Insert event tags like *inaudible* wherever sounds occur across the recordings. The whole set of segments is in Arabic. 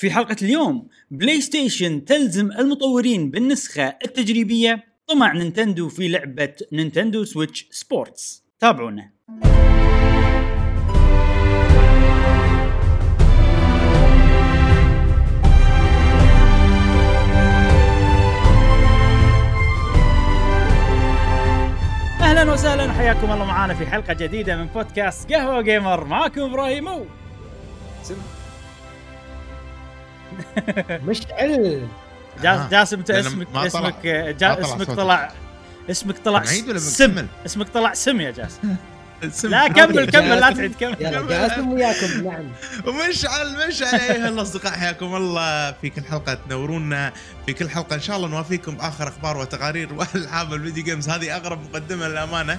في حلقة اليوم بلاي ستيشن تلزم المطورين بالنسخة التجريبية طمع نينتندو في لعبة نينتندو سويتش سبورتس. تابعونا. أهلا وسهلا وحياكم الله معانا في حلقة جديدة من بودكاست قهوة gamer. معاكم إبراهيم. جاس *laughs* آه. جاسم انت اسمك طلع- اسمك جا ما طلع اسمك. طلع اسمك طلع سم؟ اسمك طلع سم يا جاس السم. *laughs* لا كمل جاسم. *laughs* كمل لا تعيد كمل يلا جاسم وياكم نعم ومشعل مشعل أيها الأصدقاء حياكم الله في كل حلقة تنورونا في كل حلقة إن شاء الله نوافيكم باخر أخبار وتقارير وألعاب ال video games هذه أغرب مقدمة للأمانة آه،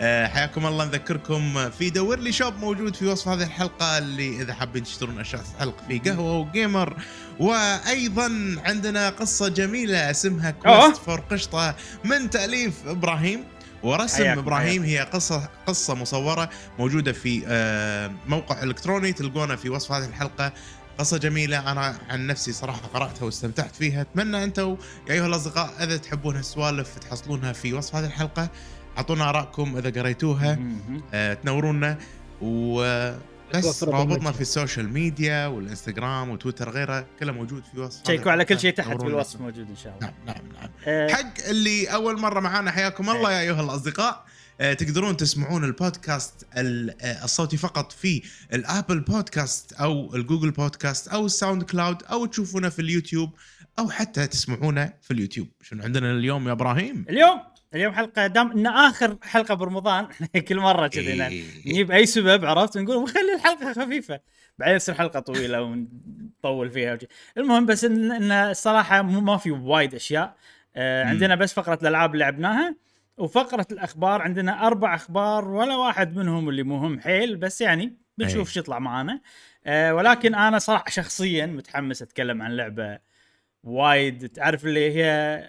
حياكم الله. نذكركم في دور لي شوب موجود في وصف هذه الحلقة اللي إذا حابين تشترون أشياء تتعلق في قهوة و gamer. وأيضا عندنا قصة جميلة اسمها أوه. كويست فور قشطة من تأليف إبراهيم. ورسم حياكم، إبراهيم هي قصة قصة مصورة موجودة في آه، موقع إلكتروني تلقونه في وصف هذه الحلقة. قصة جميلة أنا عن نفسي صراحة قرأتها واستمتعت فيها. أتمنى أنتم يا أيها الأصدقاء إذا تحبون هالسوالف تحصلونها في وصف هذه الحلقة. أعطونا آرائكم إذا قريتوها. آه، تنورونا وبس رابطنا برمجة. في ال social media والإنستغرام وتويتر غيره كله موجود في وصف شيكوا على كل الحلقة. شيء تحت تنورونا. بالوصف موجود إن شاء الله نعم نعم نعم آه، حق اللي أول مرة معانا حياكم الله يا أيها الأصدقاء آه، تقدرون تسمعون البودكاست ال- آه، الصوتي فقط في ال Apple Podcast أو ال Google Podcast أو ال SoundCloud أو تشوفونه في اليوتيوب أو حتى تسمعونه في اليوتيوب شنو عندنا اليوم يا إبراهيم اليوم اليوم حلقة دام إن آخر حلقة برمضان *laughs* كل مرة كذي ن- إيه. نجيب أي سبب عرفت نقول نخلي الحلقة خفيفة بعدين تصير حلقة طويلة ونطول فيها وجي. المهم بس إن, إن الصراحة مو ما في وايد أشياء آه. عندنا بس فقرة الألعاب اللي لعبناها وفقرة الأخبار عندنا أربع أخبار ولا واحد منهم اللي مهم حيل بس يعني بنشوف أي. شو يطلع معانا آه ولكن أنا صراحة شخصيا متحمس أتكلم عن لعبة وايد تعرف اللي هي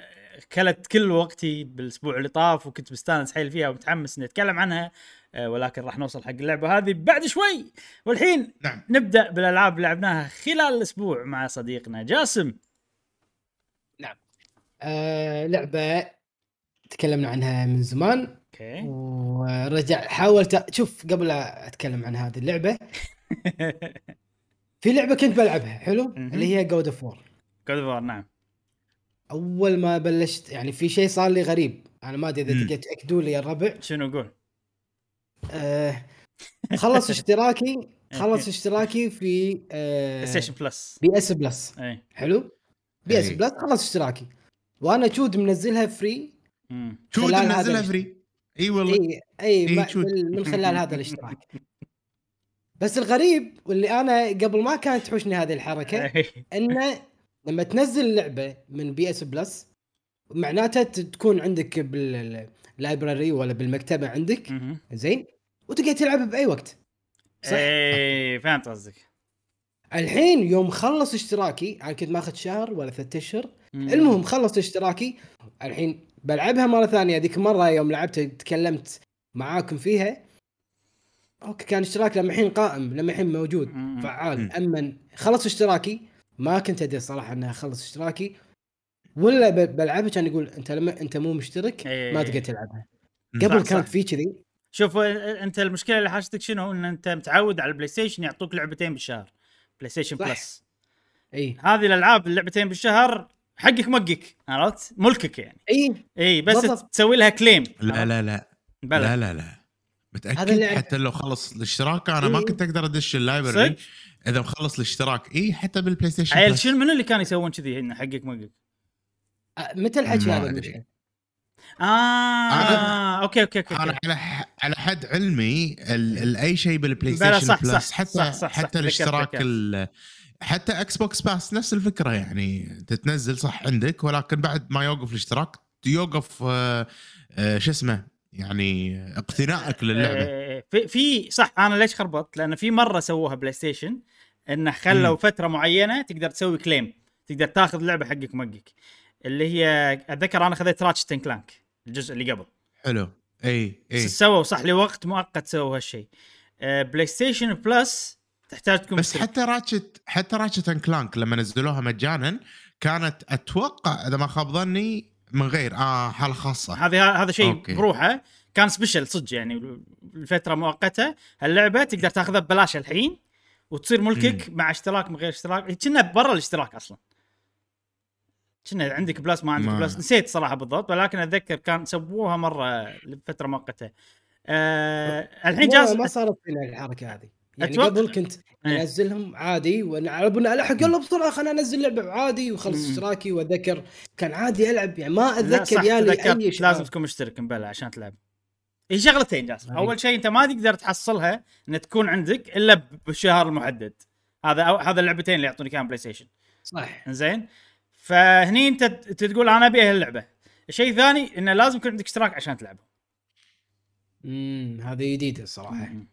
كلت كل وقتي بالأسبوع اللي طاف وكنت مستانس حيل فيها ومتحمس إني أتكلم عنها آه، ولكن راح نوصل حق اللعبة هذه بعد شوي. والحين نعم. نبدأ بالألعاب اللي لعبناها خلال الأسبوع مع صديقنا جاسم. آه لعبة تكلمنا عنها من زمان. أوكي. ورجع حاولت شوف قبل لا أتكلم عن هذه اللعبة. *laughs* في لعبة كنت بلعبها حلو. اللي هي جود اوف وور جود اوف نعم. أول ما بلشت يعني في شيء صار لي غريب. أنا ما أدري إذا. تقدر تأكدوا لي يا الربع شنو قول؟ آه خلص *laughs* اشتراكي خلص اشتراكي في آه Station Plus PS Plus. حلو؟ PS أي. Plus خلص اشتراكي. وأنا شود منزلها free ننزلها الاشت- free أي والله. إي ما- شود. من خلال هذا *laughs* الاشتراك. بس الغريب واللي أنا قبل ما كانت تحوشني هذه الحركة. إنه لما تنزل اللعبه من PS Plus معناتها ت- تكون عندك بال library ولا بالمكتبة عندك. زين؟ وتقدر تلعب بأي وقت. صح؟ اي فهمت قصدك. الحين يوم خلص اشتراكي أنا كنت ماخذ شهر ولا ثلاثة أشهر. المهم خلصت اشتراكي الحين بلعبها مرة ثانية. ذيك مرة يوم لعبتها تكلمت معاكم فيها. okay كان اشتراك لما الحين قائم لما الحين موجود. فعال اما خلص اشتراكي ما كنت ادري صراحة اني اخلص اشتراكي. ولا بلعبها كان يقول انت لما انت مو مشترك ما إيه. تقدر تلعبها. قبل كانت. في كذي. شوف انت المشكلة اللي حاشتك شنو؟ إن انت متعود على ال PlayStation يعطوك لعبتين بالشهر. PlayStation صح. Plus. إي. هذه الألعاب اللعبتين بالشهر حقك مقك عرفت؟ ملكك يعني. إي. إي بس بالضبط. تسوي لها claim لا لا لا. بلى. لا لا لا. متأكد؟ حتى لو خلص الاشتراك أنا ما إيه. كنت أقدر أدش ال library؟ إذا مخلص الاشتراك اي حتى بال PlayStation عيل. شنو من اللي كانوا يسوون كذي انه حقك مقك أه، متى الحكي ما هذا. المشكلة؟ آه okay okay okay, أنا okay. على على حد علمي أي شيء بال PlayStation صح، Plus صح، حتى صح، صح، صح، حتى ذكرت، الاشتراك حتى Xbox Pass نفس الفكرة يعني تتنزل صح عندك ولكن بعد ما يوقف الاشتراك يوقف آه، آه، شو اسمه يعني اقتنائك للعبة إيه، في في صح أنا ليش خربطت؟ لأن في مرة سووها PlayStation إنه خلوا. فترة معينة تقدر تسوي claim تقدر تاخذ لعبه حقك مقك اللي هي أتذكر أنا خذيت Ratchet Clank الجزء اللي قبل حلو إي إي سووا صح لوقت مؤقت سووا هالشيء آه، PlayStation Plus تحتاج تكون بس. حتى راتشت حتى راتشت ان كلانك لما نزلوها مجانا كانت أتوقع إذا ما خاب ظني من غير آه حالة خاصة. هذا هذا شيء. بروحه. كان special صدق يعني لفترة مؤقتة. اللعبة تقدر تاخذها ببلاش الحين وتصير ملكك مع اشتراك من غير اشتراك. كنا برا الاشتراك أصلا. كنا عندك Plus ما عندك ما- Plus نسيت صراحة بالضبط ولكن أتذكر كان سووها مرة لفترة مؤقتة. آه الحين جاز ما صارت فينا الحركة هذه. يعني أتوقع- قبل كنت إيه. أنزلهم عادي وأنا بنا الحق يلا بسرعة خليني أنزل لعبة عادي وخلص. إشتراكي واتذكر كان عادي ألعب يعني ما أتذكر يالي أي شيء. لازم تكون مشترك مبلى عشان تلعب. هي شغلتين جاسم. هذه. أول شيء أنت ما تقدر تحصلها إن تكون عندك إلا بالشهر المحدد. هذا أو هذا اللعبتين اللي يعطونك إياهم PlayStation صح. زين فهني أنت تقول أنا أبي هاللعبة. الشيء الثاني إنه لازم يكون عندك إشتراك عشان تلعبها امم هذه جديدة الصراحه مم.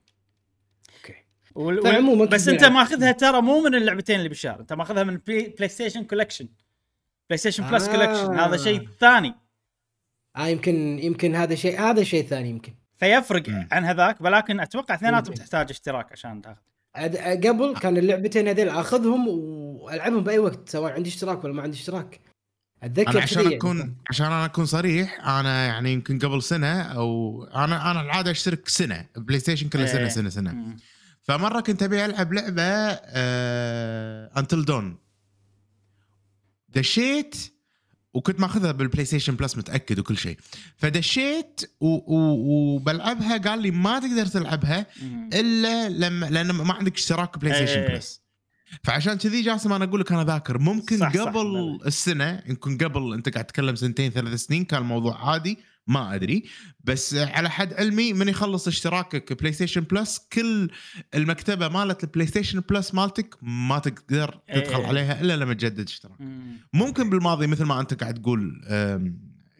وال... بس انت. ماخذها ترى مو من اللعبتين اللي بالشهر انت ماخذها من Play, PlayStation Collection PlayStation Plus آه. Collection هذا شيء ثاني آه يمكن يمكن هذا شيء هذا شيء ثاني يمكن فيفرق مم. عن هذاك ولكن أتوقع اثنيناتهم. تحتاج اشتراك عشان تاخذ أد- قبل كان اللعبتين هذيل أخذهم وألعبهم بأي وقت سواء عندي اشتراك ولا ما عندي اشتراك أتذكر أنا عشان يعني. اكون عشان أنا أكون صريح أنا يعني يمكن قبل سنة أو أنا أنا العادة أشترك سنة PlayStation كل سنه. سنه سنة مم. فمرة كنت أبي ألعب لعبة آه Until Dawn دشيت وكنت ماخذها بال PlayStation Plus متأكد وكل شيء فدشيت و- و- وبلعبها قال لي ما تقدر تلعبها. إلا لما لأن ما عندك اشتراك PlayStation. Plus فعشان كذي جاسم أنا أقول لك أنا ذاكر ممكن صح، صح، قبل بلى. السنة يمكن قبل أنت قاعد تتكلم سنتين ثلاث سنين كان الموضوع عادي ما أدري بس على حد علمي من يخلص اشتراكك PlayStation Plus كل المكتبة مالت ال PlayStation Plus مالتك ما تقدر تدخل إيه. عليها إلا لما تجدد اشتراك. مم. ممكن بالماضي مثل ما أنت قاعد تقول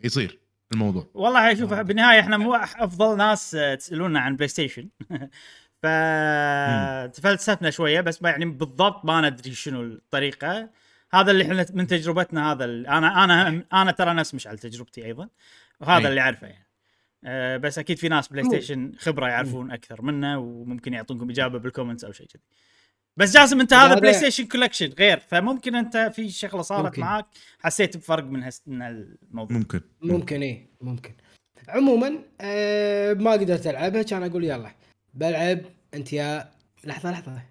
يصير الموضوع. والله شوف بالنهاية إحنا مو أفضل ناس تسألونا عن PlayStation *laughs* ف تفلسفنا شوية بس ما يعني بالضبط ما ندري شنو الطريقة. هذا اللي إحنا من تجربتنا هذا أنا أنا أنا ترى نفس مشعل تجربتي أيضا. وهذا أي. اللي أعرفه يعني. أه بس أكيد في ناس PlayStation خبرة يعرفون أكثر منا وممكن يعطونكم إجابة بال comments أو شيء كذي. بس جاسم أنت هذا PlayStation collection غير فممكن أنت في شغلة صارت ممكن. معاك حسيت بفرق من, هس... من الموضوع ممكن. ممكن إيه ممكن. عموما آه ما قدرت ألعبها كان أقول يلا. بلعب أنت يا لحظة لحظة.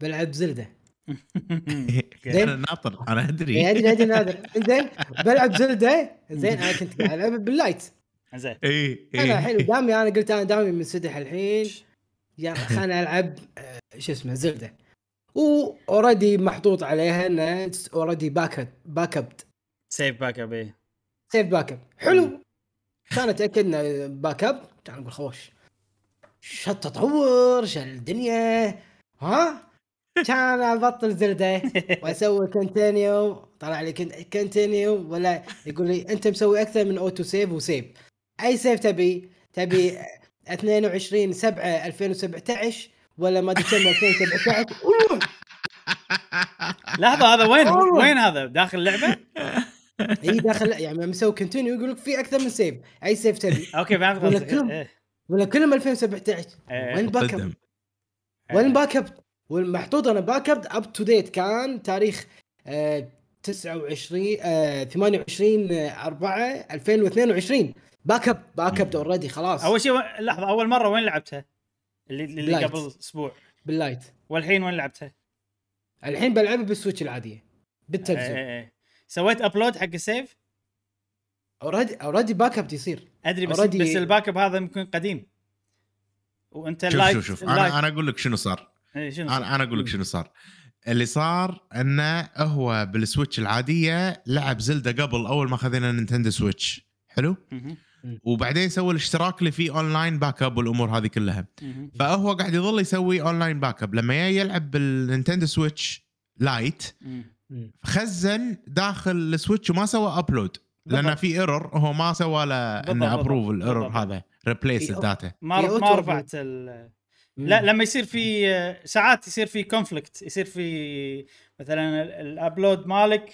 بلعب Zelda. *laughs* زين. أنا ناطر أنا أدري. يعني أدري أدري نادر. زين بلعب Zelda. زين أنا كنت قاعد *laughs* ألعب بال Lite. زين. اي أنا الحين اي قدامي أنا قلت أنا دامي منسدح الحين. يلا *laughs* خليني العب آه، شو اسمه Zelda. و already محطوط عليها إنه already back back up save back up إيه. save back up حلو كان اتاكد إنه back up كان أقول خوش. شو التطور شو الدنيا. ها؟ كان ابطل Zelda وأسوي continue طلع لي continue ولا يقول لي أنت مسوي أكثر من auto save و save أي save تبي تبي 22 7 2017 ولا ما أدري كم 2017 أوه، لحظة هذا وين. وين هذا داخل اللعبة؟ إي داخل يعني مسوي continue يقول لك في أكثر من save أي save تبي أوكي فهمت ولا قصدك كلهم. إيه. ولا كلهم 2017 إيه. وين back up وين ال back up؟ والمحطوط أنا back up up to date كان تاريخ آه 29 آه 28 4 2022 back up back up already خلاص. أول شيء لحظة أول مرة وين لعبتها؟ اللي اللي ب Lite. قبل أسبوع. بال Lite والحين وين لعبتها؟ الحين بلعبها بال Switch العادية بالتلفزيون. إيه، إيه. سويت upload حق ال save؟ already already back up يصير. أدري بس Already- بس ال back up هذا يمكن قديم. وأنت شوف ال Lite شوف شوف. ال Lite- أنا أنا أقول لك شنو صار. أنا أنا أقول لك شنو صار. اللي صار إنه هو بال Switch العادية لعب Zelda قبل أول ما خذينا Nintendo Switch. حلو. وبعدين سوى الاشتراك اللي فيه online back up والأمور هذه كلها. فهو قاعد يظل يسوي online back up لما يلعب بال Nintendo Switch Lite. خزن داخل ال Switch وما سوى upload لأن. في error هو ما سوى له إنه approve ال error. هذا replace ال data. ما ما رفعت ال... لا لما يصير في ساعات يصير في conflict يصير في مثلا ال- ال upload مالك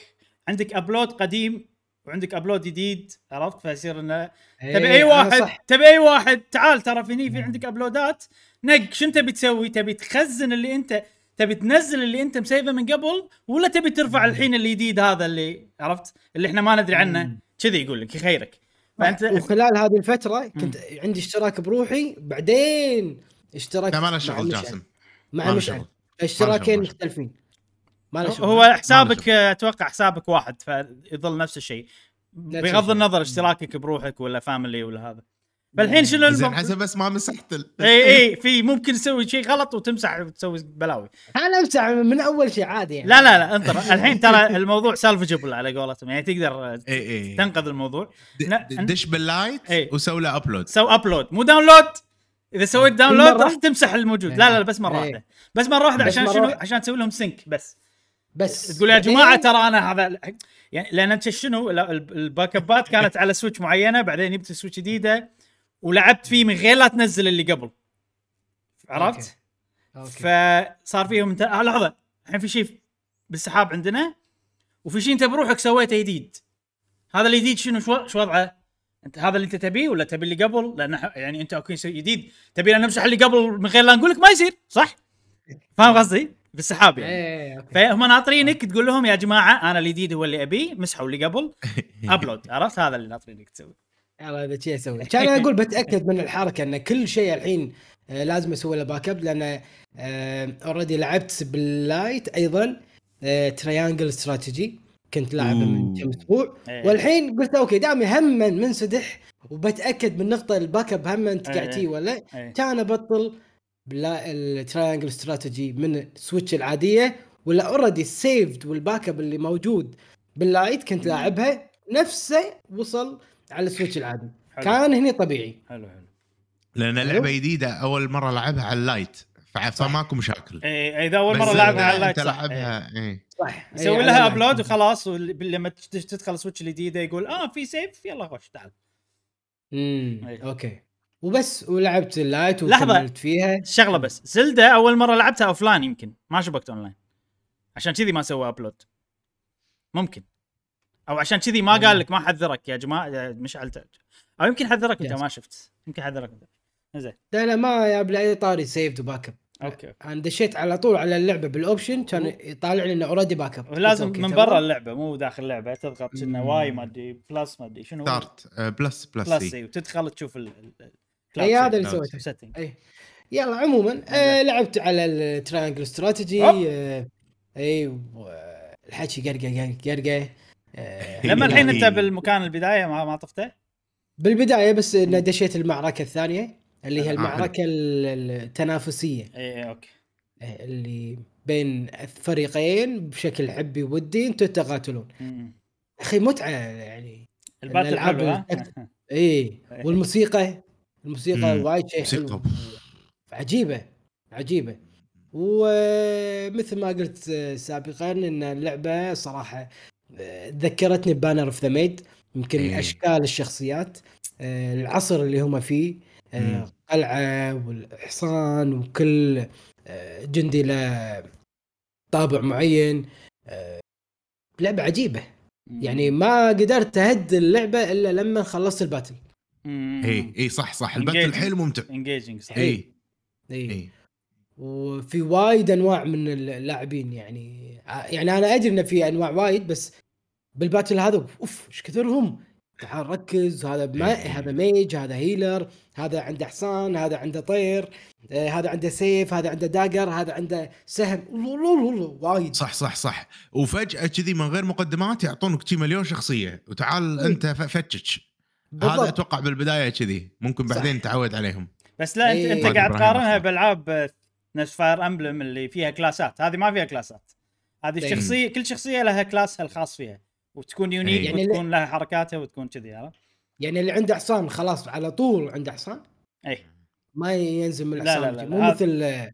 عندك upload قديم وعندك upload جديد عرفت؟ فيصير إنه إيه، تبي أي واحد. تبي أي واحد تعال ترى في هني في عندك upload ات نق شو تبي تسوي؟ تبي تخزن اللي أنت تبي تنزل اللي أنت مسيفه من قبل ولا تبي ترفع الحين الجديد هذا اللي عرفت؟ اللي إحنا ما ندري عنه. كذي يقول لك يخيرك. فأنت وخلال هذه الفترة كنت عندي اشتراك بروحي بعدين اشتراك لا ما له شغل. جاسم. مع ما له مشعل. شغل. اشتراكين. مختلفين. ما له شغل. هو حسابك أتوقع حسابك واحد فيظل نفس الشيء. بغض. النظر اشتراكك بروحك ولا family ولا هذا. فالحين شنو زين. حسب بس ما مسحت ال... إي إي في ممكن تسوي شيء غلط وتمسح وتسوي بلاوي. أنا أمسح من أول شيء عادي يعني. لا لا لا انطر. الحين ترى الموضوع salvageable على قولتهم. يعني تقدر إي إي. تنقذ الموضوع. دش بال Lite. وسوي له upload سو upload مو download إذا سويت download مرة؟ راح تمسح الموجود. لا لا لا بس مرة إيه. واحدة. بس مرة واحدة عشان شنو. عشان تسوي لهم sync بس. بس. تقول يا جماعة ترى أنا هذا يعني لأن أنت شنو؟ ال back up ات كانت على Switch معينة بعدين جبت Switch جديدة ولعبت فيه من غير لا تنزل اللي قبل. عرفت؟ أوكي. فصار فيهم انت آه لحظة. الحين في شيء بالسحاب عندنا وفي شيء انت بروحك سويته جديد. هذا الجديد شنو؟ شو شو وضعه؟ أنت هذا اللي أنت تبيه ولا تبي اللي قبل؟ لأن يعني أنت أوكي سوي جديد. تبي نمسح اللي قبل من غير لا نقول لك ما يصير صح؟ فاهم قصدي؟ بالسحاب يعني. إيه أوكي. فهم ناطرينك تقول لهم يا جماعة أنا الجديد هو اللي أبيه مسحوا اللي قبل. *laughs* upload عرفت؟ هذا اللي ناطرينك تسوي. يلا إذا شيء أسوي. كان أنا أقول *laughs* بتأكد من الحركة إن كل شيء الحين آه، لازم أسوي له back up لأن already لعبت بال Lite أيضا Triangle Strategy كنت لاعبه من. كم أسبوع إيه. والحين قلت أوكي دامي هم منسدح وبتأكد من نقطة ال back up هم أنت إيه. قاعد ولا إيه. كان أبطل بلا ال Triangle Strategy من ال Switch العادية ولا already saved وال back up اللي موجود بال Lite كنت لاعبها نفسه وصل على ال Switch العادي حلو. كان هني طبيعي حلو حلو لأن لعبه جديدة أول مرة لعبها على ال Lite فماكو مشاكل. اي اي إذا أول مرة لعبها على ال Lite صح. إيه. لعبها اي صح. يسوي إيه، لها upload. وخلاص لما تدخل Switch الجديدة يقول آه في save يلا خش تعال. امم إيه. أوكي. وبس ولعبت ال Lite. وكملت فيها. شغلة بس. Zelda أول مرة لعبتها offline يمكن ما شبكت اونلاين عشان كذي ما سوى upload ممكن. أو عشان كذي ما قال لك ما حذرك يا جماعة يا مشعل. أو يمكن حذرك أنت. ما شفت. يمكن حذرك أنت. زين. لا لا ما جاب لي أي طاري saved و back up أوكي أنا دشيت على طول على اللعبة بال option كان يطالع لي إنه already back up لازم من. برا اللعبة مو داخل اللعبة. تضغط كنا. واي ما أدري plus ما أدري شنو. start plus plus plus. اي وتدخل تشوف ال اي هذا اللي سويته. اي يلا عموما آه لعبت على ال Triangle Strategy. آه اي و- الحكي قرقه قرقه آه *laughs* لما الحين أنت إي. بالمكان البداية ما ما طفته؟ بالبداية بس دشيت المعركة الثانية. اللي هي المعركة ال- التنافسية. اي اي أوكي. آه، اللي بين الفريقين بشكل حبي ودي أنتم تقاتلون. أخي متعة يعني. التك- *laughs* اي والموسيقى الموسيقى. وايد شيء حلو. موسيقى. عجيبة عجيبة. ومثل ما قلت سابقا إن اللعبة صراحة آه، ذكرتني Banner of the Maid يمكن إيه. أشكال الشخصيات آه، العصر اللي هم فيه. آه، مم. قلعة والحصان وكل آه، جندي له طابع معين آه، لعبة عجيبة. يعني ما قدرت أهد اللعبة إلا لما خلصت ال battle. اي اي صح صح. ال battle engaging. حيل ممتع. engaging صح اي اي وفي وايد أنواع من اللاعبين يعني يعني أنا أدري إن في أنواع وايد بس بال battle هذا أوف إيش كثرهم؟ تعال ركز هذا ما. هذا mage هذا healer هذا عنده حصان هذا عنده طير آه، هذا عنده سيف هذا عنده dagger هذا عنده سهم وايد صح صح صح وفجأة كذي من غير مقدمات يعطونك شي مليون شخصية وتعال. أنت فتش هذا أتوقع بالبداية كذي ممكن. بعدين تعود عليهم بس لا أنت إيه. انت قاعد إبراهيم تقارنها. بألعاب نفس Fire Emblem اللي فيها كلاسات هذه ما فيها كلاسات هذه. الشخصية كل شخصية لها class ها الخاص فيها وتكون unique إيه. يعني وتكون لها حركاتها وتكون كذي عرفت؟ يعني اللي عنده حصان خلاص على طول عنده حصان؟ اي ما ينزل من لا، الحصان لا، لا، مو هذا- مثل آه،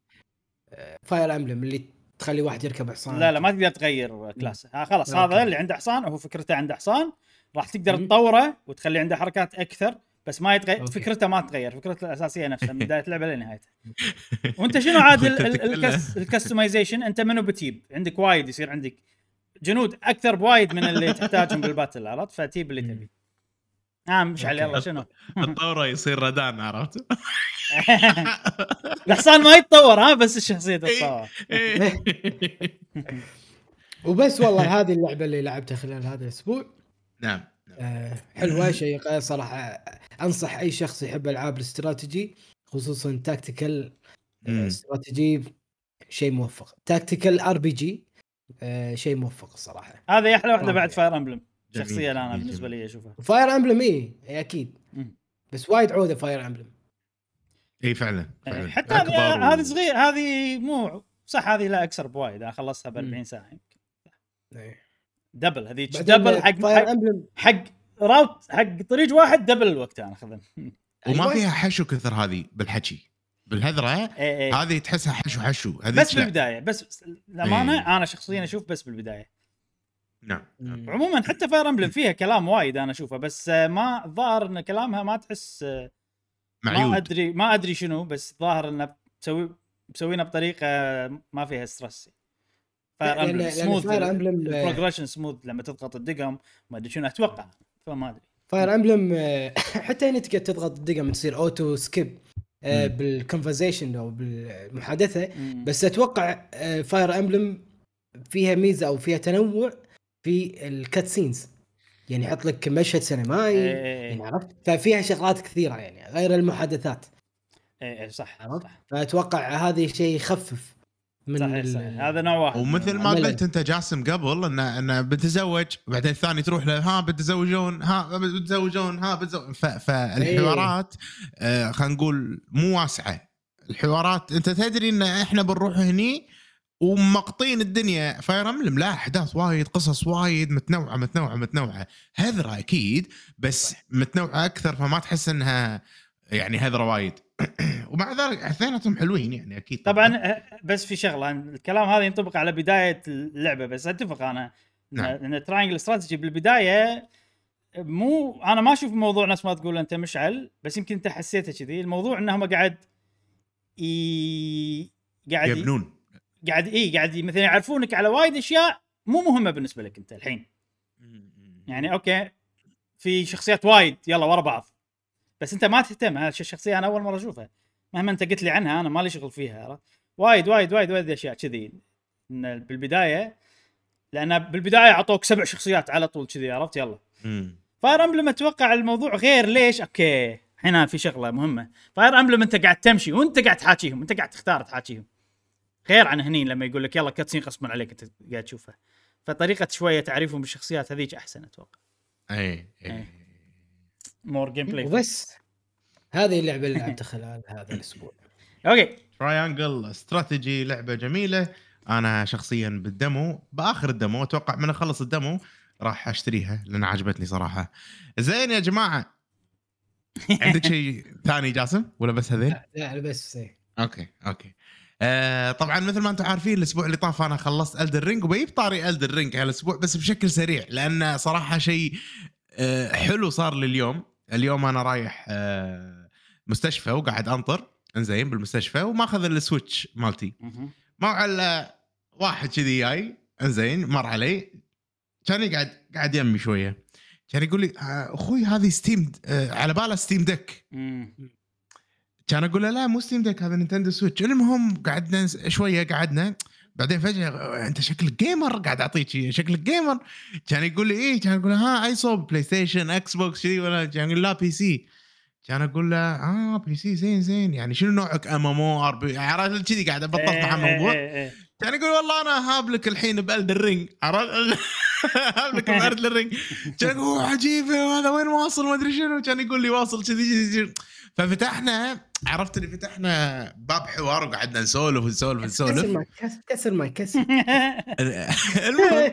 آه، Fire Emblem اللي تخلي واحد يركب حصان. لا لا ما تقدر تغير class ه. ها خلاص. هذا اللي عنده حصان هو فكرته عنده حصان. راح تقدر. تطوره وتخلي عنده حركات أكثر بس ما يتغير أوكي. فكرته ما تتغير فكرته الأساسية نفسها من *laughs* بداية اللعبة لنهايتها وأنت شنو عاد *laughs* ال customization أنت منو بتجيب؟ عندك وايد يصير عندك جنود أكثر بوايد من اللي تحتاجهم بال battle عرفت؟ فتجيب اللي تبي. آه مشعل يلا شنو؟ الطورة يصير ردان عرفت؟ *laughs* الحصان ما يتطور ها بس الشخصيه تتطور *laughs* وبس والله هذه اللعبة اللي لعبتها خلال هذا الأسبوع. نعم آه، حلوة شيقه صراحة. أنصح أي شخص يحب ألعاب الاستراتيجي خصوصا tactical مم. استراتيجي شيء موفق. tactical RPG شيء موفق الصراحة. هذه أحلى واحدة. بعد Fire Emblem شخصيا أنا بالنسبة. لي أشوفها. Fire Emblem اي إيه أكيد. مم. بس وايد عودة فاير امبلم إي فعلا يعني فعلا. حتى هذه و- هذه صغير هذه مو صح هذه لا أكثر بوايد أنا خلصتها ب 40 ساعة يمكن. double هذيك double حق Fire حق, Emblem حق route حق طريق واحد double الوقت أنا اخذها وما أيوة. فيها حشو كثر هذه بالحكي. بالهذرة إيه إيه. هذه تحسها حشو حشو هذه بس لا. بالبداية بس الامانه إيه. أنا شخصيا أشوف بس بالبداية نعم نعم. عموما حتى Fire Emblem فيها كلام وايد أنا أشوفه بس آه، ما الظاهر إن كلامها ما تحس آه، ما معيود أدري ما أدري شنو بس الظاهر إنه تسوي مسوينها بطريقة ما فيها stress Fire Emblem smooth Fire Emblem ال progression smooth لما تضغط الدقم ما أدري شنو أتوقع فما أدري فاير امبلم *coughs* حتى هنا تقدر تضغط الدقم تصير auto skip. بال conversation أو بالمحادثة مم. بس أتوقع Fire Emblem فيها ميزة أو فيها تنوع في ال cutscenes يعني يحط لك مشهد سينمائي إيه، إيه، يعني إيه. عرفت ففيها شغلات كثيرة يعني غير المحادثات إيه، صح عرفت؟ فأتوقع هذا شيء يخفف من صحيح صحيح. هذا نوع واحد. ومثل ما. قلت انت جاسم قبل انه انه بتزوج بعدين الثاني تروح له ها بتزوجون ها بتزوجون ها بتزوجون ف- فالحوارات آه خلينا نقول مو واسعة. الحوارات انت تدري ان إحنا بنروح هني ومقطين الدنيا. Fire Emblem لا أحداث وايد قصص وايد متنوعة متنوعة متنوعة. هذرة أكيد بس متنوعة أكثر فما تحس إنها يعني هذرة وايد. *clears throat* ومع ذلك اثنيناتهم حلوين يعني أكيد طبعا. آه، بس في شغلة الكلام هذا ينطبق على بداية اللعبة بس أتفق أنا. نعم. ان Triangle Strategy بالبداية مو أنا ما أشوف الموضوع نفس ما تقول أنت مشعل بس يمكن أنت حسيته كذي. الموضوع انهم قاعد ي... قاعد. يبنون. قاعد إي قاعد مثلا يعرفونك على وايد أشياء مو مهمة بالنسبة لك أنت الحين. يعني أوكي في شخصيات وايد يلا ورا بعض. بس انت ما تهتم هذه الشخصية أنا أول مرة أشوفها. مهما أنت قلت لي عنها أنا مالي شغل فيها عرفت؟ وايد وايد وايد وايد أشياء كذي. بالبداية لأن بالبداية أعطوك سبع شخصيات على طول كذي عرفت؟ يلا. Fire Emblem أتوقع الموضوع غير ليش؟ أوكي هنا في شغلة مهمة. Fire Emblem أنت قاعد تمشي وأنت قاعد تحاكيهم أنت قاعد تختار تحاكيهم. غير عن هني لما يقول لك يلا cutscene غصبا عليك أنت قاعد تشوفها. فطريقة شوية تعريفهم بالشخصيات هذيك أحسن أتوقع. اي. اي more gameplay وبس هذه اللعبة اللي لعبتها خلال هذا الأسبوع. *laughs* أوكي. Triangle Strategy لعبة جميلة. أنا شخصيا بال demo بآخر ال demo أتوقع من أخلص ال demo راح أشتريها لأن عجبتني صراحة. زين يا جماعة. *laughs* عندك شيء ثاني جاسم؟ ولا بس هذيل؟ لا بس إيه. okay okay. آه طبعا مثل ما أنتم عارفين الأسبوع اللي طاف أنا خلصت Elden Ring وبجيب طاري Elden Ring هالاسبوع بس بشكل سريع لأن صراحة شيء آه حلو صار لي اليوم أنا رايح آه مستشفى وقاعد أنطر إنزين بالمستشفى وماخذ ال Switch مالتي. ما على واحد كذي جاي إنزين مر علي. كان يقعد قاعد يمي شوية. كان يقول لي آه، أخوي هذه ستيم آه، على باله Steam Deck. كان أقول له لا مو Steam Deck هذا Nintendo Switch. المهم قعدنا شوية قعدنا. بعدين فجأة أنت شكلك gamer قاعد أعطيك شكلك gamer كان يقول لي إيه كان أقول له ها أي صوب PlayStation Xbox شي ولا كان يقول لا PC كان أقول له آه PC زين زين. يعني شنو نوعك ام ام أو ار بي عرفت كذي قاعد ابطط مع الموضوع. كان يقول والله أنا هاب لك الحين ب Elden Ring عرفت؟ *laughs* هاب لك *laughs* ب Elden Ring كان يقول "أوه، عجيبه وهذا وين واصل؟ ما أدري شنو. كان يقول لي واصل كذي كذي كذي. ففتحنا عرفت اللي فتحنا باب حوار وقعدنا نسولف ونسولف كسر نسولف مايك كسر- مايك كسر. *laughs* المهم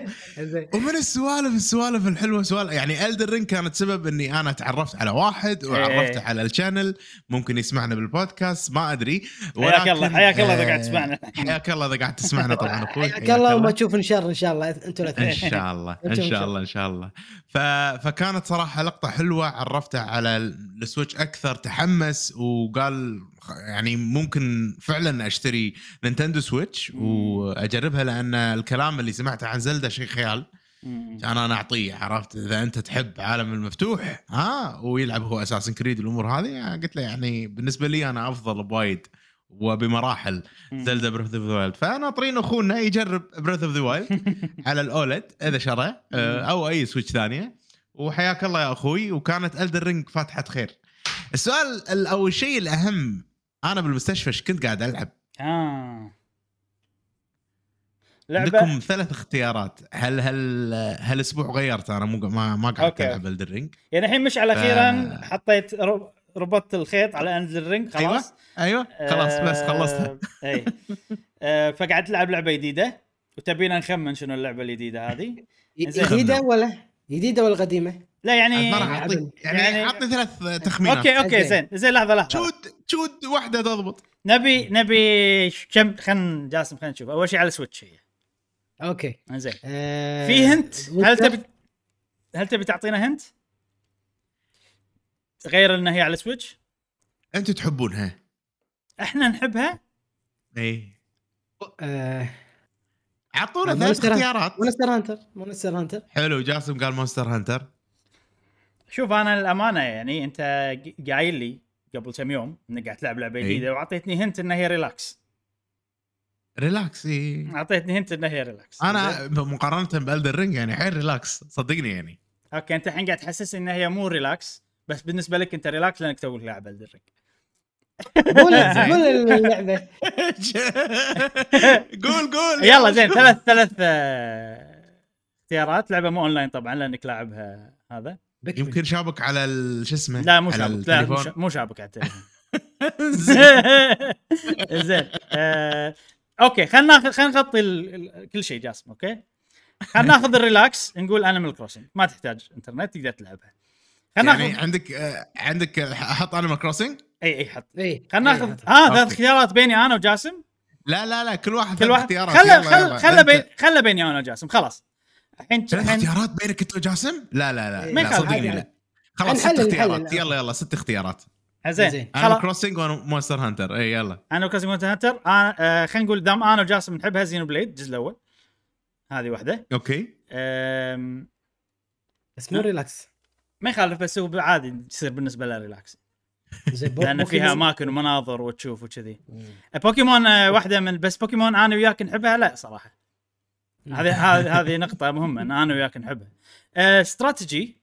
ومن السوالف السوالف الحلوة سوالف يعني Elden Ring كانت سبب إني أنا تعرفت على واحد وعرفته إيه. على ال channel. ممكن يسمعنا بالبودكاست ما أدري. حياك الله حياك الله إذا قاعد *laughs* تسمعنا. حياك الله إذا قاعد تسمعنا طبعا أخوي. حياك الله وما تشوف انشر إن شاء الله أنتم إن شاء الله إن شاء شاء الله إن شاء الله. ف... فكانت صراحة لقطة حلوة عرفته على ال Switch أكثر تحمس وقال قال يعني ممكن فعلا أشتري Nintendo Switch. وأجربها لأن الكلام اللي سمعته عن Zelda شيء خيال. كان أنا أعطيه عرفت إذا أنت تحب عالم المفتوح ها ويلعب هو Assassin's Creed الأمور هذه قلت له يعني بالنسبة لي أنا أفضل بوايد وبمراحل. Zelda Breath of the Wild فناطرين أخونا يجرب Breath of the Wild على ال OLED إذا شرى أو أي Switch ثانية وحياك الله يا أخوي وكانت Elden Ring فاتحة خير السؤال ال- أو الشيء الأهم أنا بالمستشفى إيش كنت قاعد ألعب؟ آه. لعبة؟ عندكم ثلاث اختيارات. هل هل هالأسبوع غيرت؟ أنا مو ما ما قاعد okay. ألعب Elden Ring يعني الحين مشعل أخيرا آه. حطيت رب- ربطت الخيط على Elden Ring خلاص. أيوه خلاص بس خلصتها. آه، *laughs* اي آه، فقعدت تلعب لعبة جديدة. وتبينا نخمن شنو اللعبة الجديدة هذه. جديدة ولا جديدة ولا قديمة؟ لا يعني ما راح اعطيك يعني, يعني- عطني ثلاث تخمينات. okay okay زين. زين. زين لحظة لحظة. شود شود واحدة تضبط. نبي نبي كم خلنا جاسم خلينا نشوف. أول شيء على Switch هي. okay. زين. آه، في hint؟ هل؟ تبي هل تبي تعطينا hint؟ غير إنها هي على Switch أنتم تحبونها. إحنا نحبها؟ اي آه، اعطونا ثلاث اختيارات. Monster Hunter Monster Hunter حلو جاسم قال Monster Hunter شوف أنا الأمانة يعني أنت قايل لي قبل كم يوم إنك قاعد تلعب لعبة. جديدة وأعطيتني hint إنها هي relax relax إي. أعطيتني hint إنها هي relax أنا مقارنة ب Elden Ring يعني حيل relax صدقني يعني. okay أنت الحين قاعد تحسس إنها هي مو relax بس بالنسبة لك أنت relax لأنك توك لاعب Elden Ring قول زين. قول اللعبه *laughs* قول قول. يلا زين ثلاث ثلاث آه، اختيارات. لعبة مو اونلاين طبعا لأنك لاعبها هذا. Pikmin. يمكن شابك على ال- شو اسمه؟ لا مو شابك. لا مو شابك على التليفون. زين. *laughs* *laughs* زين آه، okay خلينا ناخذ خلينا نغطي ال- كل شيء جاسم okay؟ خلينا *laughs* ناخذ ال relax نقول Animal Crossing ما تحتاج انترنت تقدر تلعبها. خلينا يعني ناخذ عندك آه، عندك آه، أحط Animal Crossing إي إي حط. إي خلينا ناخذ. ها ثلاث okay. اختيارات بيني أنا وجاسم؟ لا لا لا كل واحد كل ثلاث واحد؟ اختيارات. خله خله. خله بين خله بيني أنا وجاسم خلاص. الحين ثلاث اختيارات بينك انت وجاسم؟ لا لا لا, ما لا يخالف، صدقني لا. خلاص ست اختيارات. يلا يلا ست اختيارات. زين. زين. أنا Crossing و Monster Hunter. اي يلا. أنا وجاسم وانت Hunter. أنا آه خلينا نقول دام أنا وجاسم نحبها Xenoblade الجزء الأول. هذه واحدة. okay. آم، بس مو relax ما يخالف بس هو عادي تصير بالنسبة لها relax لأن فيها. أماكن ومناظر وتشوف وكذي. بوكيمون آه، واحدة من بس بوكيمون أنا وياك نحبها؟ لا صراحة. *laughs* هذه هذه هذه نقطة مهمة إن أنا وياك نحبها. آه، استراتيجي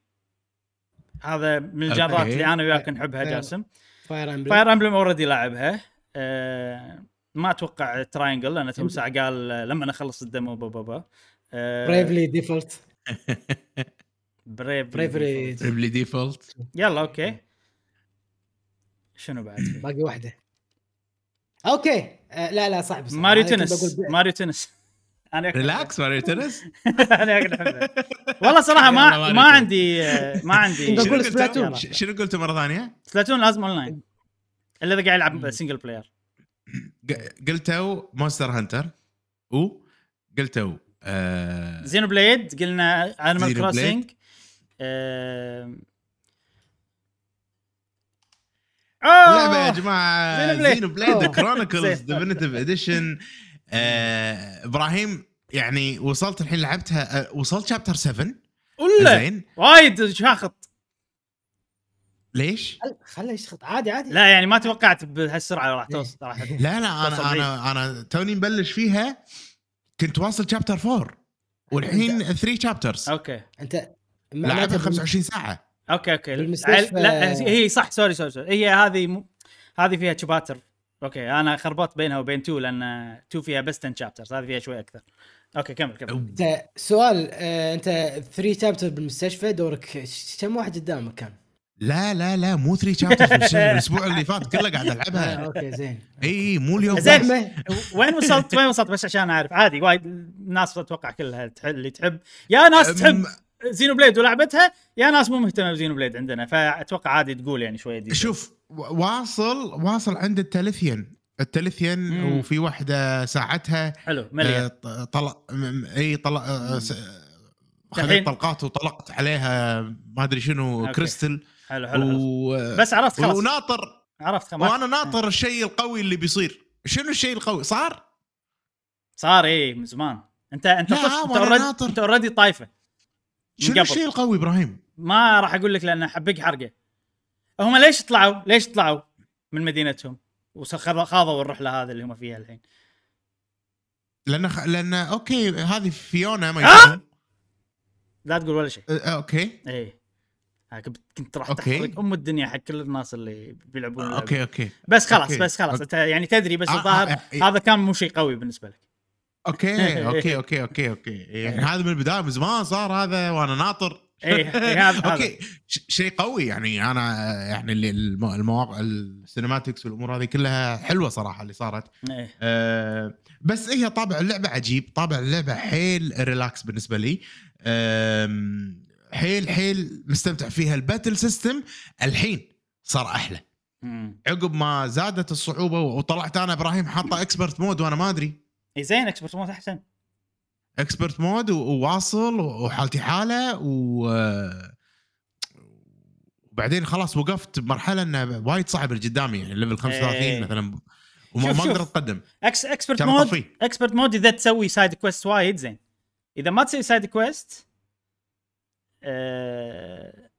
هذا من أوكي. اللي أنا وياك نحبها فاير- جاسم. فاير امبلم فاير امبلم اوريدي لاعبها. آه، ما أتوقع تراينجل لأن تو ساعه قال آه، لما اخلص الدمو بابا با بريفلي ديفولت بريف بريفري ريبلي ديفولت يلا أوكي. شنو بعد؟ باقي واحدة. okay. آه لا لا صعب صعب. Mario Tennis. Mario Tennis. أنا relax Mario Tennis أنا أحبها. والله صراحة ما ما. عندي آه، ما عندي شنو قلتوا؟ Splatoon. ش- شنو قلتوا مرة ثانية؟ Splatoon لازم اونلاين إلا إذا قاعد يلعب single player ق- قلتوا Monster Hunter و قلتوا آه Xenoblade قلنا Animal Xeno Crossing blade. اللعبه يا جماعة Xenoblade. Chronicles. Definitive Edition إبراهيم يعني وصلت الحين لعبتها آه، وصلت chapter 7 ولا زين. وايد شاخط. ليش؟ خل- خله يشخط. عادي عادي. لا يعني ما توقعت بهالسرعة راح توصل راح *laughs* لا لا أنا. أنا أنا توني مبلش فيها كنت واصل chapter 4 والحين 3 chapters Okay. أنت لعبها معناته 25 ساعة. Okay okay. لا هي صح sorry sorry, sorry. هي هذه م... هذه فيها شباتر okay أنا خربطت بينها وبين 2 لأن 2 فيها بس 10 chapters هذه فيها شوي أكثر. Okay كمل كمل. أنت سؤال آه أنت 3 chapter بالمستشفى دورك. كم واحد قدامك كان؟ لا لا لا مو 3 chapters *laughs* الأسبوع اللي فات كله قاعد آه العبها okay زين. إي اي مو اليوم زين. وين وصلت؟ وين وصلت؟ بس عشان أعرف. عادي وايد الناس أتوقع كلها اللي تحب. يا ناس تحب. Xenoblade ولعبتها يا ناس مو مهتمة ب Xenoblade عندنا فأتوقع عادي تقول يعني شوية دي شوف واصل واصل عند التلثين مم. وفي واحدة ساعتها حلو آه، مليان ط- طلق إي طلق آه، خذيت طلقات وطلقت عليها ما أدري شنو okay. Crystal حلو حلو, حلو. و... بس عرفت خلاص. وناطر. عرفت خلاص وأنا ناطر الشيء القوي اللي بيصير. شنو الشيء القوي؟ صار؟ صار إيه من زمان. انت أنت لا، طفت أنت اوريدي ناطر. أنت أوريدي طايفة. شنو. الشيء القوي إبراهيم ما راح أقول لك لأن حبق حرقة هم ليش طلعوا ليش طلعوا من مدينتهم وخاضوا الرحلة هذه اللي هم فيها الحين لأن خ... لأن أوكي هذه فيونا ما آه! يسمون. لا تقول ولا شيء أه، أوكي إيه كنت راح. تحرق أم الدنيا حق كل الناس اللي بيلعبون اللعبة. أوكي أوكي بس خلاص أوكي. بس خلاص أوكي. أنت يعني تدري بس آه، الظاهر آه، إيه. هذا كان مو شيء قوي بالنسبة لك Okay okay okay okay okay. يعني هذا من البداية من زمان صار هذا وأنا ناطر. إيه، إيه، هذا- *laughs* okay شيء قوي. يعني أنا يعني اللي الم- المواقع ال cinematics والأمور هذه كلها حلوة صراحة اللي صارت. إيه. أه بس هي طابع اللعبة عجيب. طابع اللعبة حيل relax بالنسبة لي. أم، حيل حيل مستمتع فيها. ال battle system الحين صار أحلى. عقب ما زادت الصعوبة وطلعت أنا إبراهيم حاطة expert mode وأنا ما أدري. اي زين expert mode أحسن expert mode وواصل وحالتي حالة و وبعدين خلاص وقفت بمرحله إنه وايد صعب اللي قدامي يعني level 35 إيه. مثلا وما ما أقدر. أتقدم ex- expert mode طفي. Expert mode إذا تسوي side quest وايد زين إذا ما تسوي side quest آه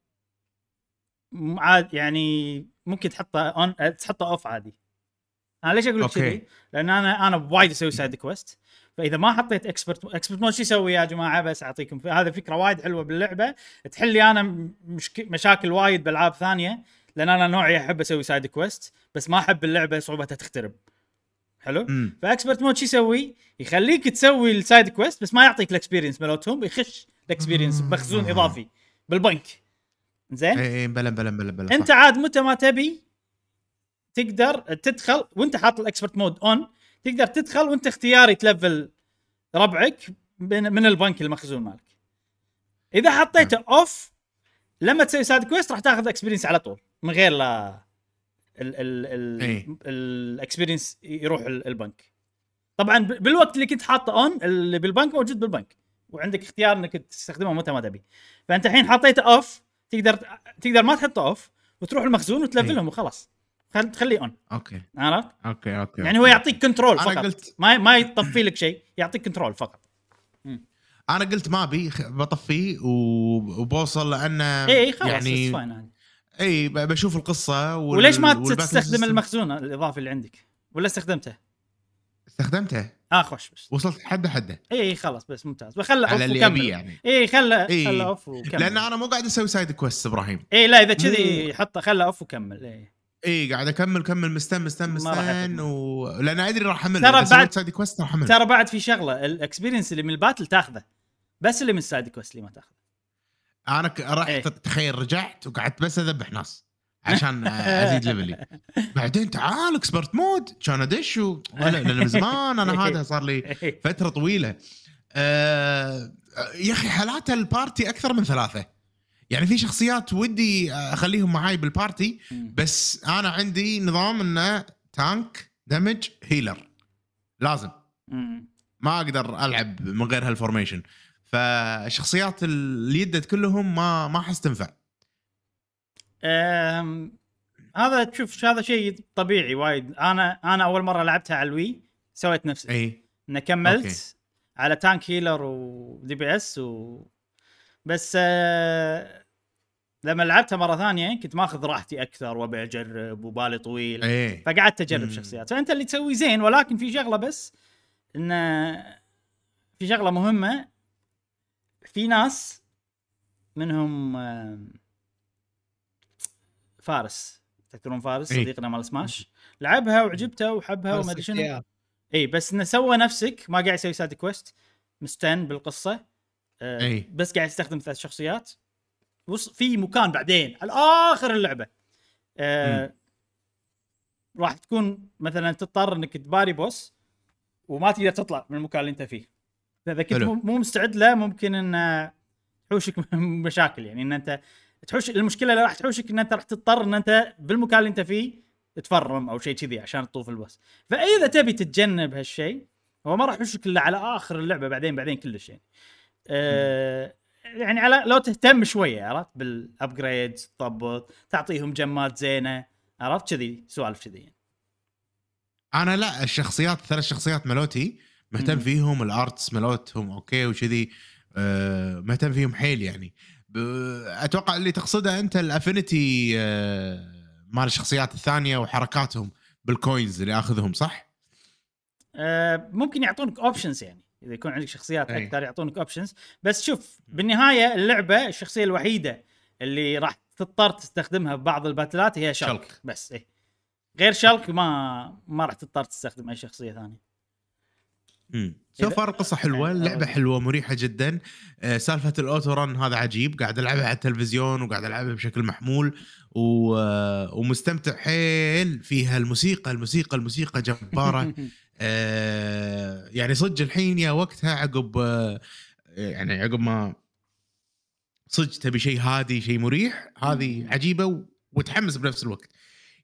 عاد يعني ممكن تحطه on تحطه off عادي أنا ليش أقول لك. كذي؟ لأن أنا أنا وايد أسوي side quest فإذا ما حطيت expert expert mode شو يسوي يا جماعة بس أعطيكم هذا فكرة وايد حلوة باللعبة تحل لي أنا مشك... مشاكل وايد بالعاب ثانية لأن أنا نوعي أحب أسوي side quest بس ما أحب اللعبة صعوبتها تخترب حلو امم ف expert mode شو يسوي؟ يخليك تسوي ال side quest بس ما يعطيك ال experience مالتهم يخش ال experience بمخزون إضافي بالبنك زين؟ اي اي بلا بلا بلا بلا أنت. عاد متى ما تبي تقدر تدخل وانت حاط ال expert mode on تقدر تدخل وانت اختياري تلفل ربعك من, البنك المخزون مالك. إذا حطيته off لما تسوي side quest راح تاخذ experience على طول من غير لا ال ال. ال ال experience يروح ال- البنك. طبعا بالوقت اللي كنت حاطه on اللي بالبنك موجود بالبنك وعندك اختيار إنك تستخدمه متى ما تبي. فأنت الحين حطيته off تقدر تقدر ما تحطه off وتروح المخزون وتلفلهم وخلاص. خل- تخليه on okay. عرفت؟ Okay okay يعني هو يعطيك control فقط. قلت- ما ما يطفي لك شيء يعطيك control فقط. أنا قلت ما أبي بطفيه وبوصل لأنه إي خلاص يعني إي بشوف القصة وال... وليش ما تستخدم. المخزون الإضافي اللي عندك؟ ولا استخدمته؟ استخدمته؟ آه خوش بس. وصلت حدة حدة. إي خلاص بس ممتاز. بخله على off اللي يعني. إي خله إي. خله off وكمل. لأن أنا مو قاعد أسوي side quest إبراهيم. إي لا إذا كذي حطه خله off وكمل. إي. اي قاعد أكمل كمل مستن مستن مستن يفهم. و... لأن أدري راح امل ترى بعد- side quest راح ترى بعد في شغلة ال experience اللي من ال battle تاخذه بس اللي من ال side quest اللي ما تاخذه. أنا ك... رحت إيه. تخيل رجعت وقعدت بس أذبح ناس *laughs* عشان أزيد level ي. بعدين تعال expert mode كان أدش *laughs* لأن من زمان أنا هذا صار لي فترة طويلة. آه... يا أخي حالات ال party أكثر من ثلاثة. يعني في شخصيات ودي أخليهم معاي بال party بس أنا عندي نظام إنه tank damage healer لازم. ما أقدر ألعب من غير هال formation فالشخصيات اللي يدت كلهم ما ما أحس تنفع. هذا تشوف هذا شيء طبيعي وايد. أنا أنا أول مرة لعبتها على ال Wii سويت نفس إي. إنه كملت okay. على tank healer و DPS و بس آه لما لعبتها مرة ثانية كنت ماخذ راحتي أكثر وأبي أجرب وبالي طويل. اي فقعدت أجرب. شخصيات. فأنت اللي تسوي زين ولكن في شغلة بس انه في شغلة مهمة. في ناس منهم آم، فارس. تذكرون فارس؟ إي. صديقنا مال سماش. لعبها وعجبته وحبها وما أدري شنو. اي بس إنه سوى نفسك. ما قاعد يسوي side quest مستمر بالقصة. آه إي. بس قاعد يستخدم ثلاث شخصيات. وص... في مكان بعدين على اخر اللعبة. آه راح تكون مثلا تضطر إنك تباري boss وما تقدر تطلع من المكان اللي أنت فيه. فإذا كنت. مو مو مستعد له ممكن إن تحوشك *laughs* مشاكل. يعني إن أنت تحوش المشكلة اللي راح تحوشك إن أنت راح تضطر إن أنت بالمكان اللي أنت فيه تفرم أو شيء كذي عشان تطوف البوس. فإذا تبي تتجنب هالشيء هو ما راح يحوشك إلا على آخر اللعبة بعدين بعدين كلش يعني. آه يعني على لو تهتم شوية عرفت بالابجريدز تضبط تعطيهم جمات زينة عرفت كذي سوالف كذي يعني. أنا لا الشخصيات الثلاث شخصيات ملوتي مهتم. فيهم ال arts مالتهم okay وكذي آه مهتم فيهم حيل يعني أتوقع اللي تقصده أنت ال affinity آه مال الشخصيات الثانية وحركاتهم بال coins اللي آخذهم صح؟ آه، ممكن يعطونك options يعني إذا يكون عندك شخصيات أي. أكثر يعطونك options بس شوف بالنهاية اللعبة الشخصية الوحيدة اللي راح تضطر تستخدمها ببعض الباتلات هي شلك, شلك. بس إيه. غير شلك ما ما راح تضطر تستخدم أي شخصية ثانية. so far القصة حلوة. اللعبه آه. حلوة مريحة جدا. آه، سالفة ال auto run هذا عجيب. قاعد ألعبها على التلفزيون وقاعد ألعبها بشكل محمول. و... آه، ومستمتع حيل فيها الموسيقى الموسيقى الموسيقى جبارة. *laughs* آه، يعني صدق الحين يا وقتها عقب آه، يعني عقب ما صدق تبي شيء هادي شيء مريح هذه عجيبة وتحمس بنفس الوقت.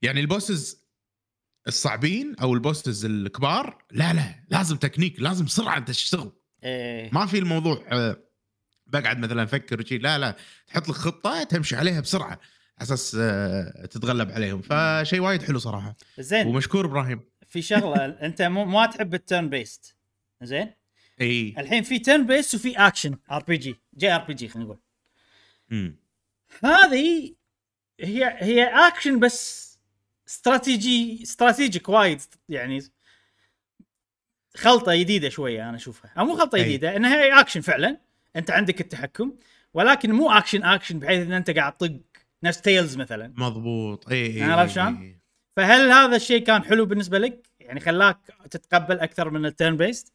يعني ال bosses الصعبين أو ال bosses الكبار لا لا لازم تكنيك لازم سرعة أنت تشتغل. إيه. ما في الموضوع آه، بقعد مثلا أفكر وشي لا لا تحط لك خطة تمشي عليها بسرعة أساس تتغلب عليهم. فشيء وايد حلو صراحة. زين. ومشكور إبراهيم. في شغلة *laughs* أنت مو ما تحب ال turn-based زين؟ إي. الحين في turn-based وفي اكشن ار بي جي جي ار بي جي خلينا نقول. مم. هذه هي هي اكشن بس strategy strategic وايد يعني خلطة جديدة شوية أنا أشوفها. أو مو خلطة. جديدة إنها هي اكشن فعلا. أنت عندك التحكم ولكن مو action action بحيث إن أنت قاعد تطق نفس Tales مثلا. مضبوط. إي إي عرفت شلون؟ فهل هذا الشيء كان حلو بالنسبة لك؟ يعني خلاك تتقبل أكثر من ال turn-based؟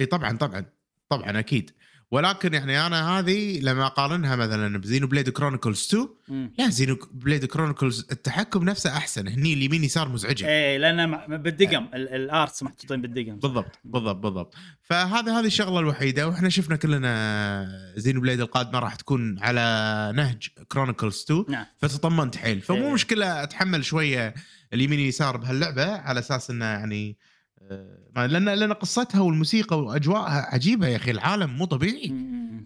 إي طبعا طبعا طبعا أكيد ولكن يعني أنا هذه لما أقارنها مثلا ب Xenoblade Chronicles 2 لا Xenoblade Chronicles التحكم نفسه أحسن. هني اليمين يسار مزعجة. إيه لأن بالدقم ال- ال arts محطوطين بالدقم. بالضبط بالضبط بالضبط. فهذا هذه الشغلة الوحيدة وإحنا شفنا كلنا Xenoblade القادمة راح تكون على نهج Chronicles 2 نعم. فتطمنت حيل. فمو إيه. مشكلة أتحمل شوية اليمين يسار بهاللعبة على أساس إنه يعني آه، لأن لأن قصتها والموسيقى وأجواءها عجيبة يا أخي. العالم مو طبيعي.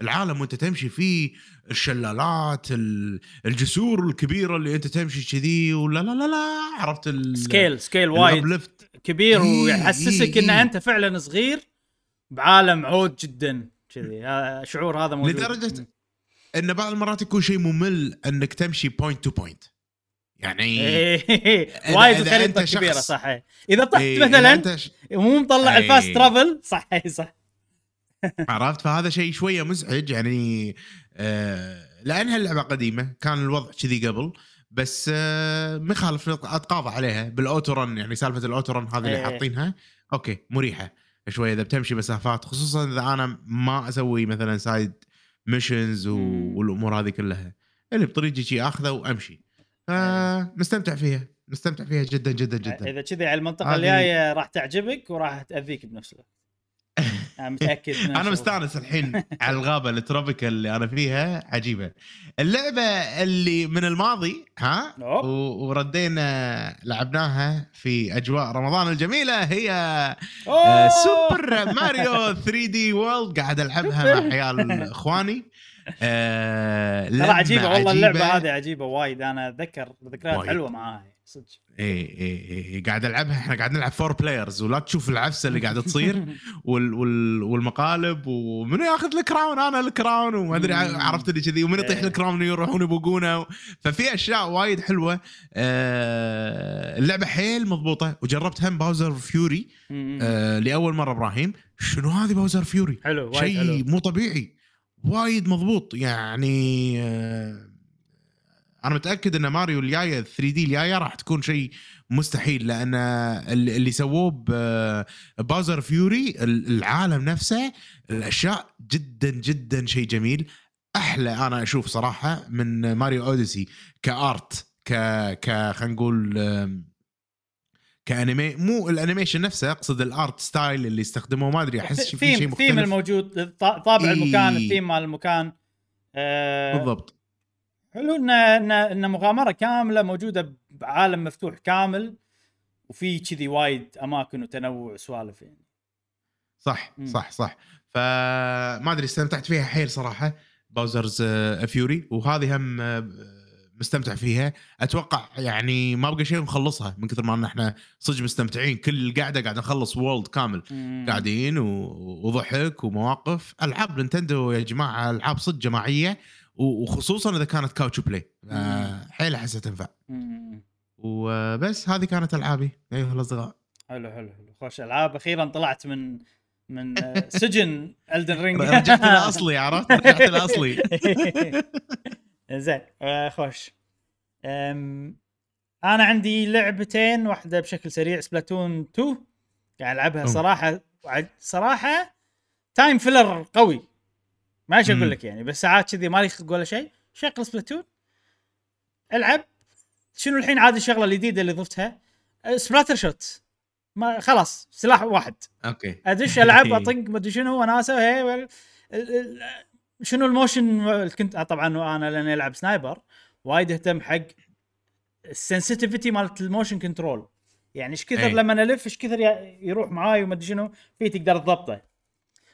العالم وأنت تمشي فيه الشلالات ال- الجسور الكبيرة اللي أنت تمشي كذي ولا لا لا لا عرفت scale scale وايد كبير ويحسسك إيه، إن إيه. أنت فعلا صغير بعالم عود جدا كذي. آه، شعور هذا موجود. لدرجة إن بعض المرات يكون شيء ممل إنك تمشي point to point يعني إيه، وايد الخريطه كبيرة شخص- صح. إذا طحت إيه، مثلا ش- ومو مطلع إيه. ال fast travel صح صح عرفت فهذا شيء شوية مزعج يعني آه لانها اللعبه قديمة كان الوضع كذي قبل بس آه ما يخالف أتغاضى عليها بال auto run يعني سالفة ال auto run هذه اللي إيه. حاطينها okay مريحة شوية إذا بتمشي مسافات خصوصا إذا أنا ما أسوي مثلا side missions. والأمور هذه كلها اللي بطريقي شي أخذه وأمشي فمستمتع فيها مستمتع فيها جدا جدا جدا. إذا كذي على المنطقة هذه- الجاية راح تعجبك وراح تأذيك بنفس الوقت. *laughs* أنا متأكد أنا. مستأنس الحين *laughs* على الغابة ال tropical اللي أنا فيها عجيبة. اللعبة اللي من الماضي ها؟ وردينا لعبناها في أجواء رمضان الجميلة هي آه،! Super Mario *laughs* 3D World. قاعد ألعبها مع عيال إخواني. آه، ترى عجيبة والله اللعبة. هذه عجيبة وايد. أنا أتذكر ذكريات. حلوة معاها. صدق. إي إي إي قاعد ألعبها. إحنا قاعد نلعب four players ولا تشوف العفسة اللي قاعدة تصير *laughs* وال وال والمقالب ومن ياخذ ال crown؟ أنا ال crown وما أدري. عرفت اللي كذي. ومن يطيح إيه. ال crown يروحون يبوقونه ففي أشياء وايد حلوة. آه اللعبة حيل مضبوطة. وجربت هم Bowser's Fury آه لأول مرة إبراهيم. شنو هذه Bowser's Fury حلو شيء مو طبيعي. وايد مضبوط. يعني آه أنا متأكد إن ماريو الجاية 3D الجاية راح تكون شيء مستحيل لأن اللي سووه ب- Bowser's Fury ال- العالم نفسه الأشياء جدا جدا شيء جميل. أحلى أنا أشوف صراحة من Mario Odyssey ك art ك ك خلينا نقول آم، كأنيمي مو ال animation نفسه أقصد ال art style اللي استخدموه ما أدري أحس في شيء مختلف. الموجود ط- طابع إيه. المكان الثيم مال المكان. آه بالضبط. حلو ان ان إن مغامرة كاملة موجودة بعالم مفتوح كامل وفي كذي وايد أماكن وتنوع وسوالف يعني. صح مم. صح صح. فما أدري استمتعت فيها حيل صراحة. Bowser's Fury وهذه هم آه، مستمتع فيها. أتوقع يعني ما بقى شيء ونخلصها من كثر ما إن إحنا صدق مستمتعين. كل قاعدة قاعد نخلص وولد كامل. مم. قاعدين وضحك ومواقف. ألعاب Nintendo يا جماعة ألعاب صدق جماعية. وخصوصا إذا كانت couch play. آه، حيل احسها تنفع. وبس هذه كانت ألعابي. أيها الأصدقاء. حلو حلو حلو. خوش. ألعاب أخيرا طلعت من من *laughs* سجن Elden Ring رجعت الاصلي عرفت؟ رجعت الاصلي *laughs* زين آه، خوش. أم، أنا عندي لعبتين واحدة بشكل سريع Splatoon 2 قاعد ألعبها. صراحة صراحة time filler قوي. ما إيش أقول. لك يعني بس ساعات كذي مالي خلق ولا شيء. شغل Splatoon العب. شنو الحين عاد الشغلة الجديدة اللي ضفتها؟ Splattershot ما خلاص سلاح واحد. okay. أدش ألعب *laughs* أطق ما أدري شنو وناسة هي شنو ال motion كنت آه طبعا أنا لأني ألعب sniper وايد أهتم حق ال sensitivity مالت ال motion control يعني إيش كثر. لما الف إيش كثر يروح معاي وما أدري شنو في تقدر تضبطه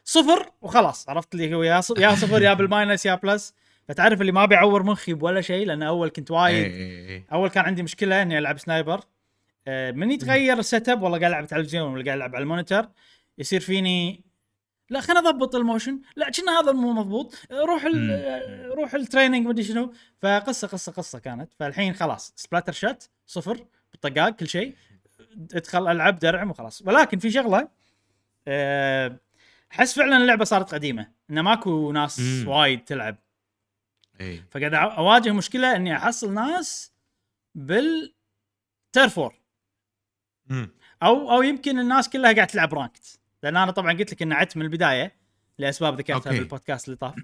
صفر وخلاص عرفت اللي هو يا صفر يا بال minus يا plus فتعرف اللي ما بيعور مخي ولا شيء لأن أول كنت وايد. أول كان عندي مشكلة إني ألعب sniper آه، من يتغير ال setup والله قاعد ألعب تلفزيون ولا قاعد ألعب على ال monitor يصير فيني لا خليني اضبط ال motion. لا كنا هذا مو مضبوط. روح ال... روح ال training مدري شنو. فقصة قصة قصة كانت. فالحين خلاص Splattershot صفر بالطقاق كل شيء. ادخل العب درعم وخلاص. ولكن في شغلة أه أحس فعلا اللعبة صارت قديمة. انه ماكو ناس مم. وايد تلعب. إيه. فقاعد أواجه مشكلة إني أحصل ناس بال. أو أو يمكن الناس كلها قاعد تلعب ranked لأن أنا طبعا قلت لك ان عدت من البداية لأسباب ذكرتها. بالبودكاست اللي طاف.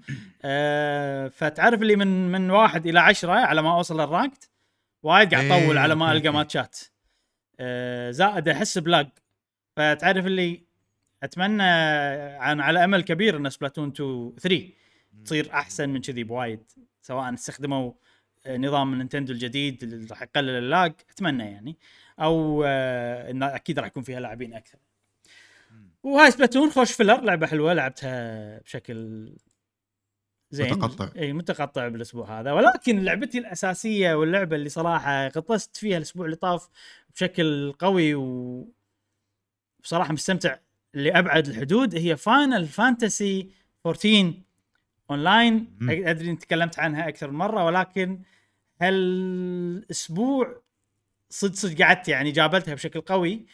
أه فتعرف اللي من من واحد إلى عشرة على ما أوصل لل ranked وايد قاعد إيه، اطول على ما ألقى. ماتشات أه زائد أحس ب lag. فتعرف اللي أتمنى عن على أمل كبير إن Splatoon 2 3 تصير أحسن من كذي بوايد. سواء استخدموا آه، نظام Nintendo الجديد اللي راح يقلل ال lag أتمنى يعني. أو آه، انه أكيد راح يكون فيها لاعبين أكثر. وهاي Splatoon خوش filler لعبة حلوة لعبتها بشكل زين متقطع. إي متقطع بالأسبوع هذا ولكن لعبتي الأساسية واللعبة اللي صراحة غطست فيها الأسبوع اللي طاف بشكل قوي و بصراحة مستمتع لأبعد الحدود هي Final Fantasy 14 اونلاين. أدري إني تكلمت عنها أكثر من مرة ولكن هالأسبوع صدق صدق قعدت يعني جابلتها بشكل قوي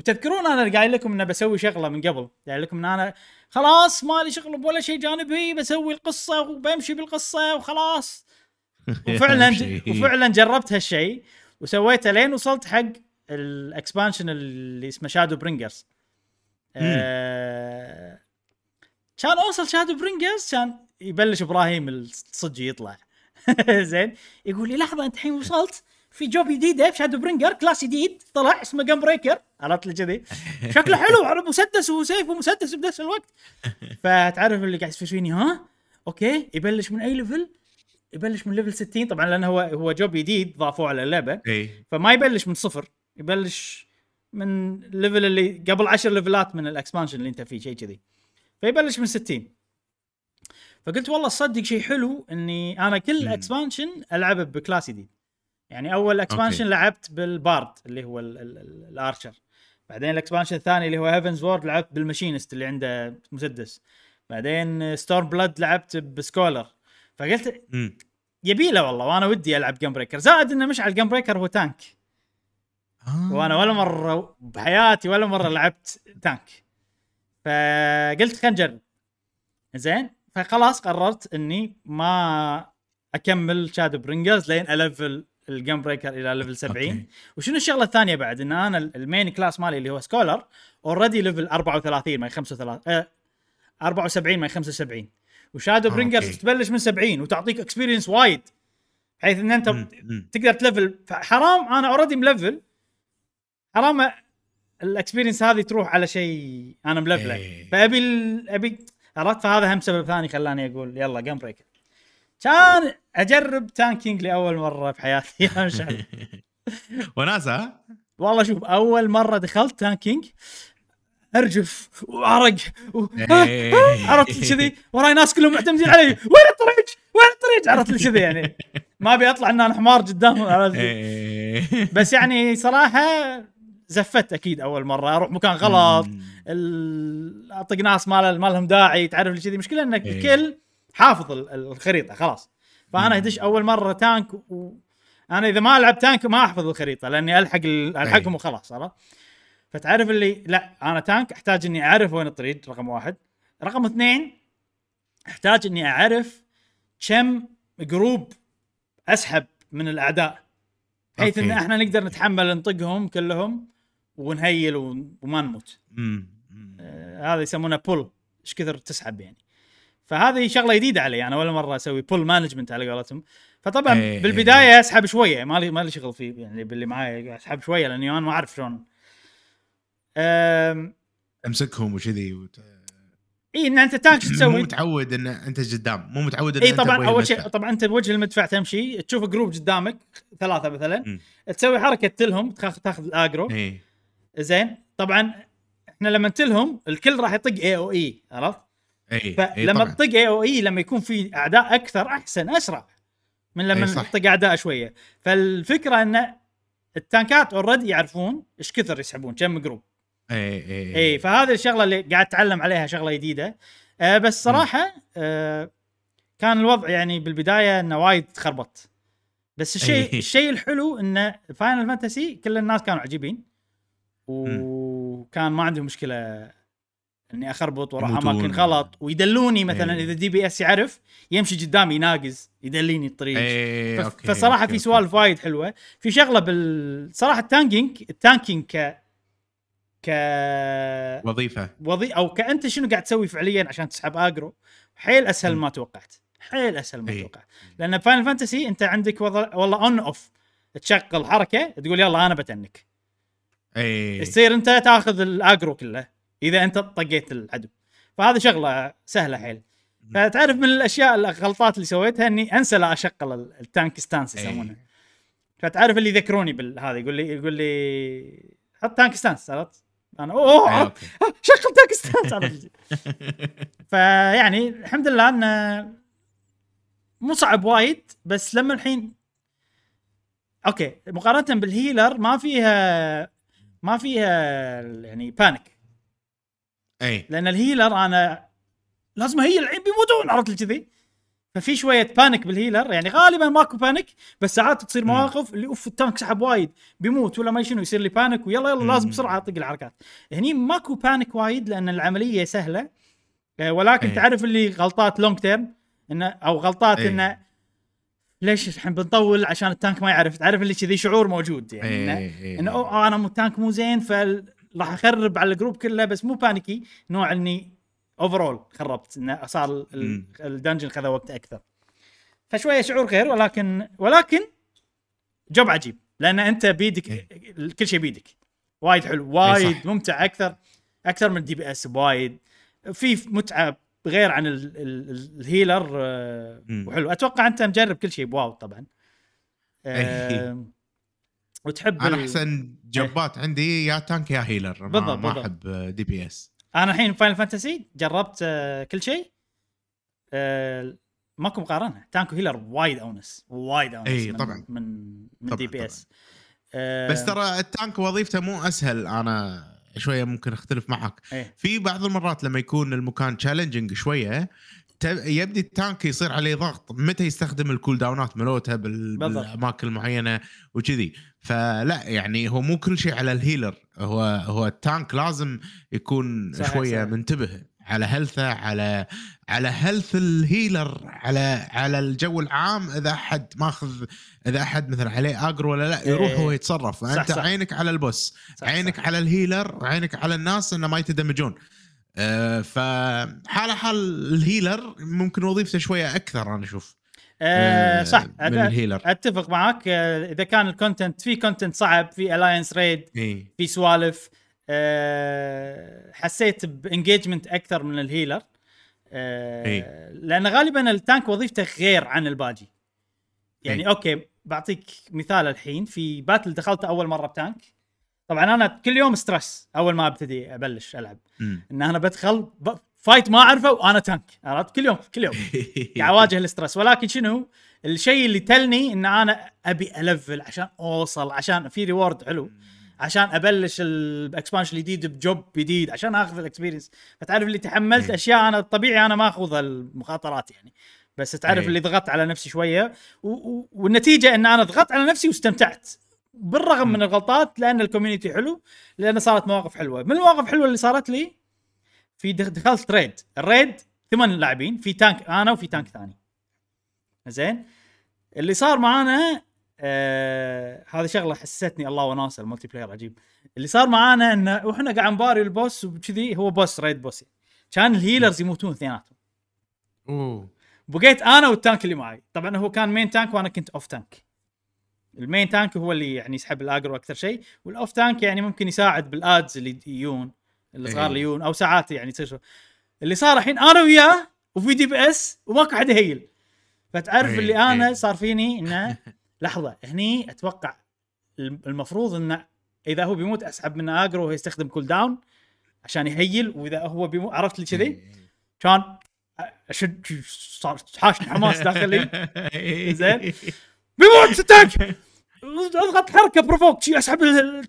وتذكرون أنا قايل لكم انه بسوي شغلة من قبل. قايل لكم إن أنا خلاص مالي شغل بولا شيء جانبي بسوي القصة وبمشي بالقصة وخلاص. *laughs* وفعلا. وفعلا جربت هالشيء وسويته لين وصلت حق ال expansion اللي اسمه Shadowbringers آه كان أوصل Shadowbringers كان يبلش إبراهيم الصجي يطلع. *laughs* زين؟ يقول لي لحظة أنت الحين وصلت؟ في job جديده في Shadowbringer class جديد طلع اسمه Gunbreaker عرفت لي كذي؟ *laughs* شكله حلو عرب مسدس وسيف ومسدس بنفس الوقت. *laughs* فتعرف اللي قاعد يصير ها؟ okay يبلش من أي level يبلش من level 60 طبعا لأنه هو هو job جديد ضافوه على اللعبة. فما يبلش من صفر يبلش من ال level اللي قبل عشر ليفلات من ال expansion اللي أنت فيه شيء كذي. فيبلش من 60 فقلت والله صدق شيء حلو إني أنا كل. expansion ألعبه ب class جديد. يعني أول expansion. لعبت بال Bard اللي هو ال- ال- ال- ال archer. بعدين ال expansion الثاني اللي هو Heavensward لعبت بال Machinist اللي عنده مسدس. بعدين Stormblood لعبت ب Scholar. فقلت مم. يبيله والله وأنا ودي ألعب Gunbreaker زائد إنه مشعل Gunbreaker هو tank آه. وأنا ولا مرة بحياتي ولا مرة لعبت tank فقلت خلينا نجرب. زين؟ فخلاص قررت إني ما أكمل Shadowbringers لين الفل ال Gunbreaker إلى level 70 okay. وشنو الشغلة الثانية بعد إن أنا ال main class مالي اللي هو Scholar already level 34 ما 35 آه 74 ما 75 و Shadowbringers. تبلش من 70 وتعطيك experience وايد بحيث إن أنت مم. مم. تقدر تلفل حرام أنا already ملفل حرام ال experience هذه تروح على شيء أنا ملفلة إيه. فأبي ال- ابي عرفت فهذا هم سبب ثاني خلاني أقول يلا Gunbreaker كان أجرب tanking لاول مرة في حياتي يا *laughs* مشعل وناسة؟ والله شوف أول مرة دخلت tanking أرجف وعرق و... إيه. عرفت كذي وراي ناس كلهم معتمدين علي وين الطريق وين الطريق عرفت كذي يعني ما أبي أطلع ان أنا حمار قدامهم؟ إيه. بس يعني صراحة زفت أكيد أول مرة أروح مكان غلط أطق ناس ما لهم داعي تعرف كذي المشكلة ان إيه. الكل حافظ ال- الخريطة خلاص فانا. ادش اول مره تانك و... أنا اذا ما العب تانك ما احفظ الخريطه لاني الحق ال- الحقهم إيه. وخلاص عرفت فتعرف اللي لا أنا تانك احتاج اني اعرف وين الطريق رقم واحد رقم اثنين احتاج اني اعرف كم group اسحب من الاعداء بحيث إن. إحنا نقدر نتحمل نطقهم كلهم ونهيل ون- وما نموت. آه، هذا يسمونه pull إيش كثر تسحب يعني فهذه شغلة جديدة علي أنا اول مرة أسوي pull management على قولتهم فطبعا إيه، بالبداية أسحب شوية ما لي ما لي شغل فيه يعني باللي معاي أسحب شوية لأني أنا ما أعرف شلون أم، أمسكهم وكذي وت... اي إن أنت tank شو *clears throat* مو تسوي؟ متعود إن أنت قدام مو متعود إن اي طبعا أول شيء. طبعا أنت بوجه المدفع تمشي تشوف group قدامك ثلاثة مثلا مم. تسوي حركة تلهم تاخذ ال aggro اي زين طبعا إحنا لما تلهم الكل راح يطق اي أو اي عرفت؟ اي إي فلما طبعاً. تطق اي أو اي لما يكون في أعداء أكثر أحسن أسرع من لما إي صح. تطق أعداء شوية. فالفكرة إن ال tank ات already يعرفون إيش كثر يسحبون كم group اي اي اي فهذه الشغلة اللي قاعد أتعلم عليها شغلة جديدة. آه بس صراحة آه كان الوضع يعني بالبداية إنه وايد تخربط بس الشيء أي. *laughs* الشيء الحلو انه Final Fantasy كل الناس كانوا عجيبين. وكان ما عندهم مشكلة إني أخربط وأروح يموتون. أماكن غلط ويدلوني مثلا أي. إذا DPS يعرف يمشي قدامي يناقز يدليني الطريق اي ف- okay، فصراحة okay، في سوالف. وايد حلوة في شغلة بال صراحة ال tanking ال tanking ك ك وظيفة وظي أو كأنت شنو قاعد تسوي فعليا عشان تسحب aggro حيل أسهل. ما توقعت حيل أسهل ما إي. توقعت لأن Final Fantasy أنت عندك وضع والله on off تشغل حركة تقول يلا أنا ب tank اي يصير أنت تاخذ ال aggro كله إذا أنت طقيت العدو فهذه شغلة سهلة حيل فتعرف من الأشياء الغلطات اللي سويتها إني أنسى لا اشغل ال- ال tank stance إي. يسمونه فتعرف اللي يذكروني بالهذا يقول لي يقول لي حط tank stance عرفت؟ أنا أوه آه،. شغل tank stance عرفت؟ *laughs* فيعني الحمد لله إنه مو صعب وايد بس لما الحين okay مقارنة بال healer ما فيها ما فيها يعني panic إي لأن ال healer أنا لازم heal الحين بيموتون عرفت كذي ففي شوية panic بال healer يعني غالبا ماكو panic بس ساعات تصير. مواقف اللي أوف ال tank سحب وايد بيموت ولا ما شنو يصير لي panic ويلا يلا لازم. بسرعة أطق الحركات هني ماكو panic وايد لأن العملية سهلة آه، ولكن إيه. تعرف اللي غلطات long term إنه أو غلطات. إنه ليش الحين بنطول عشان ال tank ما يعرف تعرف اللي كذي شعور موجود يعني إنه أنا مو ال tank مو زين فراح اخرب على ال group كله بس مو panicky نوع اني overall خربت إنه صار. ال dungeon خذ وقت أكثر فشوية شعور غير ولكن ولكن job عجيب لأن أنت بيدك إيه. كل شيء بيدك وايد حلو وايد صح. ممتع أكثر أكثر من DPS بوايد في متعة غير عن ال ال ال ال healer آه،. وحلو أتوقع أنت مجرب كل شيء بواو طبعا إيه. وتحب أنا أحسن جبات عندي يا tank يا healer ما, بالضبط، ما. احب DPS أنا الحين Final Fantasy جربت آه، كل شيء آه، ماكو مقارنة tank و healer وايد أونس وايد أونس من طبعاً. من من طبعاً، DP. S بس ترى ال tank وظيفته مو أسهل أنا شوية ممكن أختلف معك إيه. في بعض المرات لما يكون المكان challenging شوية يبدي ال tank يصير عليه ضغط متى يستخدم ال cooldown ات ملوته بال... بالضبط. بالأماكن المعينة وكذي فلا يعني هو مو كل شيء على ال healer هو هو ال tank لازم يكون صحيح، شوية صحيح. منتبه على health ه على على health ال healer على على الجو العام إذا أحد ماخذ إذا أحد مثلا عليه aggro ولا لا يروح إيه. هو يتصرف صح، صح. عينك على ال boss صح، عينك صح. على ال healer وعينك على الناس إنه ما يت damage ون آه، فحال حال ال healer ممكن وظيفته شوية أكثر أنا أشوف. آه، آه، صح من ال healer. أتفق معك آه، إذا كان ال content في content صعب في الاينس raid في سوالف. حسيت ب engagement أكثر من ال healer. لأن غالبا ال tank وظيفته غير عن الباجي. يعني. okay بعطيك مثال الحين. في battle دخلت أول مرة ب tank. طبعا أنا كل يوم stress أول ما أبتدي أبلش ألعب. إن أنا بدخل ب... fight ما أعرفه وأنا tank عرفت؟ كل يوم كل يوم. *laughs* قاعد أواجه ال stress ولكن شنو؟ الشيء اللي تلني إن أنا أبي أ level عشان أوصل عشان في reward حلو عشان أبلش ال expansion الجديد ب job جديد عشان آخذ ال experience فتعرف اللي تحملت إيه. أشياء أنا طبيعي أنا ما اخذ المخاطرات يعني. بس تعرف إيه. اللي ضغطت على نفسي شوية والنتيجة إن أنا ضغطت على نفسي واستمتعت. بالرغم من الغلطات لأن ال community حلو لأن صارت مواقف حلوة. من المواقف الحلوة اللي صارت لي؟ في دخ- دخلت raid. ال raid ثمان لاعبين في tank أنا وفي tank ثاني. زين؟ اللي صار معانا آه هذه شغلة حسستني الله وناسه ال multiplayer عجيب. اللي صار معانا انه وإحنا قاعد نباري ال boss وكذي هو boss raid boss. كان ال healers يموتون اثنيناتهم. أوه. بقيت أنا وال tank اللي معي. طبعا هو كان main tank وأنا كنت off tank ال main tank هو اللي يعني يسحب ال aggro أكثر شيء وال off tank يعني ممكن يساعد بال adds اللي يجون الصغار إيه. اللي يجون أو ساعات يعني تصير. اللي صار الحين أنا وياه وفي DPS وماكو حد ي heal فتعرف إيه، اللي أنا إيه. صار فيني إنه *laughs* لحظة هني أتوقع الم- المفروض إنه إذا هو بيموت أسحب منه aggro وهو يستخدم cooldown عشان ي heal وإذا هو بيموت عرفت لي كذي إيه. كان أشد صار حاشني حماس داخلي *laughs* زين. بيموت stack أضغط حركة provoke شي أسحب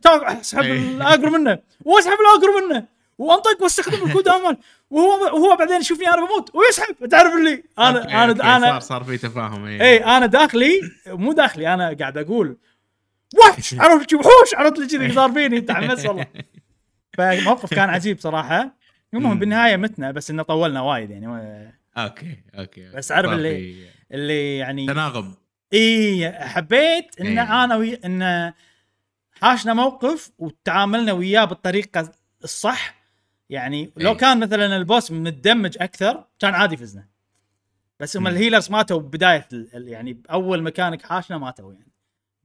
أسحب إيه. ال aggro منه وأسحب ال aggro منه وانطق واستخدم ال cooldown *laughs* وهو وهو بعدين يشوفني أنا بموت ويسحب. تعرف اللي؟ أنا okay، أنا okay، أنا صار صار في تفاهم اي اي أنا داخلي مو داخلي أنا قاعد أقول وحش عرفت وحوش عرفت لي كذي *laughs* صار فيني تحمس والله. *laughs* فالموقف كان عجيب صراحة. المهم. بالنهاية متنا بس إنه طولنا وايد يعني okay okay بس عارف اللي- اللي يعني تناغم. إي حبيت إن إيه. أنا وي... إن حاشنا موقف وتعاملنا وياه بالطريقة الصح. يعني لو إيه. كان مثلا ال boss متدمج أكثر كان عادي فزنا بس هم. ال healers ماتوا ببدايه يعني بأول مكانك حاشنا ماتوا يعني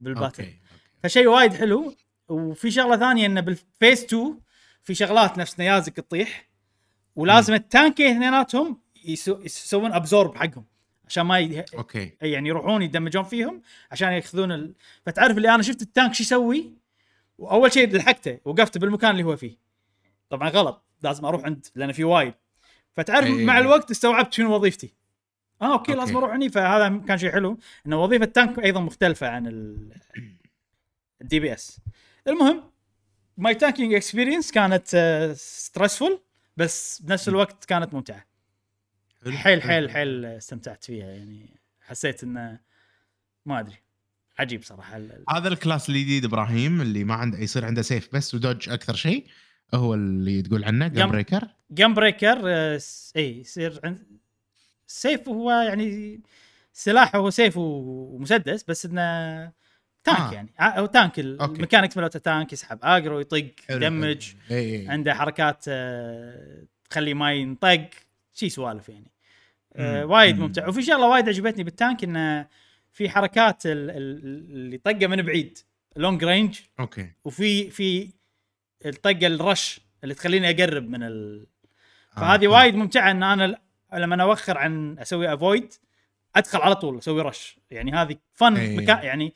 بال battle okay فشيء وايد حلو. وفي شغلة ثانية انه بال phase 2 في شغلات نفس نيازك تطيح. ولازم التانكين اثنيناتهم يسو- يسوون absorb حقهم. عشان ما ي... okay. يعني يروحون يدمجون فيهم عشان ياخذون ال... فتعرف اللي أنا شفت ال tank شو يسوي؟ وأول شيء لحقته وقفت بالمكان اللي هو فيه. طبعا غلط لازم أروح عند لأن في وايد. فتعرف إيه. مع الوقت استوعبت شنو وظيفتي. آه okay, okay. لازم أروح هني فهذا كان شيء حلو إن وظيفة ال tank أيضا مختلفة عن ال ال DPS المهم my tanking experience كانت stressful بس بنفس الوقت كانت ممتعة. حيل حيل حيل استمتعت فيها يعني حسيت إنه ما أدري عجيب صراحة هذا ال class الجديد إبراهيم اللي ما عنده يصير عنده سيف بس و dodge أكثر شيء هو اللي تقول عنه gun gun- breaker Gunbreaker آه، اي يصير عند سيف هو يعني سلاح هو سيف ومسدس بس إنه tank آه. يعني ع- هو tank. ال mechanics مالته tank يسحب aggro يطق يدمج. اي اي عنده حركات آه، تخلي ما ينطق شي سوالف يعني آه،. وايد مم. ممتع. وفي شغلة وايد عجبتني بال tank إنه في حركات ال- ال- اللي طقة من بعيد. long range okay. وفي في الطقة ال rush اللي تخليني أقرب من ال... فهذه آه. وايد ممتعة إن أنا لما أوخر عن أسوي avoid أدخل على طول أسوي rush يعني هذه fun. مكان يعني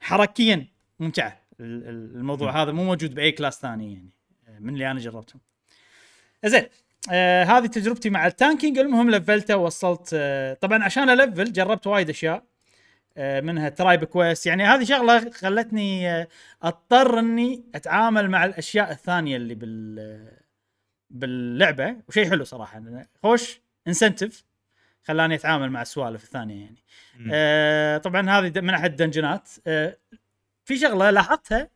حركيا ممتعة. ال- ال- الموضوع هذا مو موجود بأي class ثاني يعني من اللي أنا جربتهم زين. آه هذه تجربتي مع ال tanking. المهم لفلته وصلت آه طبعا عشان ألفل جربت وايد أشياء آه منها tribe quest يعني هذه شغلة خلتني آه أضطر إني أتعامل مع الأشياء الثانية اللي بال باللعبة. وشيء حلو صراحة خوش incentive خلاني أتعامل مع السوالف الثانية يعني. مم. آه طبعا هذه من أحد الدنجنات. آه في شغلة لاحظتها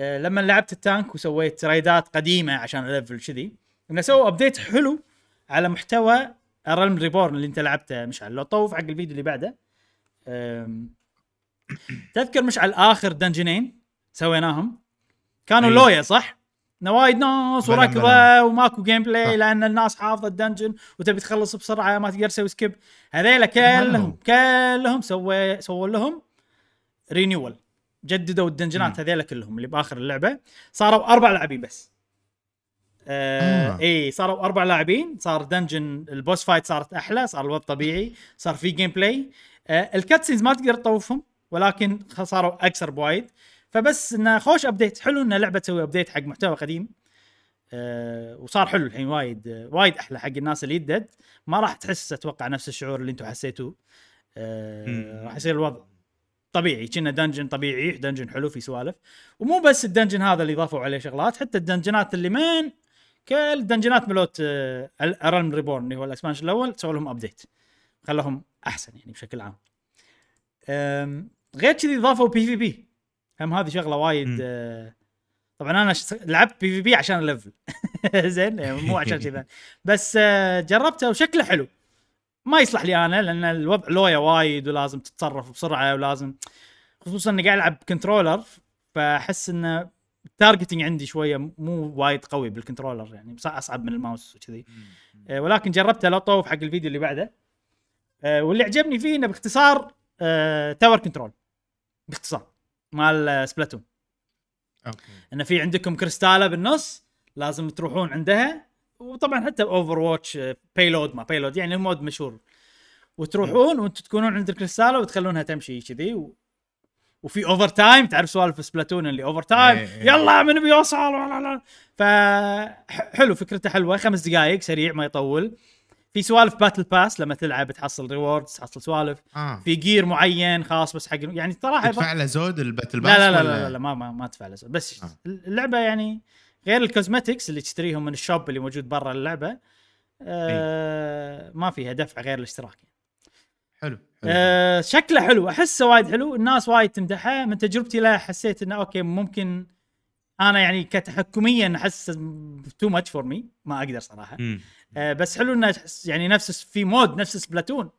آه لما لعبت ال tank وسويت رايدات قديمة عشان ألفل كذي. إنه سووا update حلو على محتوى Realm Reborn اللي أنت لعبته مشعل لو طوف حق الفيديو اللي بعده تذكر مشعل آخر دنجنين سويناهم كانوا أي. لوية صح؟ وايد ناس وركضه. وماكو gameplay لأن الناس حافظة ال dungeon وتبي تخلص بسرعة ما تقدر تسوي skip هذيلا هذا كلهم. كلهم سوي سووا لهم renewal جددوا الدنجنات. هذيلا كلهم اللي بآخر اللعبة صاروا أربع لاعبين بس آه آه. اي صاروا أربع لاعبين. صار dungeon ال boss fight صارت أحلى صار الوضع طبيعي صار في gameplay آه ال cutscenes ما تقدر تطوفهم ولكن صاروا أكثر بوايد. فبس إنه خوش update حلو ان لعبة تسوي update حق محتوى قديم. آه وصار حلو الحين وايد آه وايد أحلى حق الناس اللي يدد. ما راح تحس أتوقع نفس الشعور اللي أنتم حسيتوه. آه. راح يصير الوضع طبيعي. كنا dungeon طبيعي dungeon حلو في سوالف. ومو بس ال dungeon هذا اللي ضافوا عليه شغلات حتى الدنجنات اللي من كل الدنجنات مالت A Realm Reborn اللي هو ال expansion الأول سووا لهم update خلوهم أحسن يعني بشكل عام. غير كذي ضافوا PvP هم هذه شغلة وايد. آه، طبعا أنا لعبت PvP عشان ال level *laughs* زين يعني مو عشان كذا. بس آه، جربته وشكله حلو. ما يصلح لي أنا لأن الوضع لوية وايد ولازم تتصرف بسرعة ولازم خصوصا إني قاعد ألعب controller فأحس إنه ال targeting عندي شوية مو وايد قوي بال controller يعني أصعب من الماوس وكذي. آه، ولكن جربته لو طوف حق الفيديو اللي بعده. آه، واللي عجبني فيه إنه باختصار آه، tower control باختصار مال آه، Splatoon okay. إنه في عندكم كريستالة بالنص لازم تروحون عندها. وطبعا حتى Overwatch payload map payload يعني mode مشهور. وتروحون وأنتم تكونون عند الكريستالة وتخلونها تمشي كذي. وفي overtime تعرف سوالف Splatoon اللي overtime إيه، إيه. يلا من بيوصل لا لا ف ح- حلو فكرته حلوة. خمس دقائق سريع ما يطول. في سوالف battle pass لما تلعب تحصل rewards تحصل سوالف. آه. في gear معين خاص بس حق يعني صراحة تدفع له زود ال battle pass لا لا, لا, لا, لا ما ما, ما تدفع له زود. بس آه. اللعبة يعني غير ال cosmetics اللي تشتريهم من ال shop اللي موجود برا اللعبة آه ما فيها دفع غير الاشتراك. حلو حلو. آه شكله حلو. أحسه وايد حلو. الناس وايد تمدحه. من تجربتي له حسيت إنه okay ممكن أنا يعني كتحكميا أحس too much for me ما أقدر صراحة. مم. آه بس حلو إنه يعني نفس في mode نفس Splatoon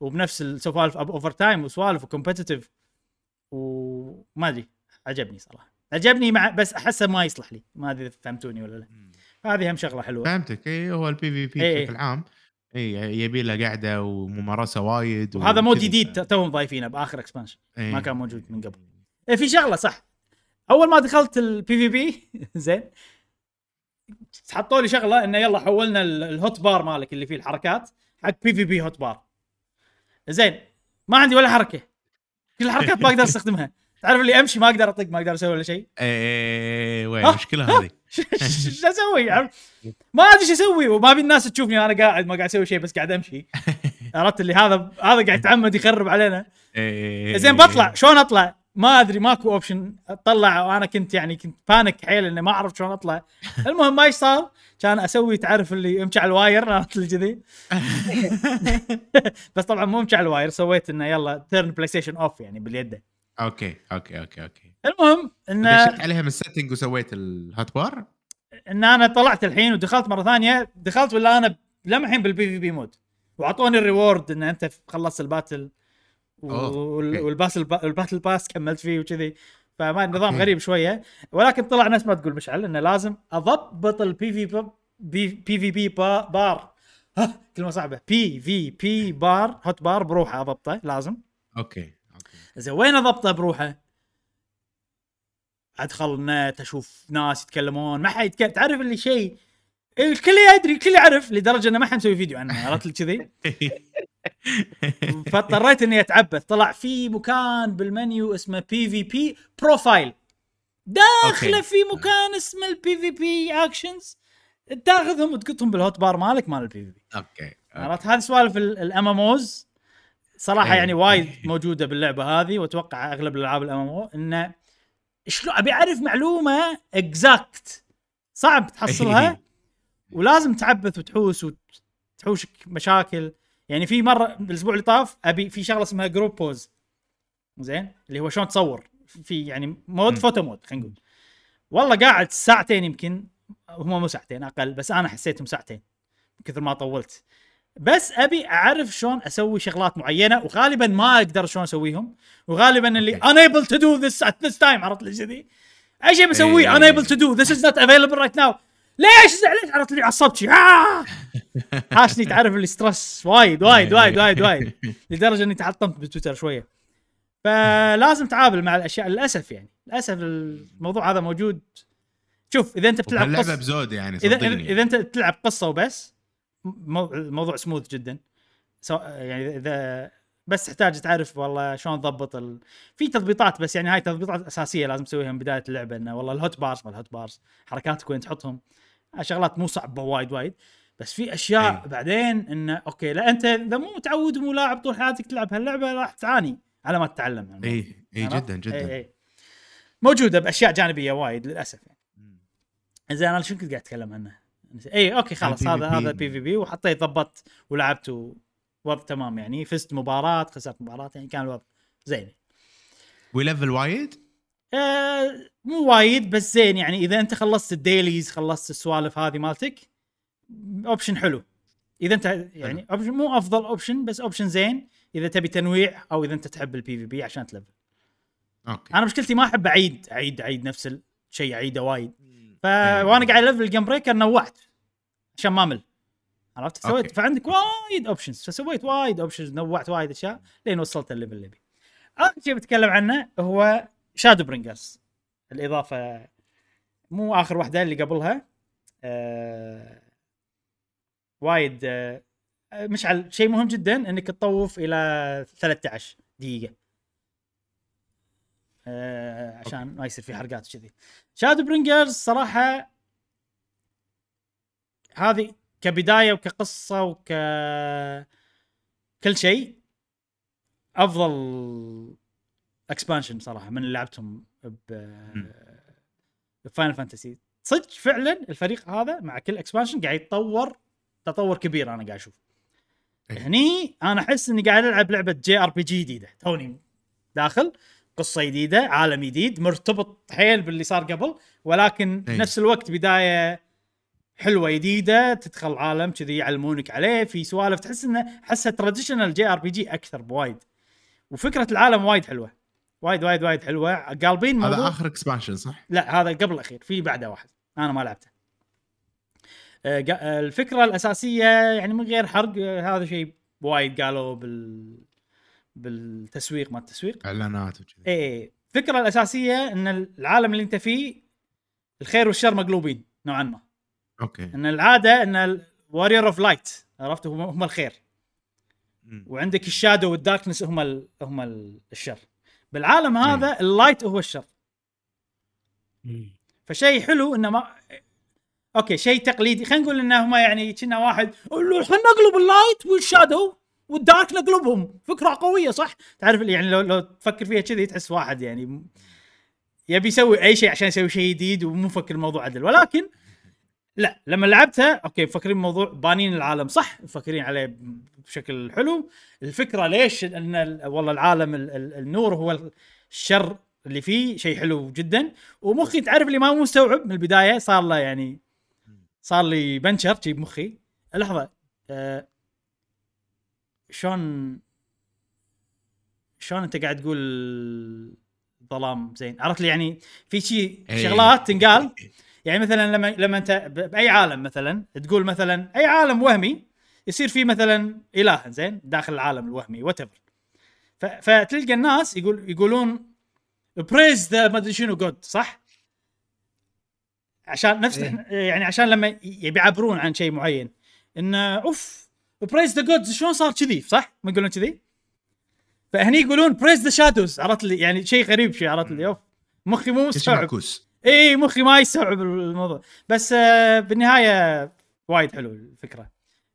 وبنفس السوالف overtime وسوالف و competitive وما أدري عجبني صراحة. عجبني مع بس أحسه ما يصلح لي. ما أدري فهمتوني ولا لا. هذه هم شغلة حلوة. فهمتك. اي هو البي في بي. بشكل عام. إي يبي له قعده وممارسة وايد وهذا mode. جديد توهم ضايفينه بآخر expansion إيه. ما كان موجود من قبل. إيه في شغلة صح أول ما دخلت ال PvP زين حطوا لي شغلة إنه يلا حولنا ال- ال hot bar مالك اللي فيه الحركات حق PvP hot bar زين ما عندي ولا حركة كل الحركات ما أقدر أستخدمها تعرف اللي امشي ما أقدر اطق ما أقدر أسوي ولا شيء. إيه وين؟ ها؟ المشكلة هذه. *laughs* شو أسوي؟ ما ادري شو أسوي وما ابي الناس تشوفني وأنا قاعد ما قاعد أسوي شيء بس قاعد امشي. *laughs* عرفت؟ اللي هذا هذا قاعد يتعمد يخرب علينا. إيه. زين بطلع. شلون اطلع؟ ما ادري ماكو option اطلع وأنا كنت يعني كنت panic حيل إني ما اعرف شلون اطلع. *laughs* المهم ما إيش صار؟ كان أسوي تعرف اللي امشي على ال wire؟ عرفت اللي كذي؟ بس طبعا مو امشي على ال wire سويت إنه يلا turn PlayStation off يعني باليد okay okay okay okay. المهم انه دشيت عليها من ال setting وسويت ال hot bar إن أنا طلعت الحين ودخلت مرة ثانية دخلت ولا أنا لمحين بال PvP mode وأعطوني ال reward إن أنت خلصت ال battle أوه، وال- okay. وال battle با- ال battle pass كملت فيه وكذي. فما نظام okay. غريب شوية. ولكن طلع نفس ما تقول مشعل إنه لازم أضبط ال PvP PvP با- بار كلمة صعبة. PvP bar hot bar بروحه أضبطه لازم. okay. زين وين اضبطه بروحه؟ ادخل النت أشوف ناس يتكلمون ما حد يتكلم. تعرف اللي شيء؟ إيه، الكل يدري الكل يعرف لدرجة إنه ما حد مسوي فيديو عنه عرفت لي كذي؟ *laughs* فاضطريت إني أتعبث. طلع في مكان بالمنيو اسمه PvP profile داخله. في مكان اسمه ال PvP actions تاخذهم وتقطهم بال hot bar مالك مال ال PvP okay عرفت؟ هذه سوالف ال MMOs صراحة إيه. يعني وايد موجودة باللعبة هذه وأتوقع أغلب الألعاب ال MMO. انه شلون أبي أعرف معلومة exact صعب تحصلها؟ ولازم تعبث وتحوس وتحوشك مشاكل. يعني في مرة بالأسبوع اللي طاف أبي في شغلة اسمها group pose زين؟ اللي هو شلون تصور. في يعني mode. photo mode خلينا نقول. والله قاعد ساعتين يمكن هم مو ساعتين أقل بس أنا حسيتهم ساعتين من كثر ما طولت. بس أبي أعرف شلون أسوي شغلات معينة وغالبا ما أقدر شلون أسويهم وغالبا اللي unable to do this at this time عرفت لي كذي؟ أي شيء بسويه إيه. unable to do this is not available right now. ليش زعلت؟ عرفت لي عصبت شي. آه! *laughs* حاشني تعرف اللي stress وايد وايد وايد وايد وايد. لدرجة إني تحطمت بتويتر شوية. فلازم تعامل مع الأشياء للأسف يعني. للأسف الموضوع هذا موجود. شوف إذا أنت بتلعب قصه بزود يعني اذا صدقني. إذا أنت تلعب قصة وبس الموضوع سموث جدا سواء يعني اذا بس تحتاج تعرف والله شلون تضبط ال... في تضبيطات بس يعني هاي تضبيطات أساسية لازم تسويها من بداية اللعبة إنه والله ال hot bars ما ال hot bars حركاتك وين تحطهم شغلات مو صعبة وايد وايد بس في أشياء أي. بعدين إنه okay لا أنت إذا مو متعود ومو لاعب طول حياتك تلعب هاللعبة راح تعاني على ما تتعلم عن الموضوع. اي اي عرفت؟ جدا جدا إي إي. موجودة بأشياء جانبية وايد للأسف يعني. زين أنا شو كنت قاعد أتكلم عنه؟ اي okay خلاص هذا PvP. هذا PvP وحطيت ضبطت ولعبت ووضع تمام يعني. فزت مباراة خسرت مباراة يعني كان الوضع زين. و level وايد؟ آه مو وايد بس زين يعني. إذا أنت خلصت ال dailies خلصت السوالف هذه مالتك option حلو. إذا أنت يعني option مو أفضل option بس option زين. إذا تبي تنويع أو إذا أنت تحب ال PvP عشان ت level. okay. أنا مشكلتي ما أحب اعيد اعيد أعيد نفس الشيء أعيده وايد. ف إيه. وأنا قاعد ا level ال Gunbreaker نوعت عشان ما أمل. عرفت؟ سويت. فعندك وايد options فسويت وايد options نوعت وايد أشياء لين وصلت ال level اللي ابي اخر شيء بتكلم عنه هو Shadowbringers الإضافة مو آخر واحدة اللي قبلها. آه وايد آه مشعل شيء مهم جدا إنك تطوف إلى 13 دقيقة. آه عشان ما يصير في حرقات كذي Shadowbringers صراحة هذه كبداية وكقصة وك كل شيء أفضل expansion صراحة من اللي لعبتهم ب ب Final Fantasy صدق فعلا الفريق هذا مع كل expansion قاعد يتطور تطور كبير أنا قاعد أشوف إيه. هني أنا أحس إني قاعد ألعب لعبة JRPG جديدة. توني داخل. قصة جديدة عالم جديد مرتبط حيل باللي صار قبل ولكن إيه. نفس الوقت بداية حلوة جديدة تدخل عالم كذي يعلمونك عليه في سوالف تحس إنه احسها traditional JRPG أكثر بوايد. وفكرة العالم وايد حلوة. وايد وايد وايد حلوة. قالبين هذا آخر expansion صح؟ لا هذا قبل الأخير في بعده واحد. أنا ما لعبته. آه، الفكرة الأساسية يعني من غير حرق آه، هذا شيء وايد قالوا بال بالتسويق ما التسويق. إعلانات وكذي. إيه الفكرة الأساسية إن العالم اللي أنت فيه الخير والشر مقلوبين نوعا ما. okay. إن العادة إن ال Warrior of Light عرفت؟ هم الخير. مم. وعندك ال shadow وال darkness هم ال هم ال- الشر. بالعالم هذا ال light هو الشر. فشيء حلو انه ما أوكي شيء تقليدي. خلينا نقول انه هم يعني كنه واحد "لو خلينا نقلب ال light وال shadow؟ وال dark نقلبهم فكرة قوية صح؟ تعرف يعني لو لو تفكر فيها كذي تحس واحد يعني يبي يسوي أي شيء عشان يسوي شيء جديد ومو مفكر الموضوع عدل. ولكن لا لما لعبتها أوكي مفكرين الموضوع بانين العالم صح؟ مفكرين عليه بشكل حلو. الفكرة ليش؟ ان ال- والله العالم ال- ال- النور هو الشر اللي فيه شيء حلو جدا. ومخي تعرف اللي ما مستوعب من البداية صار له يعني صار لي بنشر شي بمخي. لحظة آه شلون شلون انت قاعد تقول ظلام زين عرفت لي يعني في شيء إيه. شغلات تنقال يعني مثلا لما لما انت بأي عالم مثلا تقول مثلا أي عالم وهمي يصير فيه مثلا إله زين داخل العالم الوهمي وات فتلقى الناس يقول يقولون praise the ما أدري شنو god صح؟ عشان نفس إيه. يعني عشان لما يبي يعبرون عن شيء معين إنه أوف praise the gods شلون صار كذي؟ صح؟ ما يقولون كذي؟ فهني يقولون praise the shadows عرفت لي يعني شيء غريب شيء عرفت لي أوف. مخي مو مستوعب. اي مخي ما يستوعب الموضوع. بس آه، بالنهاية وايد حلو الفكرة.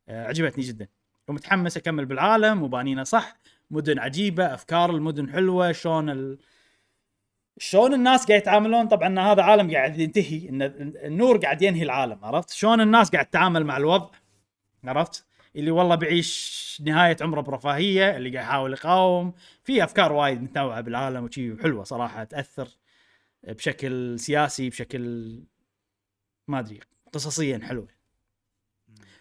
آه، عجبتني جدا. ومتحمس أكمل بالعالم وبانينا صح. مدن عجيبة أفكار المدن حلوة شلون ال... شلون الناس قاعد يتعاملون؟ طبعا هذا عالم قاعد ينتهي إن النور قاعد ينهي العالم عرفت؟ شلون الناس قاعد تتعامل مع الوضع؟ عرفت؟ اللي والله بيعيش نهاية عمره برفاهية اللي قاعد يحاول يقاوم. في أفكار وايد متنوعة بالعالم وشي حلوة صراحة تأثر بشكل سياسي بشكل ما أدري قصصيا حلوة.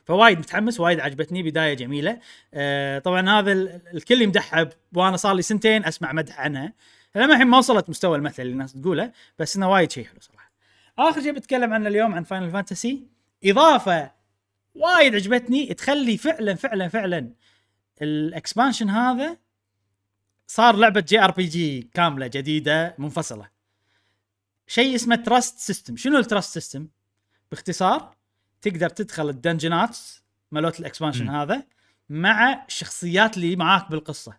فوايد متحمس وايد عجبتني بداية جميلة. آه طبعا هذا ال- الكل يمدحها وأنا صار لي سنتين أسمع مدح عنها لما الحين ما وصلت مستوى المثل اللي الناس تقوله بس إنه وايد شيء حلو صراحة. آخر شيء بتكلم عنه اليوم عن Final Fantasy إضافة وايد عجبتني. تخلي فعلا فعلا فعلا ال expansion هذا صار لعبة JRPG كاملة جديدة منفصلة. شيء اسمه trust system شنو ال trust system باختصار تقدر تدخل الدنجنات مالوت ال expansion. هذا مع الشخصيات اللي معاك بالقصة.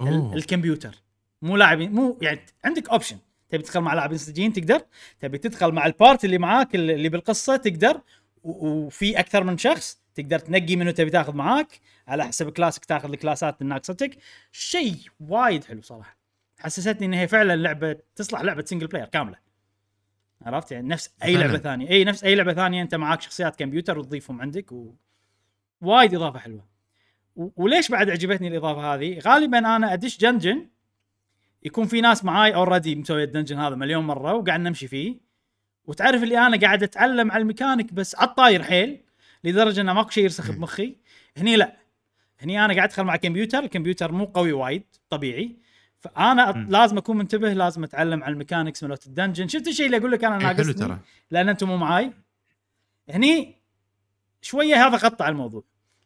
ال- أوه. الكمبيوتر. مو لاعبين مو يعني عندك option تبي تدخل مع لاعبين صجيين تقدر تبي تدخل مع ال party اللي معاك اللي بالقصة تقدر وفي أكثر من شخص تقدر تنقي منو تبي تاخذ معاك على حسب كلاسك تاخذ الكلاسات الناقصتك شيء وايد حلو صراحة. حسستني إن هي فعلا لعبة تصلح لعبة single player كاملة. عرفت؟ يعني نفس أي. لعبة ثانية. إي نفس أي لعبة ثانية أنت معاك شخصيات كمبيوتر وتضيفهم عندك و... وايد إضافة حلوة. و... وليش بعد عجبتني الإضافة هذه؟ غالبا أنا أدش dungeon يكون في ناس معاي already مسوي ال dungeon هذا مليون مرة وقاعد نمشي فيه. وتعرف اللي أنا قاعد أتعلم على الميكانيك بس على الطاير حيل لدرجة إنه ماكو شيء يرسخ. بمخي. هني لا. هني أنا قاعد أدخل مع كمبيوتر الكمبيوتر مو قوي وايد طبيعي. فأنا. مم. لازم أكون منتبه لازم أتعلم على ال mechanics مالت ال dungeon. شفت الشيء اللي أقول لك أنا ناقصني؟ لأن أنتم مو معاي. هني شوية هذا على الموضوع.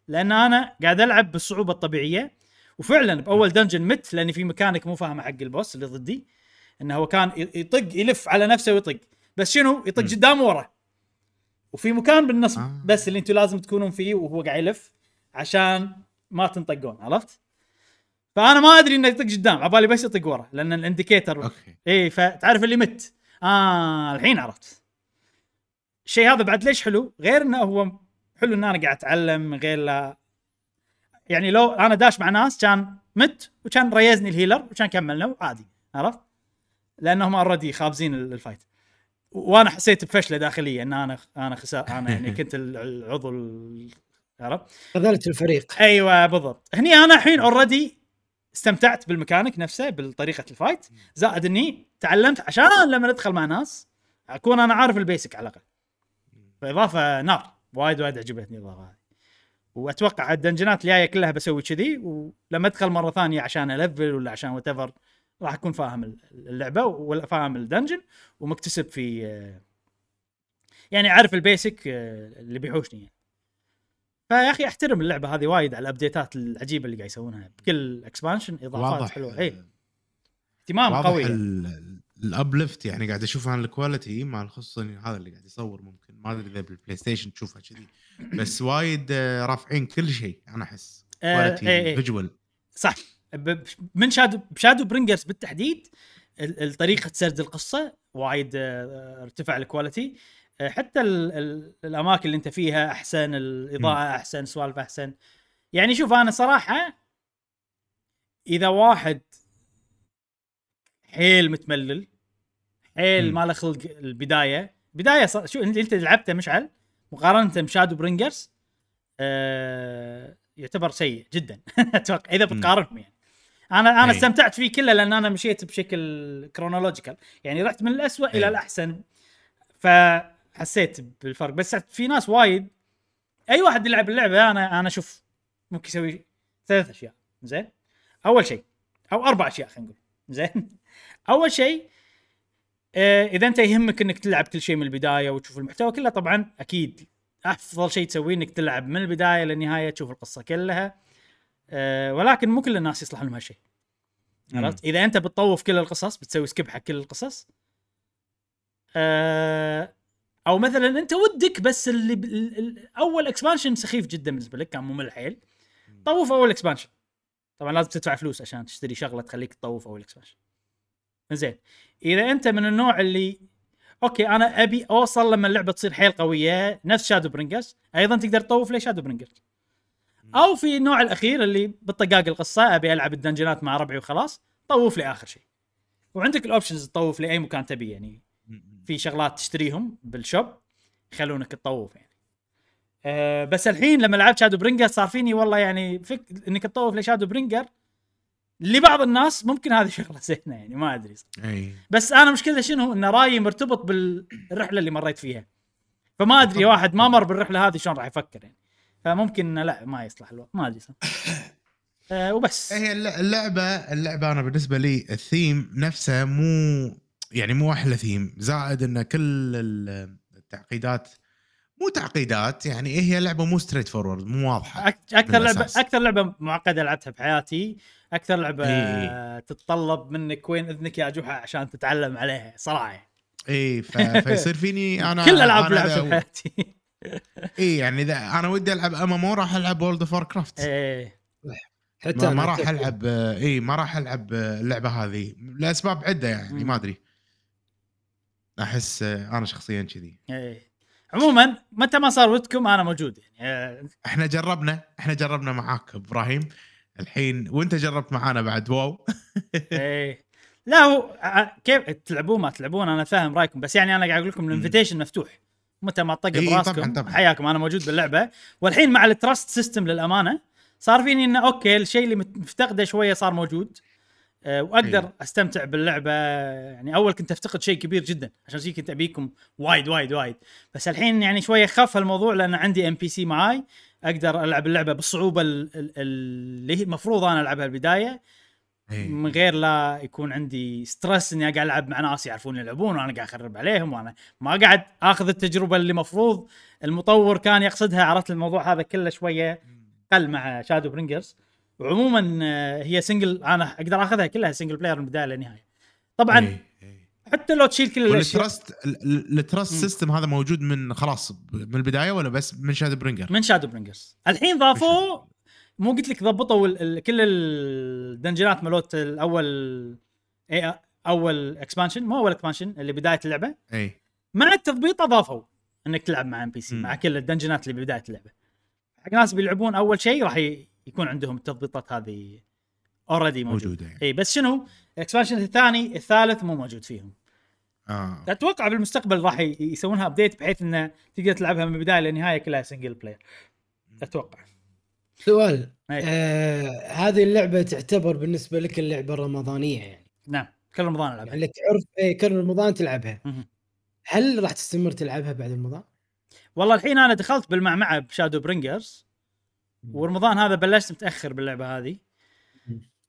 لأن أنا قاعد ألعب بالصعوبة الطبيعية. وفعلا بأول dungeon مت لأني في ميكانيك مو فاهمه حق ال boss اللي ضدي. إنه هو كان يطق يلف على نفسه ويطق. بس شنو؟ يطق. قدام ورا. وفي مكان بالنص آه. بس اللي أنتم لازم تكونون فيه وهو قاعد يلف عشان ما تنطقون عرفت؟ فأنا ما أدري إنه يطق قدام عبالي بس يطق ورا لأن ال indicator أوكي. إي فتعرف اللي مت آه الحين عرفت. الشيء هذا بعد ليش حلو؟ غير إنه هو حلو إن أنا قاعد أتعلم من غير لا. يعني لو أنا داش مع ناس كان مت وكان ريزني ال healer وكان كملنا عادي عرفت؟ لأنهم already خابزين ال- ال fight وأنا حسيت بفشلة داخليه إن أنا أنا خسا أنا يعني كنت ال- العضو ال- عرفت؟ خذلت الفريق. أيوه بالضبط. هني أنا الحين already استمتعت بالميكانيك نفسه بالطريقة ال fight زائد إني تعلمت عشان لما ندخل مع ناس أكون أنا عارف ال basic على الأقل. فإضافة نار. وايد وايد عجبتني الإضافة هذه. وأتوقع الدنجنات الجاية كلها بسوي كذي. ولما أدخل مرة ثانية عشان ألفل ولا عشان وات راح أكون فاهم اللعبة ولا فاهم ال dungeon ومكتسب في يعني عارف ال basic اللي بيحوشني يعني. فيا أخي أحترم اللعبة هذه وايد على الابديتات العجيبة اللي قاعد يسوونها. بكل expansion إضافات واضح حلوة. اي اهتمام واضح قوي يعني. ال- ال uplift يعني قاعد أشوف أنا ال quality مال خصوصا هذا اللي قاعد يصور ممكن. ما أدري إذا بال PlayStation تشوفها كذي. بس وايد آه، رافعين كل شيء أنا أحس. آه، quality إيه، إيه. visual صح. من Shadow ب Shadowbringers بالتحديد ال- الطريقة سرد القصة وايد آه، ارتفع ال quality آه، حتى ال ال الأماكن اللي أنت فيها أحسن الإضاءة أحسن سوالف أحسن. يعني شوف أنا صراحة إذا واحد حيل متملل حيل. ما له خلق البداية بداية صار شو أنت لعبته مشعل مقارنة ب Shadowbringers آه يعتبر سيء جدا. *laughs* أتوقع إذا. بتقارنهم يعني. أنا أنا أي. استمتعت فيه كله لأن أنا مشيت بشكل chronological يعني رحت من الأسوأ إلى أي. الأحسن. فحسيت بالفرق. بس في ناس وايد أي واحد يلعب اللعبة أنا أنا أشوف ممكن يسوي ثلاث أشياء. زين؟ أول شيء أو أربع أشياء خلينا نقول. زين؟ *laughs* أول شيء آه، إذا أنت يهمك إنك تلعب كل شيء من البداية وتشوف المحتوى كله طبعا أكيد أفضل شيء تسويه إنك تلعب من البداية للنهاية تشوف القصة كلها. أه ولكن مو كل الناس يصلح لهم هالشيء. عرفت؟ إذا أنت بتطوف كل القصص بتسوي skip حق كل القصص أه أو مثلا أنت ودك بس اللي ب... أول expansion سخيف جدا بالنسبة لك كان ممل حيل. طوف أول expansion طبعا لازم تدفع فلوس عشان تشتري شغلة تخليك تطوف أول expansion زين. إذا أنت من النوع اللي أوكي أنا أبي أوصل لما اللعبة تصير حيل قوية نفس Shadowbringers أيضا تقدر تطوف لي Shadowbringers أو في النوع الأخير اللي بالطقاق القصة أبي ألعب الدنجنات مع ربعي وخلاص طوف لي آخر شيء. وعندك ال options تطوف لأي مكان تبي يعني في شغلات تشتريهم بال shop يخلونك تطوف يعني. أه بس الحين لما لعبت Shadowbringer صار فيني والله يعني فك إنك تطوف ل Shadowbringer لبعض الناس ممكن هذه *laughs* شغلة زينة يعني ما أدري أي. بس أنا مشكلتي شنو؟ إن رأيي مرتبط بالرحلة اللي مريت فيها. فما أدري. واحد ما مر بالرحلة هذه شلون راح يفكر يعني. فممكن لا ما يصلح الوقت ما أدري. أه وبس هي الل- اللعبة اللعبة أنا بالنسبة لي الثيم نفسه مو يعني مو أحلى ثيم زائد إن كل ال- التعقيدات مو تعقيدات يعني هي لعبة مو straightforward مو واضحة أكثر لعبة. أكثر لعبة معقدة لعبتها بحياتي أكثر لعبة إيه. تتطلب منك وين إذنك يا جحا عشان تتعلم عليها صراحة اي. فيصير فيني *laughs* أنا كل ألعاب لعبتها بحياتي اي يعني إذا أنا ودي ألعب ام ام راح ألعب World of Warcraft إيه حتى ما, أنا ما راح. ألعب اي ما راح ألعب اللعبة هذه لأسباب عدة يعني. ما أدري. أحس آه، أنا شخصيا كذي. إيه. عموما متى ما صار ودكم أنا موجود يعني آه، إحنا جربنا إحنا جربنا معاك إبراهيم. الحين وأنت جربت معانا بعد WoW. *laughs* إيه. لا هو ع- كيف تلعبون ما تلعبون أنا فاهم رأيكم بس يعني أنا قاعد أقول لكم ال invitation مفتوح. متى ما تطق إيه، براسكم. طبعاً، طبعاً. حياكم أنا موجود باللعبة. والحين مع ال trust system للأمانة صار فيني إنه okay الشيء اللي مفتقده شوية صار موجود. أه وأقدر إيه. أستمتع باللعبة. يعني أول كنت أفتقد شيء كبير جدا. عشان شيء كنت أبيكم وايد وايد وايد. بس الحين يعني شوية خف الموضوع لأن عندي NPC معاي. أقدر ألعب اللعبة بالصعوبة ال- ال- اللي هي المفروض أنا ألعبها البداية. إيه. من غير لا يكون عندي stress إني قاعد ألعب مع ناس يعرفون يلعبون وأنا قاعد أخرب عليهم وأنا ما قاعد أخذ التجربة اللي مفروض المطور كان يقصدها عرفت الموضوع هذا كله شوية قل مع Shadowbringers وعموما آه، هي single أنا أقدر أخذها كلها single player من البداية للنهاية طبعا إيه، إيه. حتى لو تشيل كل الأشياء ال trust مم. system هذا موجود من خلاص من البداية ولا بس من Shadowbringers؟ من Shadowbringers الحين ضافوا مو قلت لك ضبطوا ال- كل ال dungeonات مالوت الأول إيه، أول expansion مو أول expansion اللي بداية اللعبة. أي. مع التضبيط أضافوا إنك تلعب مع NPC. مع كل ال dungeonات اللي ببدايه اللعبة. حق ناس بيلعبون أول شيء راح ي- يكون عندهم التضبيطات هذه already موجودة. موجودة يعني. إي بس شنو؟ ال expansion الثاني الثالث مو موجود فيهم. آه. أتوقع بالمستقبل راح يسوونها update بحيث إنه تقدر تلعبها من البداية للنهايه كلها single player أتوقع. سؤال أي. آه هذه اللعبة تعتبر بالنسبة لك اللعبة الرمضانية يعني؟ نعم كل رمضان ألعبها. يعني لك عرف إيه كل رمضان تلعبها. مهم. هل راح تستمر تلعبها بعد رمضان؟ والله الحين أنا دخلت بالمعمعة ب Shadowbringers ورمضان هذا بلشت متأخر باللعبة هذه.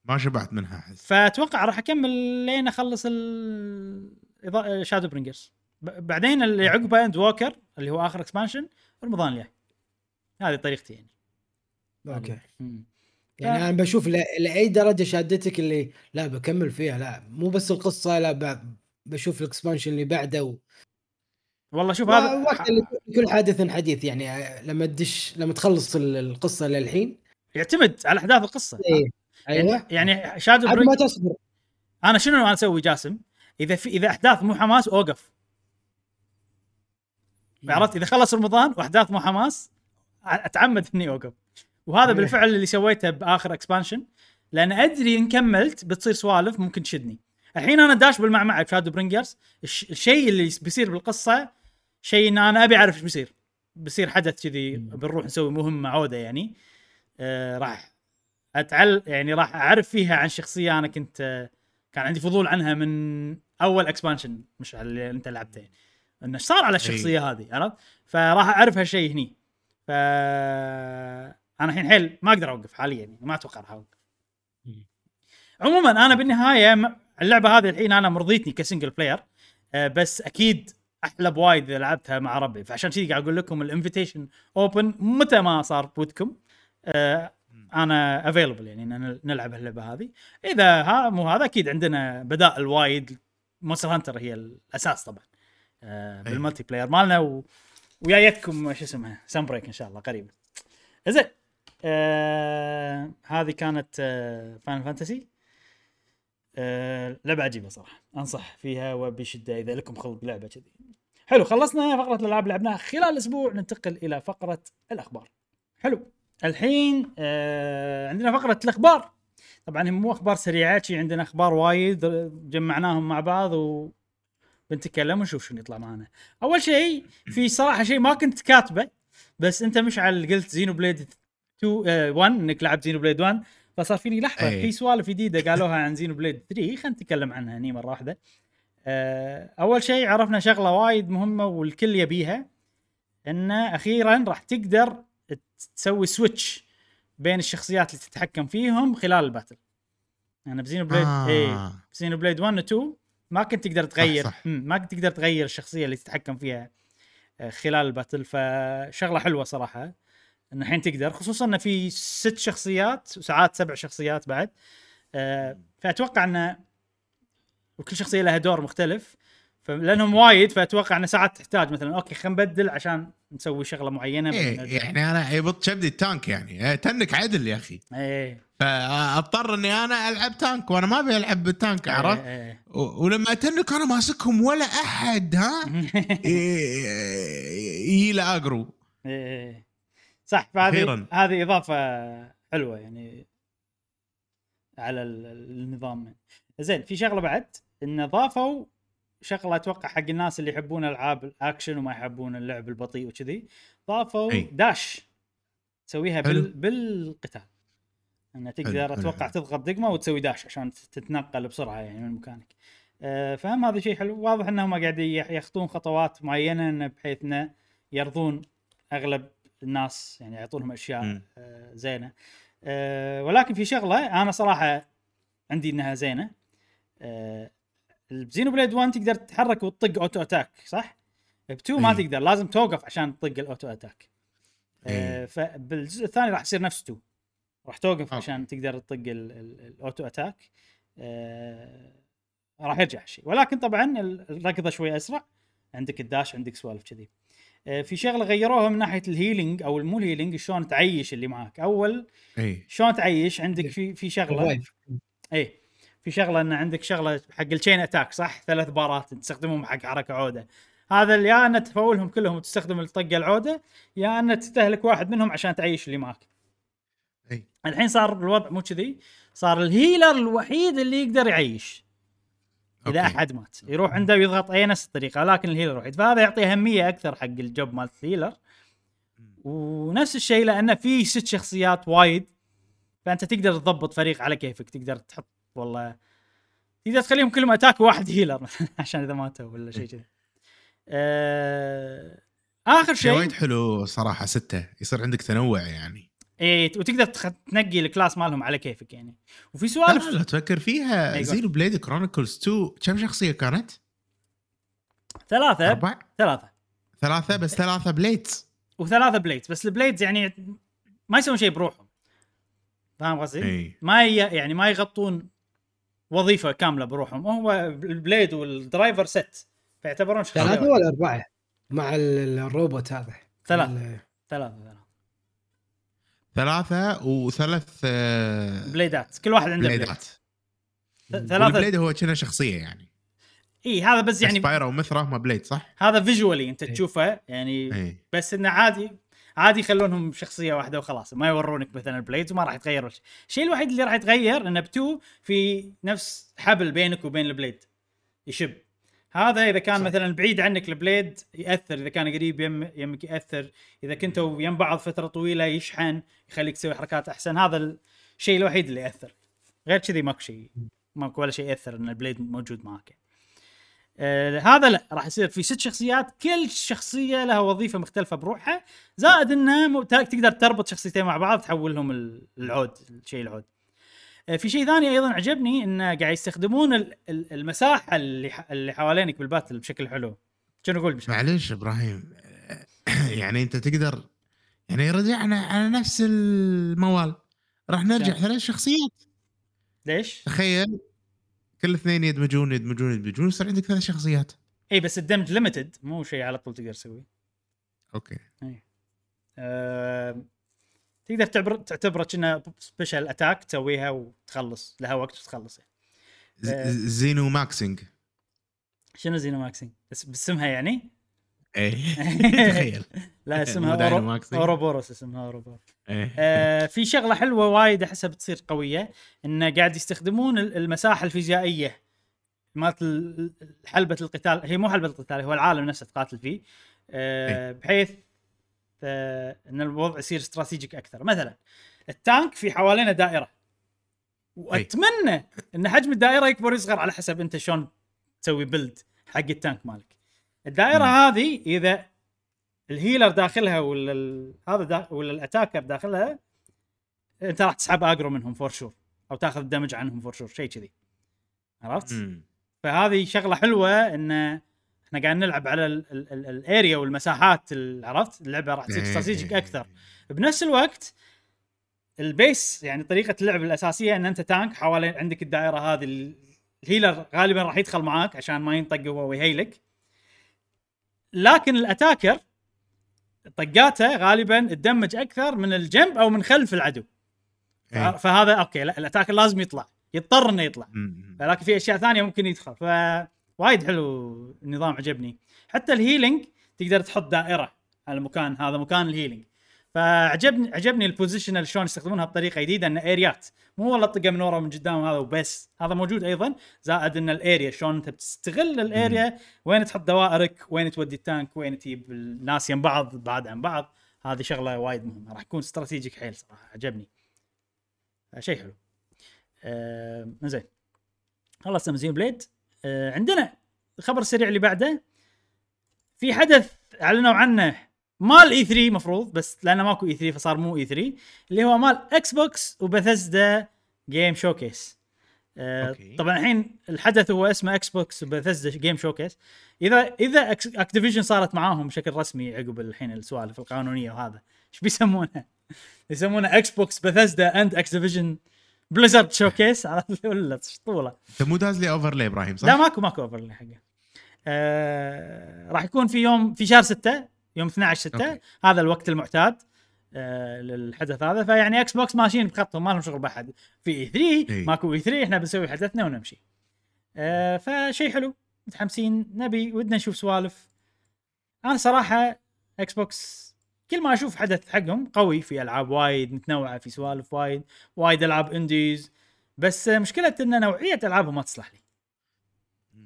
ما شبعت منها أحس. فأتوقع راح أكمل لين أخلص ال Shadowbringers. بعدين اللي عقبه Endwalker اللي هو آخر expansion رمضان الجاي. هذه طريقتي يعني. okay. مم. يعني أنا بشوف لأي درجة شادتك اللي لا بكمل فيها لا مو بس القصة لا بشوف ال expansion اللي بعده. و... والله شوف وقت هذا كل حادث حديث يعني آه، لما تدش لما تخلص ال- القصة للحين. يعتمد على أحداث القصة. إيه. أيوه. يعني, يعني شادو ما تصبر. أنا شنو أنا أسوي جاسم؟ إذا في إذا أحداث مو حماس أوقف. عرفت؟ إذا خلص رمضان وأحداث مو حماس أتعمد إني أوقف. وهذا إيه. بالفعل اللي سويته بآخر expansion لأن أدري إن كملت بتصير سوالف ممكن تشدني. الحين أنا داش بالمعمعة ب Shadowbringers الش- الشيء اللي بيصير بالقصة شيء إن أنا أبي أعرف إيش بيصير. بيصير حدث كذي بنروح نسوي مهمة عودة يعني. آه راح اتعل يعني راح أعرف فيها عن شخصية أنا كنت آه كان عندي فضول عنها من أول expansion مش على اللي أنت لعبته. يعني انه إيش صار على الشخصية هذه عرفت؟ فراح اعرف هالشيء هني. ف أنا الحين حيل ما أقدر اوقف حاليا يعني ما أتوقع راح اوقف. عموما أنا بالنهاية اللعبة هذه الحين أنا مرضيتني ك single player آه، بس أكيد أحلى بوايد إذا لعبتها مع ربعي فعشان كذي قاعد أقول لكم ال invitation open متى ما صار بودكم آه، أنا available يعني نلعب اللعبه هذه. إذا ها مو هذا أكيد عندنا بدائل وايد Monster Hunter هي الأساس طبعا آه أي. بال multiplayer مالنا و... ويايتكم شو اسمها Sunbreak إن شاء الله قريبا. زين. آه هذه كانت آه Final Fantasy آه لعبة عجيبة صراحة أنصح فيها وبشدة إذا لكم خلق لعبة كذي. حلو خلصنا فقرة الألعاب لعبناها خلال الأسبوع ننتقل إلى فقرة الأخبار. حلو الحين آه عندنا فقرة الأخبار. طبعا مو أخبار سريعة شي عندنا أخبار وايد جمعناهم مع بعض و بنتكلم ونشوف شنو يطلع معنا أول شيء في صراحة شيء ما كنت كاتبه بس أنت مشعل قلت Xenoblade 2 آه 1 إنك لعبت Xenoblade 1 فصار فيني لحظة أي. في سوالف جديدة قالوها عن Xenoblade 3 خلينا نتكلم عنها هني مرة واحدة. آه أول شيء عرفنا شغلة وايد مهمة والكل يبيها إن أخيرا راح تقدر تسوي switch بين الشخصيات اللي تتحكم فيهم خلال ال battle أنا ب Xenoblade آه. إيه ب Xenoblade 1 و 2 ما كنت تقدر تغير. صح. مم، ما كنت تقدر تغير الشخصية اللي تتحكم فيها آه، خلال ال battle فشغلة حلوة صراحة. ان الحين تقدر خصوصا ان في ست شخصيات وساعات سبع شخصيات بعد آه، فاتوقع ان وكل شخصيه لها دور مختلف فلانهم وايد فاتوقع ان ساعات تحتاج مثلا okay خلينا نبدل عشان نسوي شغله معينه إيه يعني أنا يبط شبدي ال tank يعني إيه، tank عدل يا أخي إيه فاضطر اني أنا العب tank وأنا ما ابي العب بال tank عرفت؟ إيه، إيه. ولما اتنك أنا ماسكهم ولا احد ها يجي له aggro إيه. صح فهذه. هذه إضافة حلوة يعني على ال- النظام زين في شغلة بعد إن ضافوا شغلة أتوقع حق الناس اللي يحبون ألعاب الأكشن وما يحبون اللعب البطيء وكذي ضافوا أي. داش تسويها. بال... بالقتال إن تقدر حلو، أتوقع. تضغط دقمة وتسوي داش عشان تتنقل بسرعة يعني من مكانك آه، فهم هذا شيء حلو واضح إنهم قاعدين يح- يخطون خطوات معينة بحيث إنه يرضون أغلب الناس يعني يعطونهم أشياء. آه، زينة آه، ولكن في شغلة أنا صراحة عندي إنها زينة آه، ال Xenoblade 1 تقدر تتحرك وتطق auto attack صح؟ ب 2 ما. تقدر لازم توقف عشان تطق ال auto attack آه،. فبالجزء الثاني راح يصير نفس 2 راح توقف okay. عشان تقدر تطق ال- ال- ال auto attack آه، راح يرجع الشيء ولكن طبعا ال- الركضة شوي أسرع عندك ال dash عندك سوالف كذي آه، في شغلة غيروها من ناحية ال healing أو مو ال healing شلون تعيش اللي معاك. أول إي. شلون تعيش؟ عندك في في شغلة. إي. في شغلة إن عندك شغلة حق ال chain attack صح؟ ثلاث بارات تستخدمهم حق حركة عودة. هذا اللي يا ان تفولهم كلهم وتستخدم الطقة العودة يا ان تستهلك واحد منهم عشان تعيش اللي معك إي. الحين صار الوضع مو كذي صار ال healer الوحيد اللي يقدر يعيش. إذا okay. أحد مات. يروح عنده ويضغط أي نفس الطريقة لكن ال healer الوحيد فهذا يعطي أهمية أكثر حق ال job مال ال healer. ونفس الشيء لأنه في ست شخصيات وايد فأنت تقدر تضبط فريق على كيفك. تقدر تحط والله تقدر تخليهم كلهم attack وواحد healer *laughs* عشان إذا ماتوا ولا شيء كذي. آه... آخر شيء شيء. وايد حلو صراحة ستة. يصير عندك تنوع يعني. إيه وتقدر. تنقي ال class مالهم على كيفك يعني وفي لا سوالف لا لا تفكر فيها قول. Xenoblade Chronicles 2 كم شخصية كانت؟ ثلاثة أربع؟ ثلاثة ثلاثة بس ثلاثة blades وثلاثة blades بس ال blades يعني ما يسوون شيء بروحهم فاهم قصدي؟ إي ما ي... يعني ما يغطون وظيفة كاملة بروحهم هو ال blade وال driver ست فيعتبرون شخصية ثلاثة. ولا أربعة؟ مع ال- الروبوت هذا ثلاثة. ال- ثلاثة ثلاثة ثلاثة وثلاث آه، بليدات. كل واحد عنده بليد. بليدات ثلاثة. والبليد هو كنا شخصية يعني. إي هذا بس يعني سبايرا ومثرة ما بليد صح؟ هذا فيجولي أنت إيه. تشوفه يعني إي. بس إنه عادي عادي يخلونهم شخصيه واحدة وخلاص ما يورونك مثلا البليدز وما راح يتغير ولا شيء. الشيء الوحيد اللي راح يتغير انه بتو في نفس حبل بينك وبين البليد يشب. هذا إذا كان صح. مثلا بعيد عنك البليد يأثر إذا كان قريب يم يمك يأثر. إذا كنتوا يم بعض فترة طويلة يشحن يخليك تسوي حركات أحسن. هذا الشيء الوحيد اللي يأثر. غير كذي ماكو شيء ماكو ولا شيء يأثر إن البليد موجود معك آه هذا لا راح يصير في ست شخصيات. كل شخصية لها وظيفة مختلفة بروحها. زائد انه م- تقدر تربط شخصيتين مع بعض تحولهم ال- العود الشيء العود. في شيء ثاني أيضا عجبني انه قاعد يستخدمون ال- ال- المساحة اللي اللي حوالينك بالباتل بشكل حلو. شنو أقول بشكل معليش إبراهيم. *clears throat* يعني أنت تقدر يعني رجعنا على نفس الموال. راح نرجع؟ ثلاث شخصيات. ليش؟ تخيل كل اثنين يدمجون يدمجون يدمجون يصير عندك ثلاث شخصيات. إي بس الدمج limited مو شيء على طول تقدر تسويه. أوكي. آه، تقدر تعتبر تعتبره كأنه special attack تسويها وتخلص لها وقت وتخلص يعني. ز- آه. Xeno maxing شنو Xeno maxing؟ بس باسمها يعني؟ اي *laughs* تخيل لا اسمها Ouro... Ouroboros اسمها Ouroboros إيه. آه في شغلة حلوة وايد أحسها بتصير قوية انه قاعد يستخدمون ال- المساحة الفيزيائية مالت ال- ال- حلبة القتال هي مو حلبة القتال هو العالم نفسه تقاتل فيه آه بحيث آه إن الوضع يصير strategic أكثر. مثلا ال tank في حوالينه دائرة. وأتمنى إن حجم الدائرة يكبر ويصغر على حسب أنت شلون تسوي build حق ال tank مالك. الدائرة مم. هذه إذا ال healer داخلها ولا. هذا دا... ولا ال attacker داخلها أنت راح تسحب aggro منهم for sure أو تاخذ damage عنهم for sure شيء كذي. عرفت؟ فهذه شغلة حلوة إن إحنا قاعد نلعب على ال- ال- ال- ال area والمساحات ال- عرفت؟ اللعبة راح تصير إيه. strategic أكثر بنفس الوقت ال base يعني طريقة اللعب الأساسية إن أنت tank حوالين عندك الدائرة هذه ال- ال healer غالبا راح يدخل معاك عشان ما ينطق هو ويهيلك لكن ال attacker طقاته غالبا تدمج أكثر من الجنب أو من خلف العدو إيه. فهذا okay لا ال attacker لازم يطلع يضطر إنه يطلع. لكن في أشياء ثانية ممكن يدخل ف وايد حلو النظام عجبني. حتى ال healing تقدر تحط دائرة على المكان هذا مكان ال healing. فعجبني عجبني ال positional شلون يستخدمونها بطريقة جديدة انه اريات مو والله طقه من ورا ومن قدام هذا وبس. هذا موجود أيضا زائد إن ال area شلون أنت بتستغل ال area وين تحط دوائرك وين تودي ال tank وين تجيب الناس يم بعض بعاد عن بعض. هذه شغلة وايد مهمة راح يكون strategic حيل صراحة عجبني. شيء حلو. آه زين خلصنا Xenoblade عندنا الخبر السريع اللي بعده في حدث أعلنوا عنه مال E3 مفروض بس لأنه ماكو E3 فصار مو E3 اللي هو مال Xbox و Bethesda game showcase آه. طبعا الحين الحدث هو اسمه Xbox و Bethesda game showcase إذا اذا Activision صارت معاهم بشكل رسمي عقب الحين السوالف القانونية وهذا إيش بيسمونه؟ *laughs* يسمونه Xbox Bethesda and Activision Blizzard showcase ولا طوله انت مو داز لي اوفرلي إبراهيم صح؟ لا ماكو ماكو offer حقه. آه راح يكون في يوم في شهر 6 يوم 12 6 أوكي. هذا الوقت المعتاد آه للحدث هذا. فيعني Xbox ماشيين بخطهم ما لهم شغل بأحد. في E3 إي. ماكو E3 إحنا بنسوي حدثنا ونمشي. آه فشيء حلو. متحمسين نبي ودنا نشوف سوالف. أنا صراحة Xbox كل ما أشوف حدث حقهم قوي في العاب وايد متنوعه في سوالف وايد وايد العاب indies بس مشكله ان نوعيه العابهم ما تصلح لي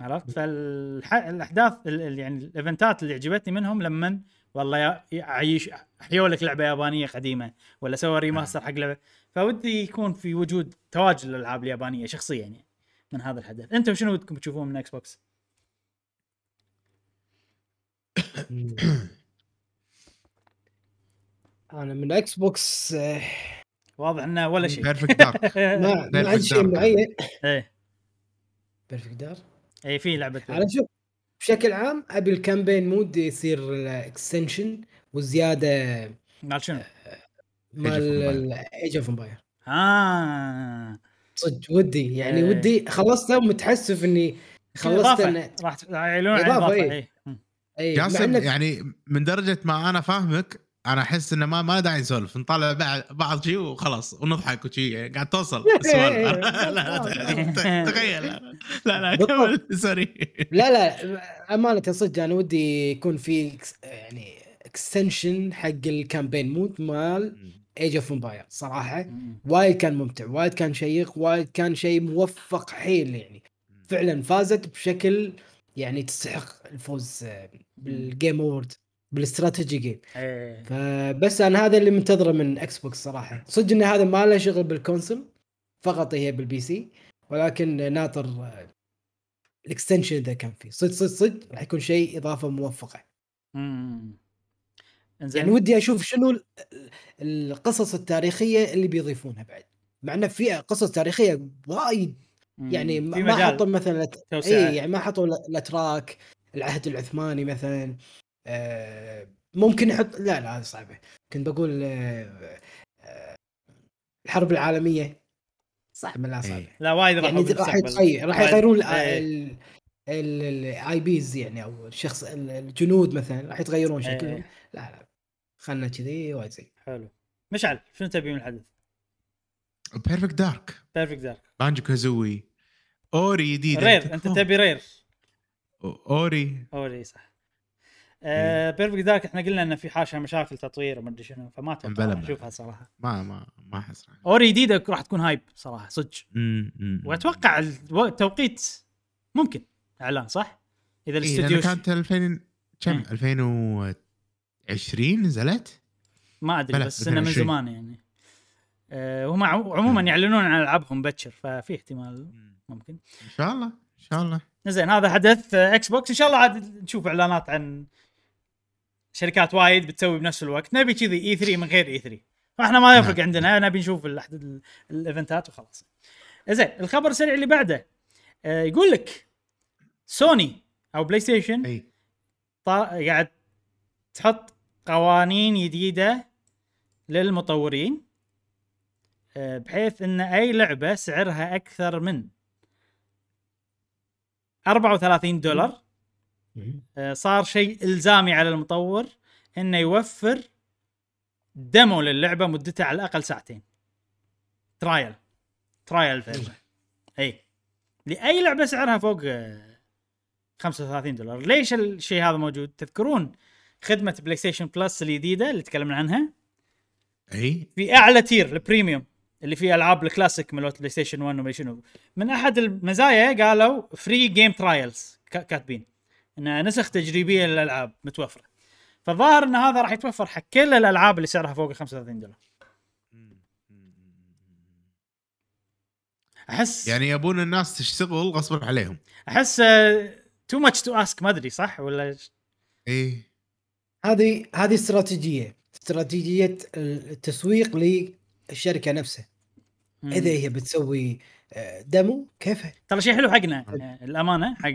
عرفت فالاحداث ال- ال- يعني الايفنتات اللي عجبتني منهم لما والله يا- يعيش احيوا لك لعبه يابانيه قديمه ولا سوى remaster حق لعبه فودي يكون في وجود تواجد للالعاب اليابانيه شخصيا يعني من هذا الحدث أنتم شنو ودكم تشوفون من Xbox؟ أنا من Xbox آه، واضح إنه ولا شيء. Perfect Dark *laughs* ما عندي شيء Dark. معين. إيه. Perfect Dark اي في لعبة. أنا شوف بشكل عام أبي ال campaign mode يصير extension وزيادة مال شنو؟ مال Age of Empire آه. صدق ودي. يعني إيه. ودي خلصته ومتحسف إني خلصت راح يعلنون عن إضافة إيه. اي جاسم إنك يعني من درجة ما أنا فاهمك أنا احس انه ما ما داعي نسولف نطلع بعض بعض شيء وخلاص ونضحك وشي قاعد توصل. *laughs* السؤال إيه، *laughs* لا لا ت- تخيل. لا لا. كمل. sorry *laughs* لا لا أمانة صدق أنا ودي يكون في يعني extension حق ال campaign mode مال Age of Empire صراحة. وايد كان ممتع وايد كان شيق وايد كان شيء موفق حيل يعني. فعلا فازت بشكل يعني تستحق الفوز بال game award بال strategy game. إيه. فبس أنا هذا اللي منتظره من Xbox صراحة. صدق إن هذا ما له شغل بال console فقط هي بال PC ولكن ناطر آه، ال extension إذا كان فيه. صدق صدق صدق راح يكون شيء إضافة موفقة. مم. إنزين. يعني ودي أشوف شنو ال- القصص التاريخية اللي بيضيفونها بعد. مع انه في قصص تاريخية وايد. يعني ما حطوا مثلا. اي يعني ما حطوا ال- الأتراك العهد العثماني مثلا. آه، ممكن يحط لا لا هذه صعبه كنت بقول آه، آه، الحرب العالمية. صعبه لا صعبه إيه. لا وايد راح يعني راح يتغير راح يغيرون إيه. الاي بيز يعني أو الشخص ال- الجنود مثلا راح يتغيرون إيه. شكلهم. لا لا. خلنا كذي وايد زين. حلو. مشعل شنو تبي من الحدث؟ بيرفكت دارك بيرفكت دارك بانجو كازوي اوري جديده رير أنت تبي رير اوري اوري صح. آه Perfect Dark إحنا قلنا إنه في حاشها مشاكل تطوير وما أدري شنو فما أتوقع. نشوفها صراحة ما ما ما أحس Ori جديدة راح تكون hype صراحة صدق. وأتوقع التوقيت ممكن إعلان صح؟ إذا إيه، الاستوديو كانت 2000 كم مم. 2020 نزلت ما أدري بس إنه من 22. زمان يعني آه هم عمو- عموما. يعلنون عن ألعابهم بكر ففي احتمال ممكن إن شاء الله إن شاء الله زين هذا حدث Xbox إن شاء الله عاد نشوف إعلانات عن شركات وايد بتسوي بنفس الوقت نبي كذي E3 من غير E3 فاحنا ما يفرق نعم. عندنا نبي نشوف الايفنتات وخلاص. زين الخبر السريع اللي بعده. آه، يقول لك سوني أو PlayStation اي قاعد تحط قوانين جديدة للمطورين آه، بحيث إن أي لعبة سعرها أكثر من 34 دولار. صار شيء إلزامي على المطور إنه يوفر demo للعبة مدتها على الأقل ساعتين. trial trial version إي. لأي لعبة سعرها فوق آه، 35 دولار. ليش الشيء هذا موجود؟ تذكرون خدمة PlayStation Plus الجديدة اللي تكلمنا عنها؟ إي. في أعلى tier ال premium اللي فيه ألعاب الكلاسيك مالت PlayStation 1 وما شنو. من أحد المزايا قالوا free game trials كاتبين. ان نسخ تجريبية للألعاب متوفرة. فظاهر إن هذا راح يتوفر حق كل الألعاب اللي سعرها فوق ال 35 دولار. أحس يعني يبون الناس تشتغل غصبا عليهم. أحس too much to ask ما أدري صح ولا إيش؟ اي هذه هذه استراتيجية. استراتيجية التسويق للشركة نفسها. إذا هي بتسوي آه، demo كيفها؟ ترى شيء حلو حقنا يعني الأمانة حق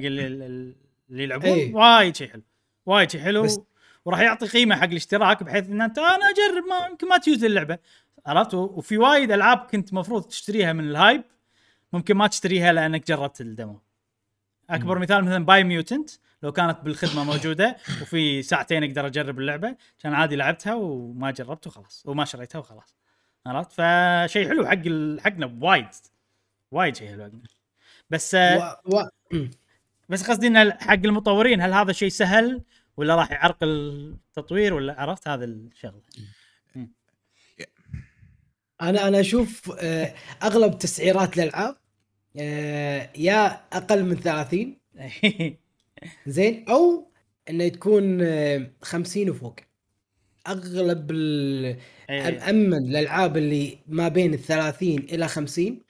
اللي, يلعبون إيه. وايد شيء حلو. وايد شيء حلو. بس- وراح يعطي قيمة حق الاشتراك بحيث ان أنت أنا أجرب ما يمكن ما تيوز اللعبة. عرفت؟ وفي وايد ألعاب كنت مفروض تشتريها من ال hype ممكن ما تشتريها لأنك جربت ال demo. أكبر مثال مثلا Biomutant لو كانت بالخدمة موجودة *laughs* وفي ساعتين أقدر أجرب اللعبة كان عادي لعبتها وما جربت وخلاص وما شريتها وخلاص. عرفت؟ فشيء حلو حق حقنا وايد. وايد شيء حلو حقنا. بس آه، و... و... بس قصدي إن حق المطورين هل هذا شيء سهل ولا راح يعرقل التطوير ولا عرفت هذا الشغلة أنا أنا أشوف آه، أغلب تسعيرات الألعاب آه، يا أقل من 30 *laughs* زين أو إنه تكون آه، 50 وفوق أغلب. إيه. أمن الألعاب اللي ما بين ال 30 إلى 50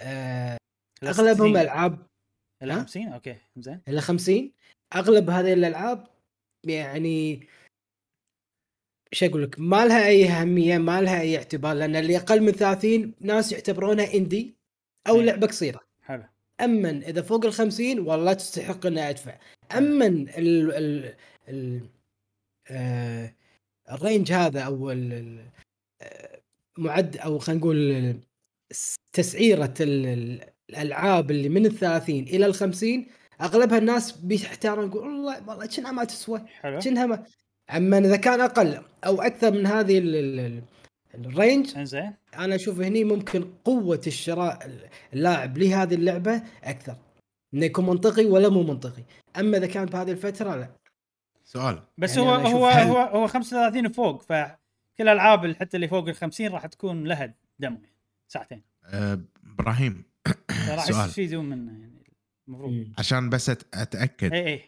آه، لا أغلبهم 60. ألعاب ها؟ 50 أوكي زين. إلى 50 أغلب هذه الألعاب يعني إيش أقول لك ما لها أي أهمية ما لها أي اعتبار لأن اللي أقل من 30 ناس يعتبرونها اندي أو إيه. لعبة قصيرة. حلو. اما إذا فوق ال 50 والله تستحق إني أدفع. اما ال ال ال آه ال range هذا أو ال- آه، معد أو خلينا نقول تسعيرة ال- الألعاب اللي من ال 30 إلى ال 50 أغلبها الناس بيحتارون يقول والله والله كأنها ما تسوى حلو. كأنها ما أما إذا كان أقل أو أكثر من هذه ال- ال- ال- ال range إنزين. أنا أشوف هني ممكن قوة الشراء اللاعب لهذه اللعبة أكثر. إنه يكون منطقي ولا مو منطقي. أما إذا كان بهذه الفترة لا. سؤال. بس يعني هو هو هل- هو هو 35 وفوق فكل الالعاب حتى اللي فوق ال 50 راح تكون لها دم ساعتين. آه، إبراهيم راح سؤال. yes تفيدون منه يعني. المفروض. عشان بس أتأكد. اي اي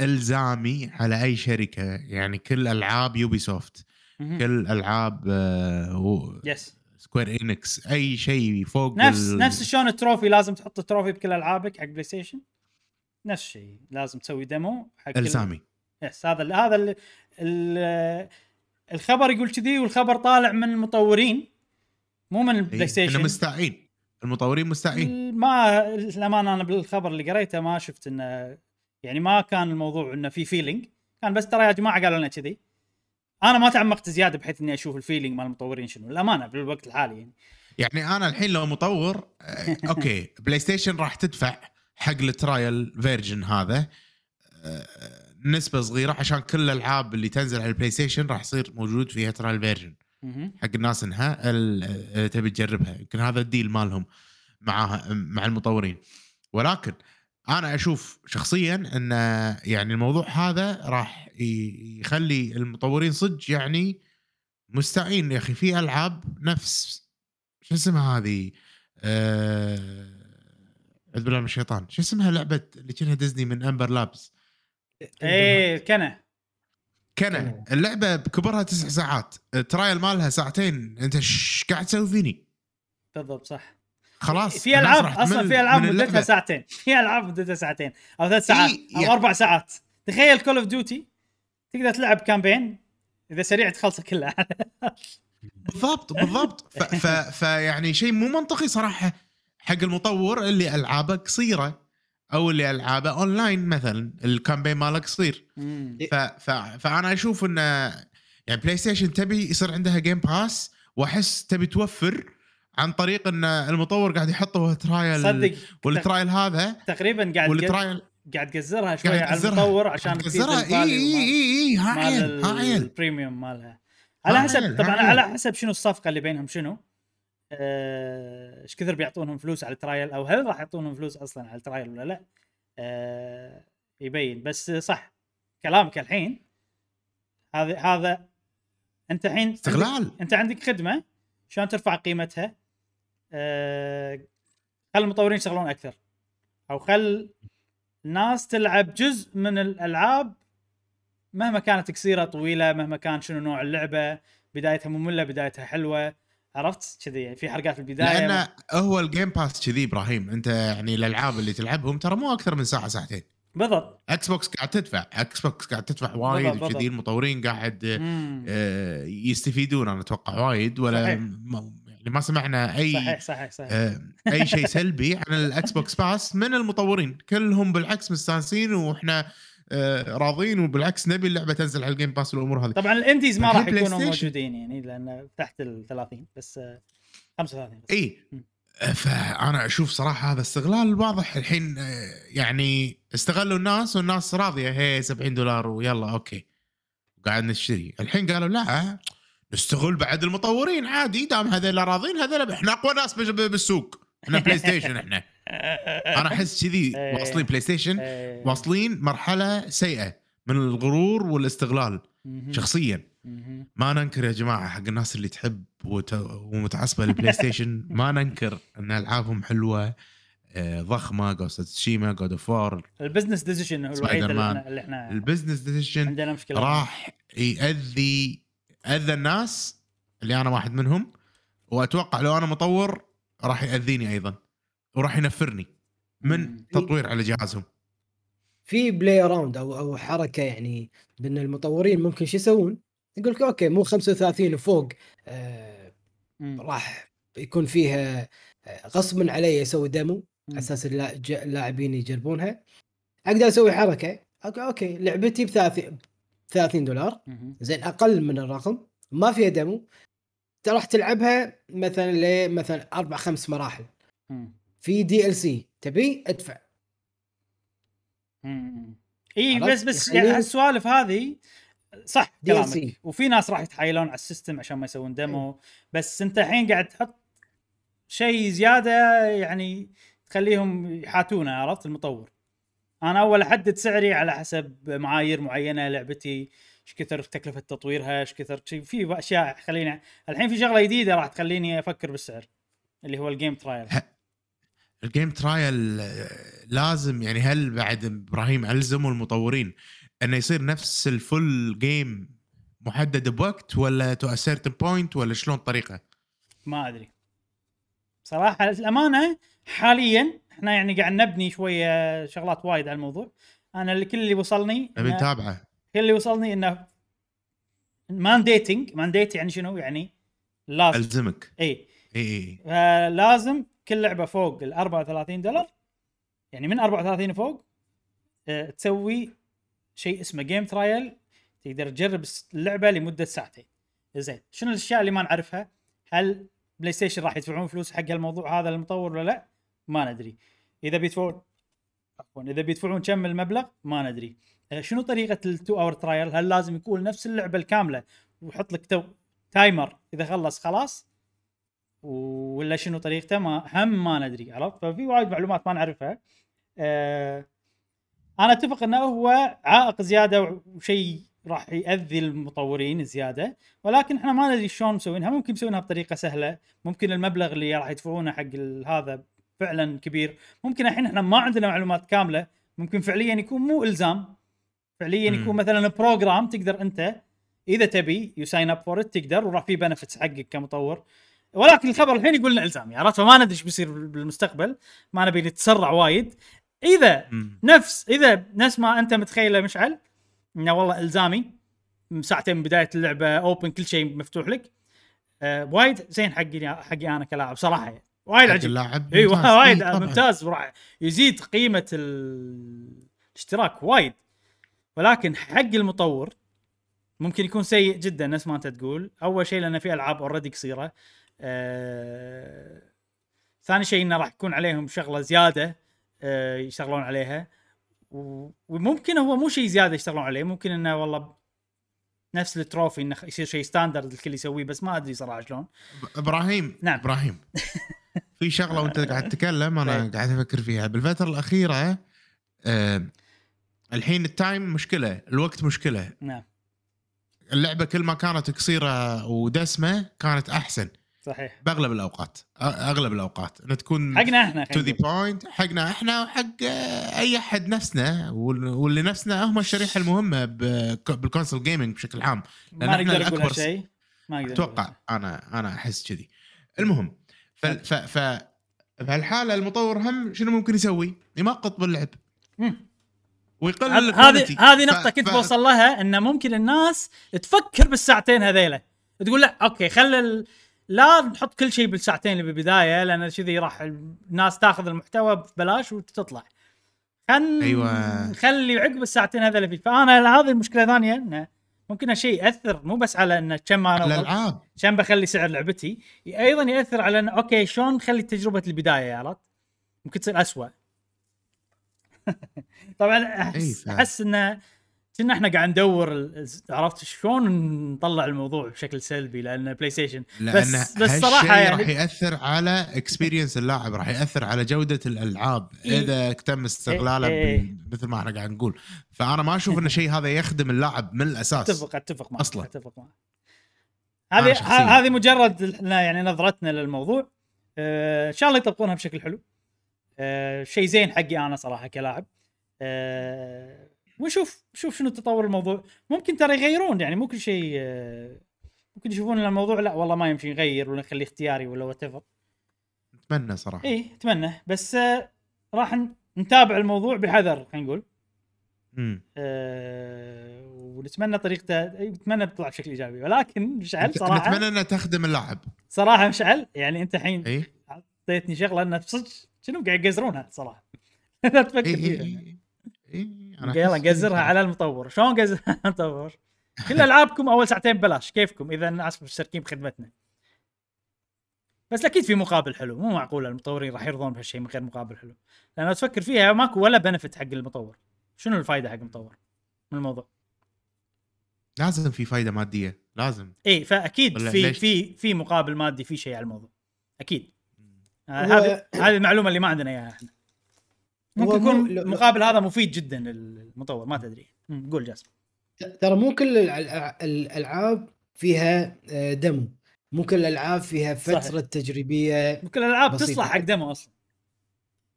إلزامي على أي شركة يعني كل ألعاب Ubisoft. كل ألعاب آه، يس Square Enix أي شيء فوق نفس ال- نفس شلون ال trophy لازم تحط ال trophy بكل ألعابك حق PlayStation نفس الشيء لازم تسوي demo حق كل- إلزامي. yes هذا ال هذا ال ال الخبر يقول كذي والخبر طالع من المطورين مو من ال Play إيه، Station مستعين. المطورين مستعين. ما الامانه أنا بالخبر اللي قريته ما شفت انه يعني ما كان الموضوع إنه في feeling كان بس ترى يا جماعة قالوا لنا كذي. أنا ما تعمقت زيادة بحيث إني أشوف ال feeling مال المطورين شنو الامانه بالوقت الحالي يعني. يعني أنا الحين لو مطور آه، أوكي *laughs* PlayStation راح تدفع حق ال trial version هذا آه، نسبة صغيرة عشان كل الألعاب اللي تنزل على ال PlayStation راح يصير موجود فيها trial version. حق الناس انها ال- آه، تبي تجربها. يمكن هذا ال deal مالهم معاها مع المطورين. ولكن أنا أشوف شخصيا إن يعني الموضوع هذا راح يخلي المطورين صدق يعني مستعين. يا أخي في ألعاب نفس شو اسمها هذه؟ اعوذ بالله من الشيطان، شو اسمها لعبة اللي كأنها ديزني من امبر لابس؟ إيه كنا كنا اللعبة بكبرها تسع ساعات، ال trial مالها ساعتين، انت إيش قاعد تسوي فيني؟ بالضبط صح. خلاص في ألعاب أصلا في ألعاب مدتها. ساعتين. *laughs* في ألعاب مدتها ساعتين أو ثلاث ساعات إيه، أو يعني- أربع ساعات. تخيل Call of Duty تقدر تلعب campaign إذا سريع تخلصه كله. *laughs* بالضبط بالضبط. فيعني شيء مو منطقي صراحة حق المطور اللي ألعابه قصيرة. أو اللي ألعابه أونلاين مثلا ال campaign ماله قصير. ف ف فأنا أشوف إن يعني PlayStation تبي يصير عندها Game Pass وأحس تبي توفر عن طريق إن المطور قاعد يحط هو trial صدق. وال trial هذا. تقريبا قاعد وال trial قاعد تقزرها شوية قاعد على تقزرها. المطور عشان تفيد قزرها إي إي إي ها عيل ها عيل. ال premium مالها. على حسب طبعا. على حسب شنو الصفقة اللي بينهم شنو؟ إيش كثر بيعطونهم فلوس على ال trial؟ أو هل راح يعطونهم فلوس أصلا على ال trial ولا لا؟ آه، يبين. بس صح كلامك الحين هذا هذا أنت الحين عندك- استغلال. أنت عندك خدمة شلون ترفع قيمتها؟ آه، خل المطورين يشتغلون أكثر. أو خل الناس تلعب جزء من الألعاب مهما كانت قصيرة طويلة مهما كان شنو نوع اللعبة بدايتها مملة بدايتها حلوة. عرفت؟ كذي يعني في حرقات في البداية لأن هو ال Game Pass كذي إبراهيم. أنت يعني الألعاب اللي تلعبهم ترى مو أكثر من ساعة ساعتين. بالضبط. Xbox قاعد تدفع. Xbox قاعد تدفع وايد وكذي. المطورين قاعد. آه، يستفيدون أنا أتوقع وايد ولا صحيح. ما يعني ما سمعنا أي صحيح صحيح صحيح. آه، أي شيء سلبي عن ال Xbox Pass من المطورين. كلهم بالعكس مستانسين وإحنا آه، راضين وبالعكس نبي اللعبة تنزل على ال Game Pass والأمور هذه طبعا ال indies ما راح يكونوا. موجودين يعني لأن تحت ال 30 بس آه، 35 بس. إي. فأنا أشوف صراحة هذا استغلال واضح الحين آه، يعني استغلوا الناس والناس راضية هي 70 دولار ويلا أوكي قاعد نشتري الحين قالوا لا نستغل بعد المطورين عادي دام هذول راضين هذول إحنا أقوى ناس بال- بالسوق إحنا *laughs* بلاي ستيشن إحنا أنا أحس كذي *laughs* إيه. واصلين PlayStation واصلين مرحلة سيئة من الغرور والاستغلال. شخصيا. ما ننكر يا جماعة حق الناس اللي تحب. ومتعصبة لل PlayStation *laughs* ما ننكر إن ألعابهم حلوة آه، ضخمة Ghost of Tsushima God of War ال business decision هو الوحيد. إحنا, اللي إحنا ال business decision عندنا مشكلة راح ياذي اذى الناس اللي أنا واحد منهم وأتوقع لو أنا مطور راح يأذيني أيضا وراح ينفرني من. تطوير على جهازهم في play around أو أو حركة يعني بأن المطورين ممكن شو يسوون؟ يقول لك أوكي مو 35 وفوق آه. راح يكون فيها آه، غصبا علي أسوي demo. على أساس اللاعبين يجربونها أقدر أسوي حركة أوكي أوكي لعبتي ب 30 30 دولار. زين أقل من الرقم ما فيها demo أنت راح تلعبها مثلا لمثلا أربع خمس مراحل. في DLC تبي؟ ادفع. اي؟ بس بس يعني السوالف هذه صح DLC. كلامك. وفي ناس راح يتحايلون على ال system عشان ما يسوون demo بس أنت الحين قاعد تحط شيء زيادة يعني تخليهم يحاتونه عرفت؟ المطور. أنا أول أحدد سعري على حسب معايير معينة لعبتي إيش كثر تكلفة تطويرها إيش كثر في أشياء خليني الحين في شغلة جديدة راح تخليني أفكر بالسعر اللي هو الجيم ترايل الجيم ترايل لازم يعني هل بعد إبراهيم الزموا المطورين إنه يصير نفس ال full game محدد بوقت ولا تو certain point ولا شلون الطريقة؟ ما أدري. صراحة الامانه حاليا إحنا يعني قاعد نبني شوية شغلات وايد على الموضوع. أنا اللي كل اللي وصلني نبي إنه- نتابعه. كل اللي وصلني إنه mandating mandate يعني شنو؟ يعني لازم. ألزمك. اي اي اي فلازم كل لعبة فوق ال 34 دولار يعني من 34 فوق آه، تسوي شيء اسمه game trial تقدر تجرب اللعبة لمدة ساعتين. زين شنو الأشياء اللي ما نعرفها؟ هل بلاي ستيشن راح يدفعون فلوس حق الموضوع هذا للمطور ولا لا؟ ما ندري. إذا بيدفعون عفوا إذا بيدفعون كم المبلغ؟ ما ندري. آه، شنو طريقة ال two hour trial هل لازم يكون نفس اللعبة الكاملة؟ ويحط لك timer إذا خلص خلاص. ولا شنو طريقته ما هم ما ندري عرفت؟ ففي وايد معلومات ما نعرفها. آه أنا أتفق إنه هو عائق زيادة وشيء راح يأذي المطورين زيادة ولكن إحنا ما ندري شلون مسوينها. ممكن مسوينها بطريقة سهلة ممكن المبلغ اللي راح يدفعونه حق هذا فعلا كبير. ممكن الحين إحنا ما عندنا معلومات كاملة ممكن فعليا يكون مو إلزام. فعليا. يكون مثلا program تقدر أنت إذا تبي you sign up for تقدر وراح في benefits حقك كمطور. ولكن الخبر الحين يقول لنا الزامي عرفت فما ندري إيش بيصير بالمستقبل ما نبي نتسرع وايد إذا مم. نفس إذا نفس ما أنت متخيله مشعل إنه والله إلزامي ساعتين من بداية اللعبة open كل شيء مفتوح لك آه وايد زين حقي حقي أنا كلاعب صراحة يعني. وايد عجيب اللاعب إي. *laughs* وايد. ممتاز وراح يزيد قيمة ال- الاشتراك وايد ولكن حق المطور ممكن يكون سيء جدا نفس ما أنت تقول أول شيء لأن في ألعاب already قصيرة آه... ثاني شيء إنه راح يكون عليهم شغلة زيادة آه... يشتغلون عليها. وممكن هو مو شيء زيادة يشتغلون عليه ممكن إنه والله نفس ال trophy إنه يصير شيء standard الكل يسويه بس ما أدري صراحة شلون. إبراهيم نعم. إبراهيم في شغلة وأنت *laughs* قاعد تتكلم أنا إيه. قاعد أفكر فيها. بالفترة الأخيرة آه الحين ال time مشكلة الوقت مشكلة. نعم. اللعبة كل ما كانت قصيرة ودسمة كانت أحسن. صحيح بأغلب الأوقات أغلب الأوقات انها تكون حقنا إحنا to the. point حقنا إحنا وحق آه، أي أحد نفسنا وال- واللي نفسنا هم الشريحة المهمة بال console gaming بشكل عام ما نقدر نقول هالشيء ما نقول أتوقع. أنا أنا أحس كذي المهم ف ف ف بهالحاله المطور هم شنو ممكن يسوي؟ يمغط باللعب. ويقلل هذه. هذه نقطة كنت بوصل لها انه ممكن الناس تفكر بالساعتين هذيلا تقول لا أوكي خل. لا نحط كل شيء بالساعتين اللي بالبداية لأن كذي راح الناس تاخذ المحتوى ببلاش وتطلع. خل أيوة. خلي عقب الساعتين هذول فيه فأنا هذه المشكلة ثانية إنه ممكن هالشيء يأثر مو بس على إنه كم أنا الالعاب كم بخلي سعر لعبتي أيضا يأثر على إنه أوكي شلون نخلي تجربة البداية عرفت؟ ممكن تصير اسوء *laughs* طبعا احس فعلا. أحس إنه كنا إحنا قاعد ندور عرفت شلون نطلع الموضوع بشكل سلبي لأن بلاي ستيشن لأن بس- بس صراحة يعني- راح يأثر على experience اللاعب راح يأثر على جودة الألعاب. إيه. إذا تم استغلاله إيه. بال- مثل ما إحنا قاعد نقول. فأنا ما أشوف إن الشيء هذا يخدم اللاعب من الأساس. أتفق أتفق معك أصلاً. أتفق معك. هذه هذه مجرد يعني نظرتنا للموضوع. آه، إن شاء الله يطبقونها بشكل حلو. آه، شيء زين حقي أنا صراحة كلاعب. آه، ونشوف شوف شنو تطور الموضوع. ممكن ترى يغيرون يعني مو كل شيء آه، ممكن يشوفون الموضوع لا والله ما يمشي نغير ولا نخليه اختياري ولا whatever أتمنى صراحة. اي أتمنى. بس آه، راح نتابع الموضوع بحذر خلينا نقول. مم. آه، ونتمنى طريقته إي، نتمنى بتطلع بشكل إيجابي. ولكن مشعل صراحة نتمنى انها تخدم اللاعب. صراحة مشعل يعني أنت الحين اي أعطيتني شغلة انها صدق شنو قاعد يقزرونها صراحة. *laughs* لا تفكر اي فيها. اي يلا أحس- قزرها على المطور. شلون قزرها على المطور؟ كل ألعابكم أول ساعتين ببلاش كيفكم؟ إذا الناس مشتركين بخدمتنا. بس أكيد في مقابل حلو. مو معقول المطورين راح يرضون بهالشيء من غير مقابل حلو. لأن لو تفكر فيها ماكو ولا بنفت حق المطور. شنو الفائده حق المطور من الموضوع؟ لازم في فائده مادية. لازم. اي فأكيد في ليش؟ في في مقابل مادي في شيء على الموضوع. أكيد. آه، هذه هذه المعلومة اللي ما عندنا إياها إحنا. ممكن مو- يكون المقابل هذا مفيد جدا للمطور ما تدري. قول جاسم. ترى مو كل الع- الع- الألعاب فيها آه، دمو. مو كل الألعاب فيها صحيح. فترة تجريبية ممكن الألعاب بسيطة. تصلح حق دمو أصلا.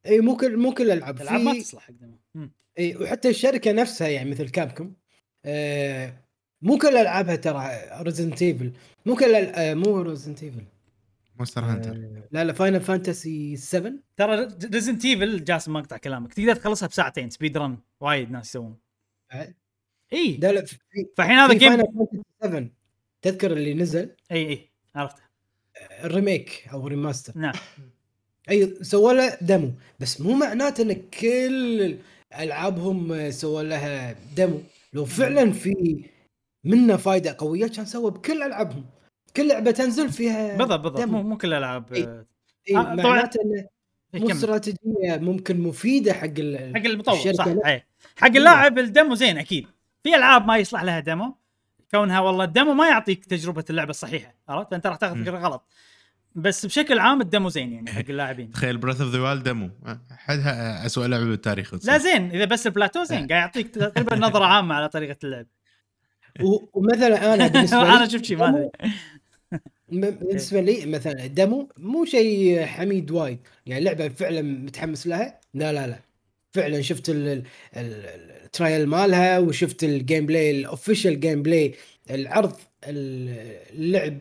إي مو كل مو كل الألعاب. الألعاب ما تصلح حق دمو. إي وحتى الشركة نفسها يعني مثل كابكوم آه مو كل ألعابها ترى ريزنت ايفل مو كل آه مو ريزنت ايفل مونستر هانتر. لا لا فاينل فانتسي 7 ترى ريزنت ايفل جاسم ما اقطع كلامك. تقدر تخلصها بساعتين speed run وايد ناس يسوون. أي. لا لا في فالحين هذا game فاينل فانتسي 7 تذكر اللي نزل؟ إي إي عرفته. ال remake أو remaster نعم. أي سووا له دمو بس مو معناته إن كل ألعابهم سووا لها دمو لو فعلا في منه فائده قوية كان سووا بكل ألعابهم. كل لعبة تنزل فيها بالضبط بالضبط. دمو. مو مو كل الالعاب إي. آه، اي آه، طبعاً. معناته انه إيه، مو. استراتيجية ممكن مفيدة حق ال- حق المطور صح. اي حق اللاعب الدمو زين أكيد. في ألعاب ما يصلح لها دمو. كونها والله الدمو ما يعطيك تجربة اللعبة الصحيحة عرفت؟ أنت راح تاخذ. فكرة غلط. بس بشكل عام ال demo زين يعني حق *laughs* اللاعبين. تخيل Breath of the Wild demo. حدها اسوء لعبة بالتاريخ. لا زين إذا بس البلاتو زين قاعد يعطيك تقريبا نظرة عامة على طريقة اللعب. ومثلا أنا *laughs* بالنسبة لي أنا شفت شيء ما أدري. بالنسبة لي مثلا ال demo مو شيء حميد وايد. يعني لعبة فعلا متحمس لها؟ لا لا لا. فعلا شفت ال- ال- ال- ال trial مالها وشفت ال gameplay ال official gameplay العرض ال- اللعب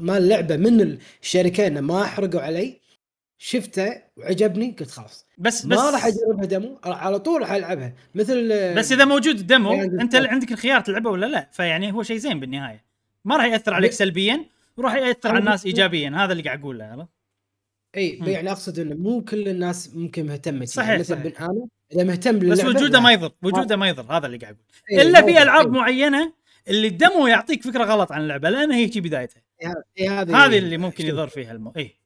مال اللعبه من الشركتين ما حرقوا علي. شفته وعجبني قلت خلاص. بس بس ما راح أجربها دمو على طول راح ألعبها. مثل بس إذا موجود يعني أنت عندك الخيار تلعبه ولا لا؟ فيعني هو شيء زين بالنهاية. ما راح يأثر عليك سلبيا. وراح يأثر على الناس ايجابيا هذا اللي قاعد أقوله عرفت؟ إي. يعني أقصد إنه مو كل الناس ممكن مهتمة صحيح، يعني مثلا صحيح. بن أنا إذا مهتم بس وجوده. ما يضر وجوده ما يضر هذا اللي قاعد أقول إيه، إلا في. ألعاب إيه. معينة اللي الدمو يعطيك فكرة غلط عن اللعبة لأن هي شي بدايتها إيه، هذه هذه اللي ممكن يضر فيها المو إي.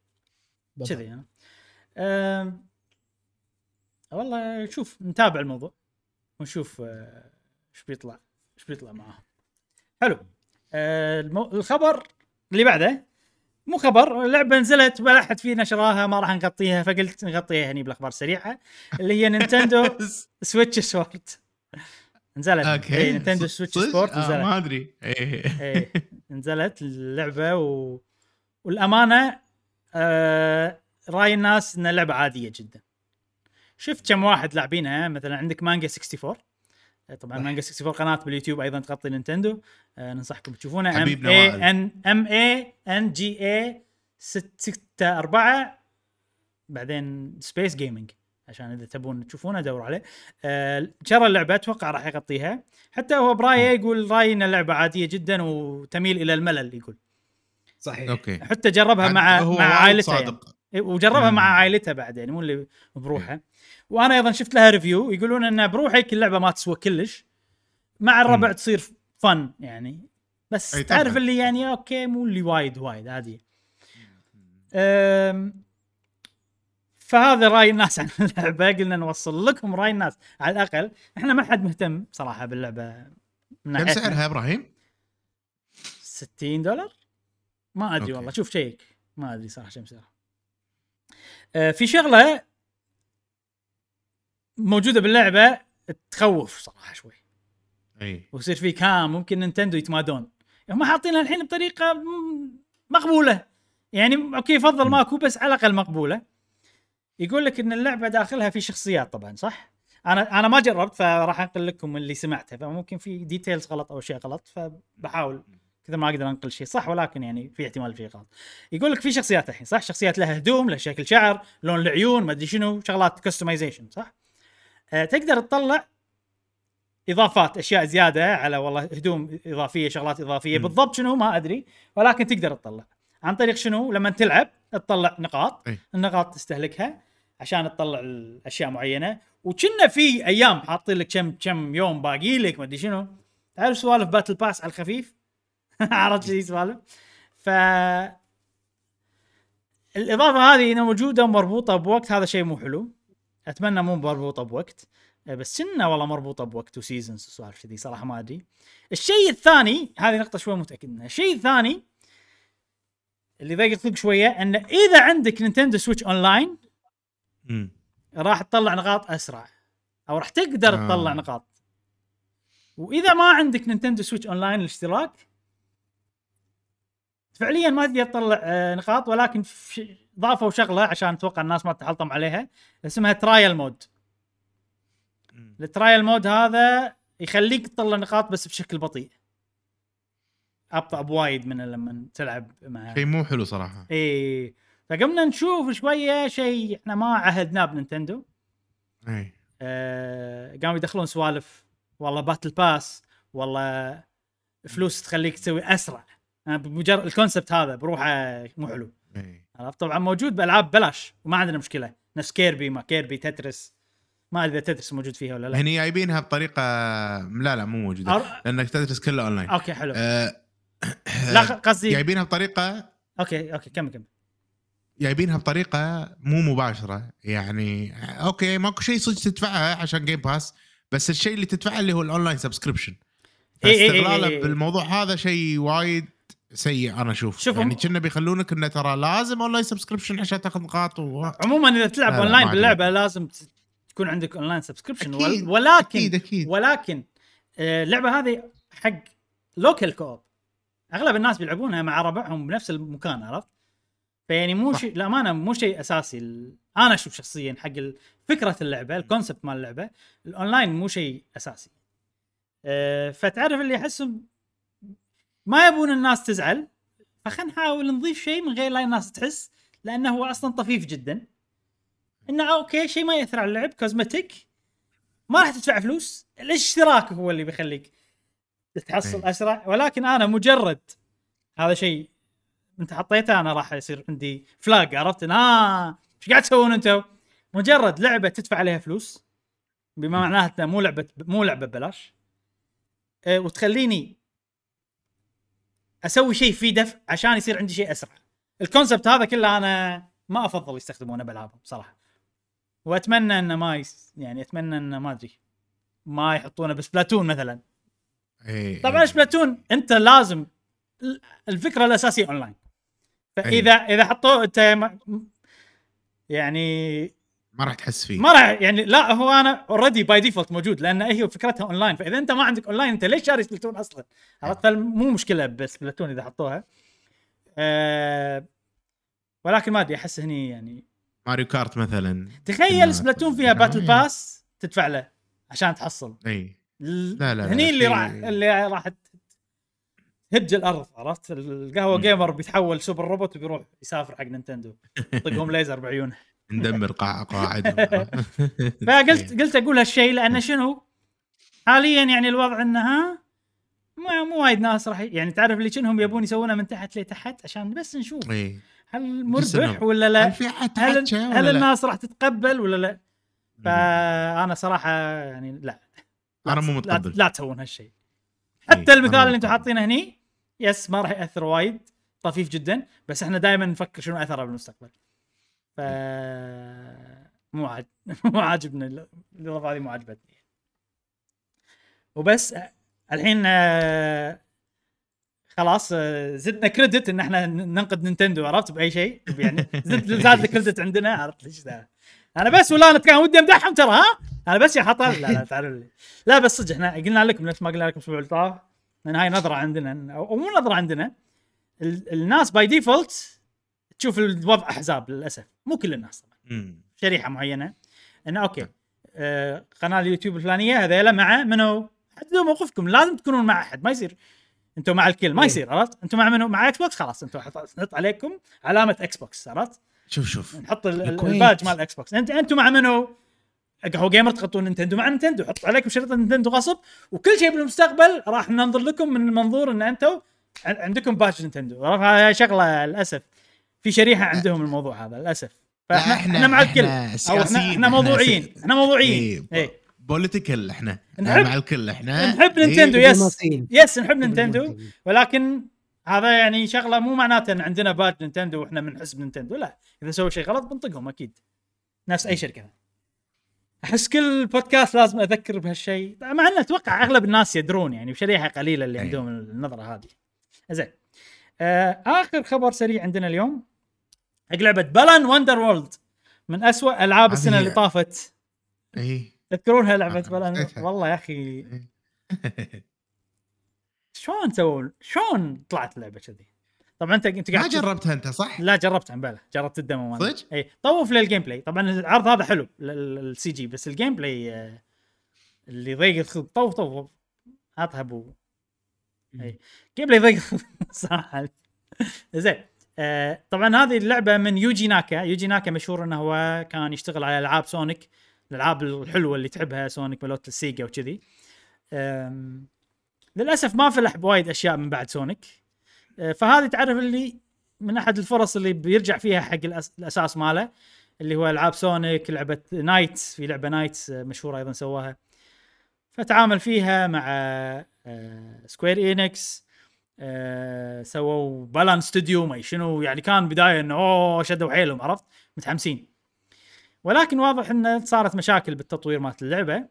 كذي يعني أم... والله شوف نتابع الموضوع ونشوف آه، إيش بيطلع إيش بيطلع معاهم حلو آه، المو... الخبر اللي بعده مو خبر اللعبه نزلت ولا أحد فينا شراها ما راح نغطيها فقلت نغطيها هني بالاخبار السريعه اللي هي نينتندو *laughs* سويتش سبورت نزلت. أوكي. إيه نينتندو سويتش؟ سبورت آه نزلت. ما أدري. إيه. إيه *laughs* نزلت اللعبة و... والأمانة آه... رأي الناس إن اللعبه عادية جدا. شفت كم واحد لاعبينها؟ مثلا عندك مانجا 64 آه، طبعا. صح. مانجا 64 قناة باليوتيوب أيضا تغطي نينتندو. آه ننصحكم تشوفونها M حبيبنا A. N M A N G A 664 بعدين Space Gaming عشان إذا تبون تشوفونه دوروا عليه. آه شرى اللعبة أتوقع راح يغطيها. حتى هو برايه يقول رايي إن اللعبة عادية جدا وتميل إلى الملل يقول. صحيح. okay. حتى جربها مع مع وايد عائلتها يعني. صادق. إيه، وجربها مم. مع عائلتها بعد يعني مو اللي بروحها وأنا أيضا شفت لها review يقولون إن بروحك اللعبه ما تسوى كلش. مع الربع مم. تصير fun يعني. بس تعرف. اللي يعني okay مو اللي وايد وايد عادي. فهذا رأي الناس عن اللعبة. قلنا نوصل لكم رأي الناس. على الأقل إحنا ما حد مهتم صراحة باللعبة. كم. سعرها يا إبراهيم؟ 60 دولار؟ ما أدري okay. والله. شوف check. ما أدري صراحة كم سعرها آه في شغلة موجودة باللعبة تخوف صراحة شوي أي ويصير في كام ممكن نينتندو يتمادون هم حاطينها الحين بطريقة مقبولة يعني okay يفضل. ماكو بس على الأقل مقبولة يقول لك إن اللعبة داخلها في شخصيات طبعا صح؟ أنا أنا ما جربت فراح أنقل لكم اللي سمعته فممكن في details غلط أو شيء غلط فبحاول كذا ما أقدر أنقل شيء صح ولكن يعني في احتمال في غلط. يقول لك في شخصيات الحين صح؟ شخصيات لها هدوم، لها شكل شعر، لون العيون، ما أدري شنو، شغلات customization صح؟ آه تقدر تطلع إضافات أشياء زيادة على والله هدوم إضافية شغلات إضافية م. بالضبط شنو ما أدري ولكن تقدر تطلع. عن طريق شنو؟ لما تلعب تطلع نقاط أي. النقاط تستهلكها عشان تطلع الأشياء معينة. وكنا في أيام حاطين لك كم كم يوم باقي لك ما أدري شنو. تعرف سوالف باتل باس على الخفيف؟ *laughs* عرفت شي سوالف؟ ف الإضافة هذه إنها موجودة ومربوطة بوقت هذا شيء مو حلو. أتمنى مو مربوطة بوقت آه، بس كنا والله مربوطة بوقت و seasons وسوالف كذي صراحة ما أدري الشيء الثاني هذه نقطة شوي متاكد منها الشيء الثاني اللي ضيق الخلق شوية ان إذا عندك Nintendo Switch Online مم. راح تطلع نقاط أسرع أو راح تقدر آه. تطلع نقاط وإذا ما عندك Nintendo Switch Online الاشتراك فعليا ما تقدر تطلع آه، نقاط ولكن ضافوا شغلة عشان أتوقع الناس ما تحلطم عليها اسمها trial mode. ال trial mode هذا يخليك تطلع نقاط بس بشكل بطيء. أبطأ بوايد من لما تلعب مع شيء مو حلو صراحة. إي. فقمنا نشوف شوية شيء إحنا ما عهدناه بنينتندو. إي. آه قاموا يدخلون سوالف والله battle pass والله فلوس تخليك تسوي أسرع. بمجرد الكونسبت هذا بروحه مو حلو. اي عرفت؟ طبعا موجود بألعاب بلاش وما عندنا مشكلة. نفس كيربي ما كيربي تترس. ما أدري تترس موجود فيها ولا لا. هني جايبينها بطريقه لا لا مو موجودة. أر... لأنك تدرس كله أونلاين. أوكي حلو. آه، لا قصدي جايبينها بطريقه أوكي أوكي كمل كمل. جايبينها بطريقه مو مباشرة. يعني أوكي ماكو شيء صدق تدفعها عشان جيم باس بس الشيء اللي تدفعه اللي هو ال online subscription إي إي إي فاستغلاله إي. بالموضوع هذا شيء وايد سيء أنا أشوف شوف يعني كنا بيخلونك إنه ترى لازم online subscription عشان تاخذ نقاط و... عموما إذا تلعب لا، لا، اونلاين باللعبة. لازم تكون عندك online subscription أكيد، ولكن أكيد أكيد ولكن آه، اللعبة هذه حق local co-op أغلب الناس بيلعبونها مع ربعهم بنفس المكان عرفت؟ فيعني مو. شيء للامانه مو شيء أساسي أنا أشوف شخصيا حق فكرة اللعبة ال concept مال اللعبة الاونلاين مو شيء أساسي أه فتعرف اللي احسهم ما يبون الناس تزعل فخلينا نحاول نضيف شيء من غير لا الناس تحس لأنه هو أصلا طفيف جدا. إنه okay شيء ما يأثر على اللعب cosmetic. ما راح تدفع فلوس الاشتراك هو اللي بيخليك تحصل إيه. أسرع. ولكن أنا مجرد هذا شيء أنت حطيته أنا راح يصير عندي flag عرفت؟ آه إيش قاعد تسوون أنتم؟ مجرد لعبة تدفع عليها فلوس بما معناه إنها مو لعبة مو لعبة ببلاش. أه وتخليني أسوي شيء فيه دفع عشان يصير عندي شيء أسرع. ال concept هذا كله أنا ما أفضل يستخدمونه بألعابهم صراحة. وأتمنى انه ما يس يعني أتمنى انه ما أدري ما يحطونه ب Splatoon مثلا. إيه، طبعا إيه. Splatoon أنت لازم الفكرة الأساسية أونلاين. فإذا إذا حطوه أنت يعني ما راح تحس فيه. ما راح يعني لا هو أنا already by default موجود لأن هي فكرتها اونلاين فإذا أنت ما عندك اونلاين أنت ليش شاري Splatoon أصلا؟ عرفت؟ فمو مشكلة ب Splatoon إذا حطوها. أه ولكن ما أدري أحس هني يعني Mario Kart مثلا. تخيل Splatoon فيها battle باس تدفع له عشان تحصل. اي لا، لا، هني اللي راح اللي راح تهج الأرض عرفت؟ القهوة. جيمر بيتحول سوبر روبوت وبيروح يسافر حق نينتندو *laughs* يطقهم ليزر بعيونه. ندمر قاع قواعد *laughs* فقلت قلت أقول هالشيء لأن شنو؟ حاليا يعني الوضع إنها ما مو وايد ناس راح يعني تعرف اللي شنهم يبون يسوونها من تحت لتحت عشان بس نشوف. اي هل مربح ولا هل لا في هل, هل؟ الناس راح تتقبل ولا لا؟ فأنا صراحة يعني لا. لا أنا مو متقبل. لا تسوون هالشيء. إيه، حتى المثال اللي أنتم. حاطينه هني يس ما راح يأثر وايد طفيف جدا بس إحنا دائما نفكر شنو أثره بالمستقبل. ف مو عاج... *laughs* مو عاجبني. الاضافه هذه مو عجبتني وبس الحين آه، خلاص آه، زدنا credit إن إحنا ننقد نينتندو عرفت؟ بأي شيء. *laughs* يعني زد زاد ال credit عندنا عرفت؟ ليش ذا أنا بس ولا أنا كان ودي أمدحهم ترى ها؟ أنا بس يا حطل لا لا تعرف لي. لا بس صدق إحنا قلنا لكم نفس ما قلنا لكم الأسبوع اللي طاف. لأن هاي نظرة عندنا. أو مو نظرة عندنا. ال- الناس by default تشوف الوضع احزاب للأسف. مو كل الناس طبعا. شريحة معينة. انه okay. آه قناة اليوتيوب الفلانية هذيلا مع منو؟ حددوا موقفكم. لازم تكونون مع أحد. ما يصير. أنتم مع الكل. ما إيه. يصير عرفت؟ أنتم مع منو؟ مع إكس بوكس خلاص أنتم حط نحط عليكم علامة Xbox عرفت؟ شوف شوف. نحط. ال badge مال ال Xbox انت أنتم مع منو؟ قهوه gamer تغطون Nintendo مع Nintendo حط عليكم شريطه Nintendo غصب. وكل شيء بالمستقبل راح ننظر لكم من منظور إن أنتم عن- عندكم badge Nintendo هاي شغلة للأسف. في شريحة عندهم الموضوع هذا للأسف. فاحنا لا، إحنا- إحنا مع الكل. إحنا إحنا إحنا موضوعيين إحنا موضوعيين. إيه، إيه. political إحنا. نحب- مع الكل إحنا نحب إيه، Nintendo yes. Yes نحب Nintendo. ولكن هذا يعني شغلة مو معناته إن عندنا badge Nintendo وإحنا من حزب Nintendo لا. إذا سووا شيء غلط بنطقهم أكيد. نفس أي شركة. أحس كل بودكاست لازم أذكر بهالشيء. مع ان أتوقع أغلب الناس يدرون يعني وشريحة قليلة اللي. عندهم النظرة هذه. زين. آه آخر خبر سريع عندنا اليوم. حق لعبة Balan Wonderworld من أسوأ ألعاب السنة. اللي طافت. اي تذكرونها لعبة آه، Balan نسيتها. والله يا أخي. *laughs* شلون سووا؟ شلون طلعت اللعبة كذي؟ طبعا أنت أنت ما قاعد تشوف- جربتها أنت صح؟ لا جربتها امبارح جربت ال demo صدق؟ اي طوف لل gameplay طبعا العرض هذا حلو ال CG بس ال gameplay آه، اللي يضيق الخلق طوف طوف هاتها ابو اي gameplay ضيق صراحة زين. آه، طبعا هذه اللعبة من يوجي ناكا. يوجي ناكا مشهور إنه هو كان يشتغل على ألعاب Sonic الألعاب الحلوة اللي تحبها Sonic مالوت ال Sega وكذي. للأسف ما فلح بوايد أشياء من بعد Sonic. أه، فهذه تعرف اللي من أحد الفرص اللي بيرجع فيها حق الأساس ماله اللي هو ألعاب Sonic لعبة NiGHTS في لعبة NiGHTS مشهورة أيضا سواها فتعامل فيها مع Square Enix سووا Balan studio ما شنو. يعني كان بداية إنه أوه شدوا حيلهم عرفت؟ متحمسين. ولكن واضح انه صارت مشاكل بالتطوير مالت اللعبة.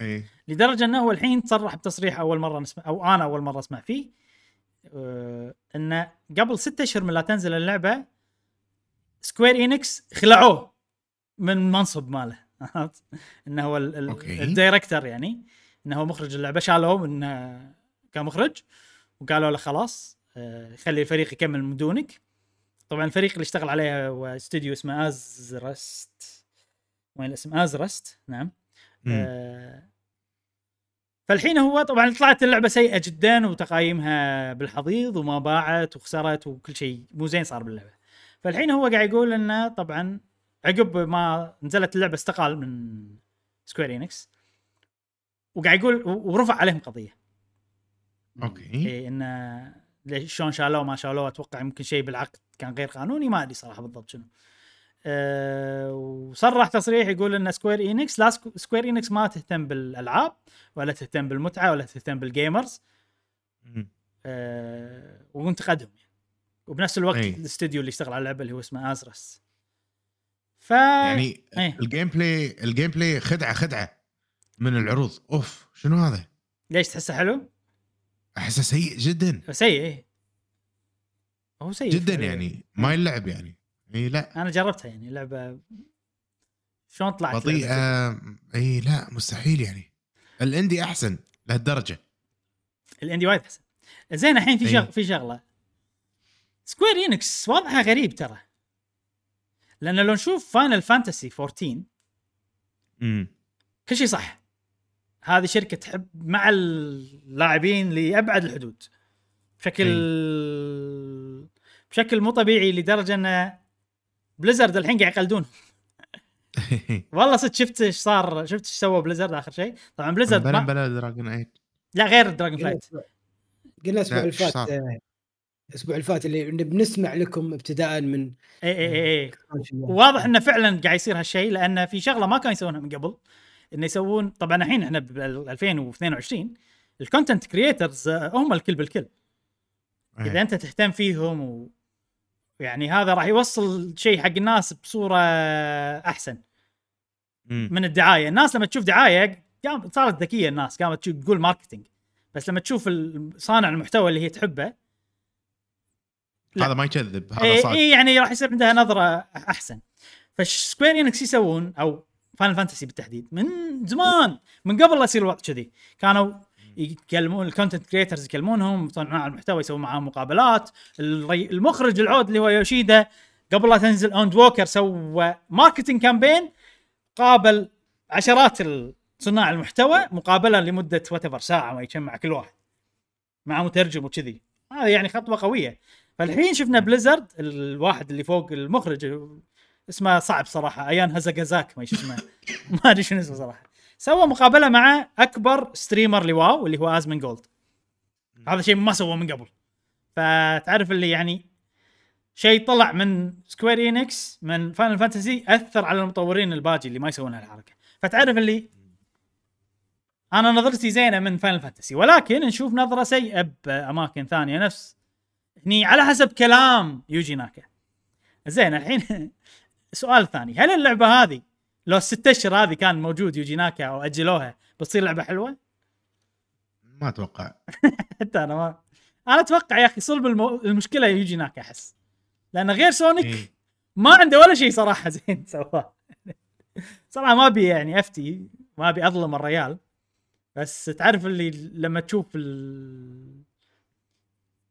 اي لدرجة إنه هو الحين تصرح بتصريح أول مرة نسمع أو أنا أول مرة أسمع فيه. آه، إنه قبل ستة أشهر من لا تنزل اللعبة Square Enix خلعوه من منصب ماله. *laughs* عرفت؟ إنه هو. ال director يعني. إنه هو مخرج اللعبة شالوه من كمخرج. وقالوا له خلاص آه، خلي الفريق يكمل من دونك. طبعا الفريق اللي اشتغل عليه هو استوديو اسمه Arzest وين الاسم؟ Arzest نعم. آه، فالحين هو طبعا طلعت اللعبة سيئة جدا وتقايمها بالحضيض وما باعت وخسرت وكل شيء. مو زين صار باللعبة. فالحين هو قاعد يقول إنه طبعا عقب ما نزلت اللعبة استقال من Square Enix وقاعد يقول ورفع عليهم قضية. okay إيه انه شلون شالوه ما شالوه أتوقع يمكن شيء بالعقد كان غير قانوني ما أدري صراحة بالضبط شنو أه وصرح تصريح يقول إن Square Enix لا سكو- Square Enix ما تهتم بالألعاب ولا تهتم بالمتعة ولا تهتم بال gamers. أه وانتقدهم يعني وبنفس الوقت أي. الاستوديو اللي اشتغل على اللعبة اللي هو اسمه ازرس ف يعني إيه. ال gameplay ال gameplay خدعة خدعة من العروض أوف شنو هذا؟ ليش تحسه حلو؟ احسه سيء جدا. سيء إيه. هو سيء جدا. يعني ما يلعب يعني. اي لا. أنا جربتها يعني لعبة شلون طلعت؟ بطيئة اي لا مستحيل يعني. ال indie أحسن لهالدرجة. ال indie وايد أحسن. زين الحين في إيه. شغ... في شغلة. Square Enix وضعها غريب ترى. لأن لو نشوف Final Fantasy 14 امم كل شيء صح. هذه شركة تحب مع اللاعبين لأبعد الحدود. بشكل بشكل مو طبيعي لدرجة أن Blizzard الحين قاعد يقلدون. *laughs* والله صدق شفت إيش صار شفت إيش سوى Blizzard آخر شيء؟ طبعا Blizzard بلا. بلا Dragonflight لا غير Dragonflight قلنا الأسبوع لا، اللي فات الأسبوع اللي فات اللي بنسمع لكم ابتداء من اي اي اي اي واضح إنه فعلا قاعد يصير هالشيء لأن في شغلة ما كانوا يسوونها من قبل. إنه يسوون طبعا الحين إحنا ب 2022 ال content creators هم الكل بالكل إذا إيه. أنت تهتم فيهم و... يعني هذا راح يوصل شيء حق الناس بصورة أحسن. من الدعاية الناس لما تشوف دعاية قام صارت ذكية الناس قامت تشوف تقول marketing بس لما تشوف صانع المحتوى اللي هي تحبه لا. هذا ما يكذب هذا اي صادق إيه يعني راح يصير عندها نظرة أحسن ف Square Enix يسوون أو Final Fantasy بالتحديد. من زمان من قبل لا يصير الوضع كذي. كانوا يكلمون ال content creators يكلمونهم صناع المحتوى يسوون معاهم مقابلات. المخرج العود اللي هو يوشيدا قبل لا تنزل Endwalker سوى marketing campaign قابل عشرات صناع المحتوى مقابلة لمدة وات ساعة ما يجمع كل واحد. مع مترجم وكذي. هذه يعني خطوة قوية. فالحين شفنا Blizzard الواحد اللي فوق المخرج اسمه صعب صراحة. Ion Hazzikostas ما اسمه. *laughs* ما أدري شنو اسمه صراحة. سوى مقابلة مع أكبر streamer ل WoW اللي هو Asmongold. هذا شيء ما سووه من قبل. فتعرف اللي يعني شيء طلع من سكوير انكس من فاينل فانتسي أثر على المطورين الباقي اللي ما يسوون هالحركة. فتعرف اللي أنا نظرتي زينة من فاينل فانتسي ولكن نشوف نظرة سيئة بأماكن ثانية. نفس هني على حسب كلام يوجي ناكا. زين الحين سؤال ثاني. هل اللعبة هذه لو الست أشهر هذه كان موجود يوجي ناكا أو أجلوها بتصير لعبة حلوة؟ ما أتوقع. *laughs* حتى أنا ما أنا أتوقع يا أخي صلب المو... المشكلة يوجي ناكا أحس. لأن غير سونيك إيه. ما عنده ولا شيء صراحة *laughs* زين سواه صراحة ما أبي يعني أفتي ما أبي أظلم الريال. بس تعرف اللي لما تشوف ال...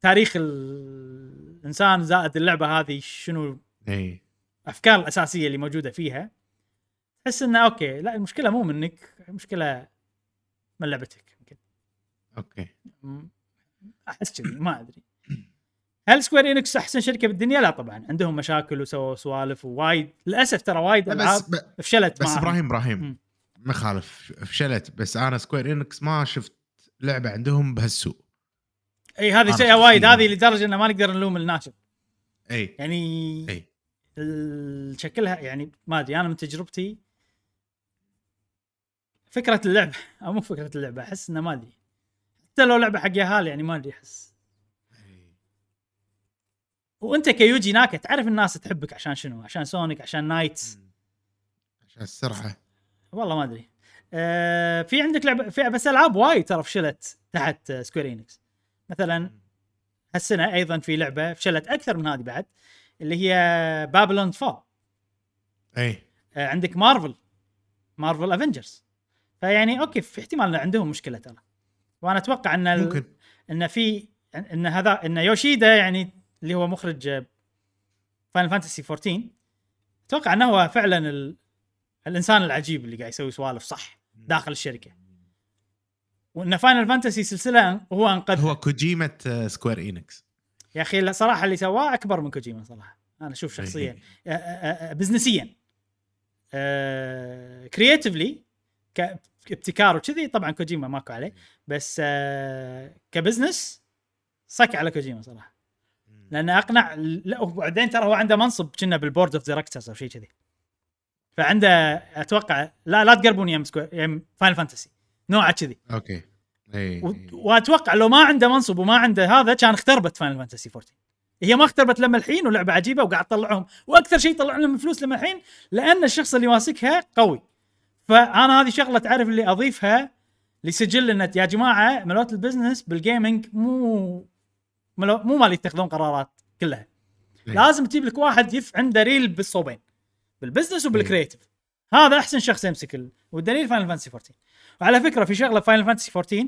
تاريخ الإنسان زائد اللعبة هذه شنو اي الأفكار الأساسية اللي موجودة فيها تحس إنه أوكي لا المشكلة مو منك المشكلة من لعبتك يمكن. أوكي. أحس كذي ما أدري. هل سكوير انكس أحسن شركة بالدنيا؟ لا طبعا. عندهم مشاكل وسووا سوالف ووايد للأسف ترى وايد ألعاب فشلت بس. إبراهيم إبراهيم مم. مخالف فشلت. بس أنا سكوير انكس ما شفت لعبة عندهم بهالسوء. إي هذه سيئه وايد. هذه لدرجة إنه ما نقدر نلوم الناشر. إي. يعني إي. شكلها يعني ما أدري أنا من تجربتي فكرة اللعبه *laughs* أو مو فكرة اللعبه أحس إنه ما أدري. حتى لو لعبة حق ياهال يعني ما أدري أحس. وأنت كيوجي ناكا تعرف الناس تحبك عشان شنو؟ عشان سونيك عشان نايتس. عشان السرعة. والله ما أدري. آه في عندك لعبة في بس ألعاب وايد ترى فشلت تحت سكوير إنكس. مثلا هالسنة أيضا في لعبة فشلت أكثر من هذه بعد. اللي هي Babylon's Fall. اي آه عندك مارفل Marvel's Avengers. فيعني أوكي في احتمال إن عندهم مشكلة ترى. وأنا أتوقع إن ال- ممكن إن في إن هذا إن يوشيدا يعني اللي هو مخرج فاينل فانتسي 14 أتوقع إنه هو فعلا ال... الإنسان العجيب اللي قاعد يسوي سوالف صح داخل الشركة وإن فاينل فانتسي سلسلة هو انقذها هو كوجيما سكوير انكس يا أخي صراحة اللي سواه أكبر من كوجيما صراحة أنا أشوف شخصيا. آه، آه، آه، business يا. creatively كابتكار وكذي طبعا كوجيما ماكو عليه بس ك business صك على كوجيما صراحة. لأنه أقنع لا وبعدين ترى هو عنده منصب كنا بال board of directors أو شيء كذي. فعنده أتوقع لا لا تقربون يم سكوير يم فاينل فانتسي نوعه كذي. أوكي. اي و- واتوقع لو ما عنده منصب وما عنده هذا كان اختربت فاينل فانتسي 14 هي ما اختربت لما الحين ولعبة عجيبة وقاعد تطلعهم. وأكثر شيء طلع لهم فلوس لما الحين لأن الشخص اللي ماسكها قوي. فأنا هذه شغلة تعرف اللي أضيفها لسجل ان يا جماعة ملوت البزنس بالجيمنج مو ملو مو مال يتخذون قرارات كلها. إيه. لازم تجيب لك واحد يف عنده ريل بالصوبين. بالبزنس وبالكريتيف هذا أحسن شخص يمسك ال... والدليل فاينل فانتسي 14 وعلى فكرة في شغلة فاينل فانتسي 14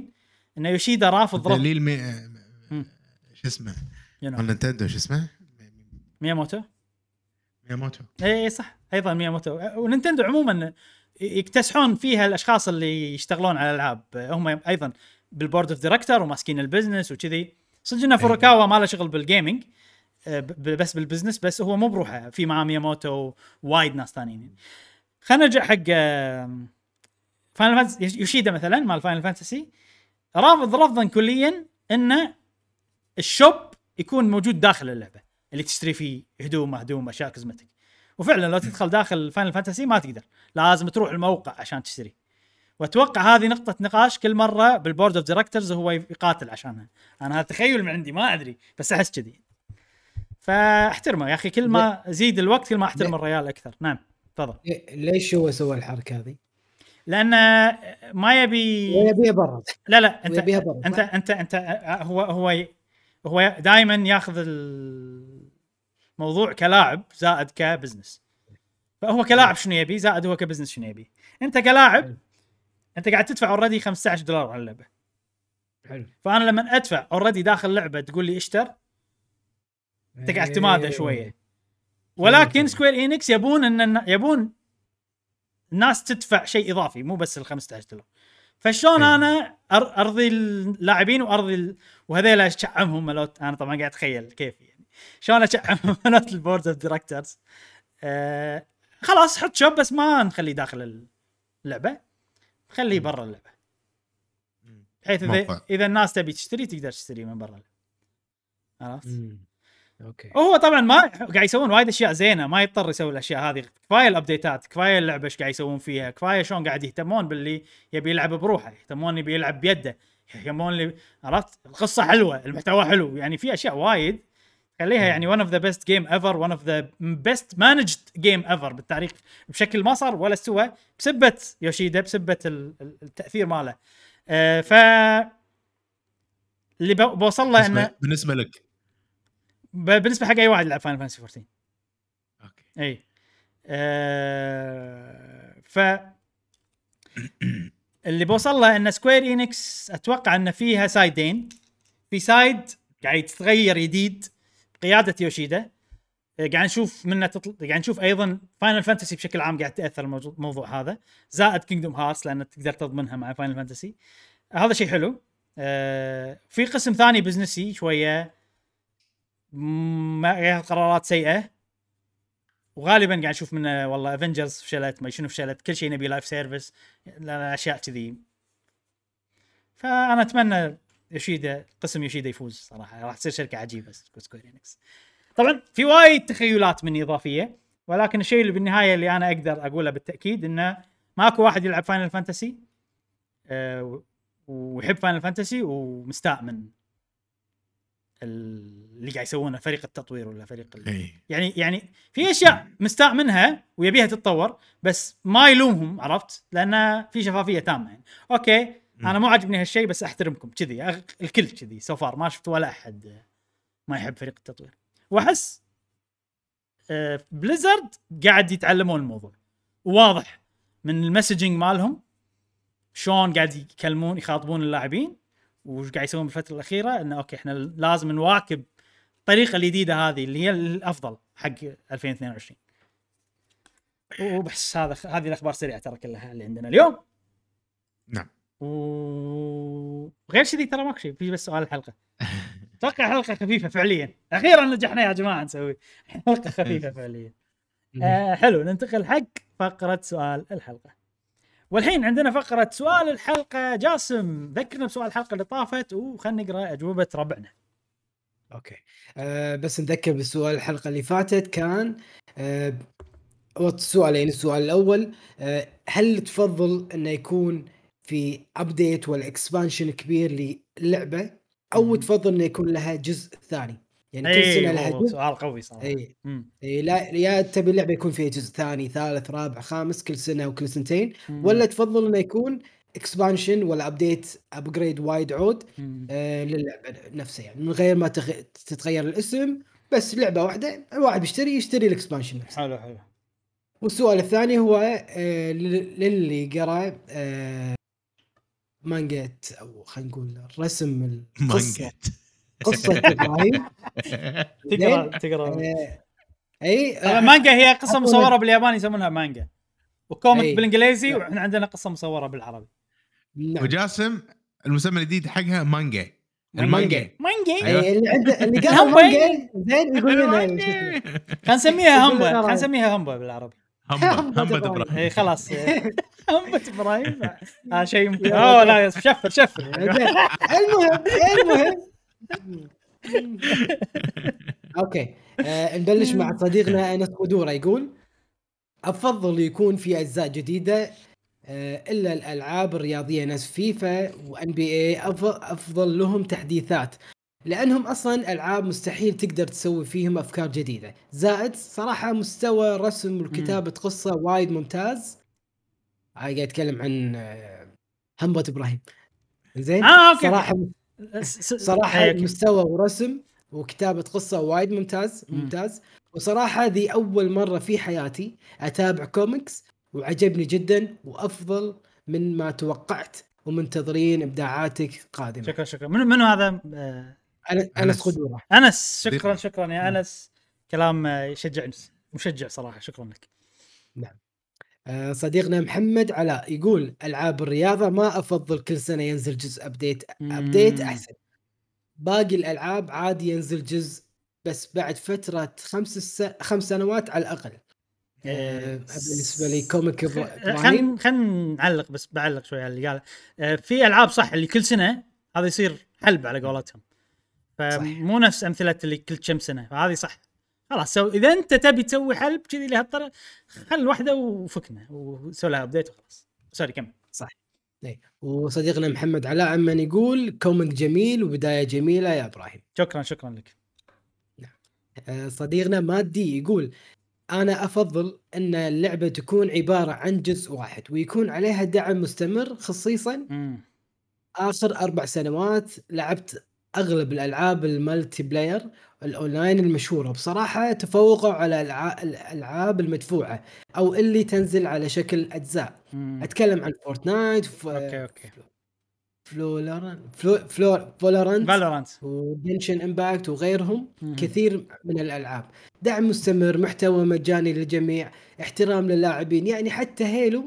انه يوشيدا رافض رفض. دليل مي... شو اسمه؟ مال نينتندو شو اسمه؟ مياموتو. مياموتو. اي صح. أيضا مياموتو. ونينتندو عموما يكتسحون فيها الأشخاص اللي يشتغلون على الألعاب. هم أيضا بال board of director وماسكين ال business وكذي. صدق انه فوروكاوا ما له شغل بال gaming آه، بس بال business بس هو مو بروحه. في معاه مياموتو وايد ناس ثانيين. خلينا نرجع حق فاينل فانتسي يوشيدا مثلا مال فاينل فانتسي رافض رفضا كليا انه ال shop يكون موجود داخل اللعبة اللي تشتري فيه هدوم هدوم أشياء cosmetic وفعلا لو تدخل داخل فاينل فانتسي ما تقدر لازم تروح الموقع عشان تشتري وأتوقع هذه نقطة نقاش كل مرة بال board of directors هو يقاتل عشانها، أنا هذا تخيل من عندي ما أدري بس أحس كذي. فأحترمه يا أخي كل ما زيد الوقت كل ما أحترم الريال أكثر، نعم تفضل. ليش هو سوى الحركة هذه؟ لأن ما يبي يبيها برا. لا لا أنت أنت أنت انت هو هو هو دائما ياخذ الموضوع كلاعب زائد ك business. فهو كلاعب شنو يبي؟ زائد هو ك business شنو يبي؟ أنت كلاعب أنت قاعد تدفع already 15 دولار على اللعبة. حلو. فأنا لما أدفع already داخل لعبه تقول لي اشتر أنت قاعد تمادى إيه. شوية. ولكن سكوير انكس يبون إن يبون الناس تدفع شيء إضافي مو بس ال 15 دولار. فشلون إيه. أنا أرضي اللاعبين وأرضي ال... وهذيل أشعمهم ملوت أنا طبعا قاعد أتخيل كيف يعني. شلون أشعمهم ملوت البورد اوف دايركتورز آه خلاص حط شوب بس ما نخليه داخل اللعبة. خليه برا اللعبة. بحيث إذا. إذا الناس تبي تشتري تقدر تشتري من برا عرفت؟ أوكي. هو طبعا ما قاعد يسوون وايد أشياء زينة ما يضطر يسوي الأشياء هذه. كفاية ال updateات كفاية اللعبة إيش قاعد يسوون فيها كفاية شلون قاعد يهتمون باللي يبي يلعب بروحه يهتمون يبي يلعب بيده يهتمون اللي عرفت؟ القصة حلوة المحتوى حلو يعني في أشياء وايد خليها يعني one of the best game ever one of the best managed game ever بالتاريخ. بشكل ما صار ولا سوى بسبة يوشيدا بسبة ال- ال- التأثير ماله. آه ف اللي بوصل له إنه بالنسبة, بالنسبة لك بالنسبة حق أي واحد يلعب Final Fantasy 14 okay. إي. آه ف *clears throat* اللي بوصل له إن Square Enix أتوقع إن فيها side ين في side قاعد يتغير جديد بقيادة يوشيدا آه، قاعد نشوف منه تطل... قاعد نشوف أيضا Final Fantasy بشكل عام قاعد تأثر الموضوع الموضوع هذا. زائد Kingdom Hearts لأن تقدر تضمنها مع Final Fantasy هذا شيء حلو. آه في قسم ثاني business ي شوية ما ياخذ قرارات سيئة. وغالبا قاعد نشوف منه والله Avengers فشلت ما شنو فشلت كل شيء نبي live service أشياء كذي. فأنا أتمنى يوشيدا قسم يوشيدا يفوز صراحة. راح تصير شركة عجيبة Square Enix طبعا في وايد تخيلات مني إضافية ولكن الشيء اللي بالنهاية اللي أنا أقدر أقوله بالتأكيد إنه ماكو واحد يلعب Final Fantasy أه و- ويحب فاينل فانتسي ومستاء من اللي قاعد يسوونه فريق التطوير ولا فريق ال... إي. يعني يعني في أشياء مستاء منها ويبيها تتطور بس ما يلومهم عرفت؟ لأن في شفافية تامة يعني. okay أنا مو عاجبني هالشيء بس أحترمكم. كذي أغ- الكل كذي so far ما شفت ولا أحد ما يحب فريق التطوير. وأحس آه، Blizzard قاعد يتعلمون الموضوع. واضح من ال messaging مالهم شلون قاعد يكلمون يخاطبون اللاعبين وش قاعد يسوون بالفترة الأخيرة إنه okay إحنا لازم نواكب الطريقة الجديدة هذه اللي هي الأفضل حق 2022 وبس هذا هذه الأخبار سريعة ترى كلها اللي عندنا اليوم. نعم. وغير كذي ترى ماكو شيء في بس سؤال الحلقة *laughs* أتوقع حلقة خفيفة فعليا. أخيرا نجحنا يا جماعة نسوي. *laughs* حلقة خفيفة *laughs* فعليا. آه حلو ننتقل حق فقرة سؤال الحلقة. والحين عندنا فقرة سؤال الحلقة. جاسم ذكرنا بسؤال الحلقة اللي طافت وخلنا نقرأ أجوبة ربعنا. أوكي. أه بس نذكر بالسؤال الحلقة اللي فاتت كان أه هو السؤال يعني السؤال الأول أه هل تفضل انه يكون في update ولا expansion كبير للعبة أو. تفضل انه يكون لها جزء ثاني؟ يعني كل سنة لها سؤال قوي صراحة. اي مم. إي لا يا تبي اللعبة يكون فيها جزء ثاني ثالث رابع خامس كل سنة وكل سنتين. مم. ولا تفضل إنه يكون expansion ولا update upgrade وايد عود. آه للعبة نفسها. يعني من غير ما تغ... تتغير الاسم بس لعبة واحدة الواحد بيشتري يشتري ال expansion نفسه. حلو حلو. والسؤال الثاني هو آه لل- للي قرأ آه مانجات أو خلينا نقول رسم القصة قصة *laughs* إبراهيم *laughs* تقرا تقرأ آه أي آه مانجا هي قصة مصورة بالياباني يسمونها مانجا و comic أي. بالإنجليزي وإحنا عندنا قصة مصورة بالعربي نعم. وجاسم المسمى الجديد حقها مانجا مانجا. مانجا أيوة. اللي عنده اللي *laughs* الهمبا. مانجا زين يقول لنا شو اسمه. مانجا. خلينا نسميها همبا خلينا. نسميها همبا بالعربي همبا همبا. دبرة إي خلاص همبا إبراهيم هذا شيء يمكن يلا. أوه لا شفر شفر. المهم المهم okay. آه نبلش مع صديقنا أنس قدوره يقول أفضل يكون في أجزاء جديدة آه إلا الألعاب الرياضية نفس FIFA و NBA أفضل لهم تحديثات. لأنهم أصلا ألعاب مستحيل تقدر تسوي فيهم أفكار جديدة. زائد صراحة مستوى رسم وكتابه قصه وايد ممتاز. قاعد اتكلم عن آه، همبة إبراهيم. زين؟ آه okay. صراحة صراحة. مستوى ورسم وكتابة قصة وايد ممتاز مم. ممتاز. وصراحة هذه أول مرة في حياتي أتابع كوميكس وعجبني جدا وأفضل من ما توقعت ومنتظرين إبداعاتك قادمة. شكرا شكرا. منو منو هذا؟ آه، أنس. أنس قدوره أنس شكرا. شكرا يا أنس. كلام يشجعني مشجع صراحة. شكرا لك. آه، صديقنا محمد علاء يقول ألعاب الرياضة ما أفضل كل سنة ينزل جزء update update. أحسن. باقي الألعاب عادي ينزل جزء بس بعد فترة خمس س... خمس سنوات على الأقل. آه، بالنسبة لي comic إبراهيم خلينا خلينا نعلق بس بعلق شوي على اللي قال آه، في ألعاب صح اللي كل سنة هذا يصير حلب على قولتهم. فمو نفس أمثلة اللي كل كم سنة فهذه صح. خلاص so إذا أنت تبي تسوي حلب كذي لهالطريقة خل واحدة وفكنا وسوي لها update وخلاص. sorry كمل. إيه. وصديقنا محمد علاء عمان يقول comic جميل وبداية جميلة يا إبراهيم. شكرا شكرا لك. آه، صديقنا مادي يقول أنا أفضل أن اللعبة تكون عبارة عن جزء واحد ويكون عليها دعم مستمر خصيصا مم. آخر أربع سنوات لعبت أغلب الألعاب ال multiplayer ال online المشهورة. بصراحة تفوقوا على الألعاب المدفوعة أو اللي تنزل على شكل أجزاء. مم. أتكلم عن Fortnite ف... okay okay. Valorant فلو... فلو... و Genshin Impact وغيرهم كثير من الألعاب. دعم مستمر محتوى مجاني للجميع احترام للاعبين. يعني حتى Halo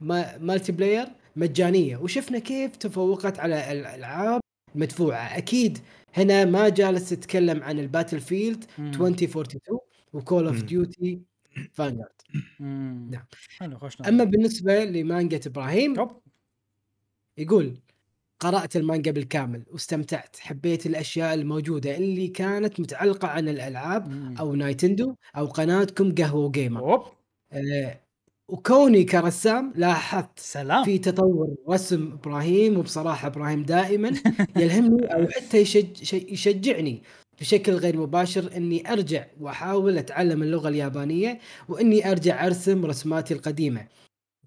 ما... multiplayer مجانية. وشفنا كيف تفوقت على الألعاب المدفوعه أكيد هنا ما جالس تتكلم عن ال Battlefield 2042 و Call of. Duty Vanguard نعم. أما بالنسبة لمانجا إبراهيم أوب. يقول قرأت المانجا بالكامل واستمتعت حبيت الأشياء الموجودة اللي كانت متعلقة عن الألعاب مم. أو نايتندو أو قناتكم قهوة جيمرز آه وكوني كرسام لاحظت سلام في تطور رسم إبراهيم وبصراحة إبراهيم دائما *laughs* يلهمني أو حتى يشج يشجعني بشكل غير مباشر إني أرجع وأحاول أتعلم اللغة اليابانية وإني أرجع أرسم رسماتي القديمة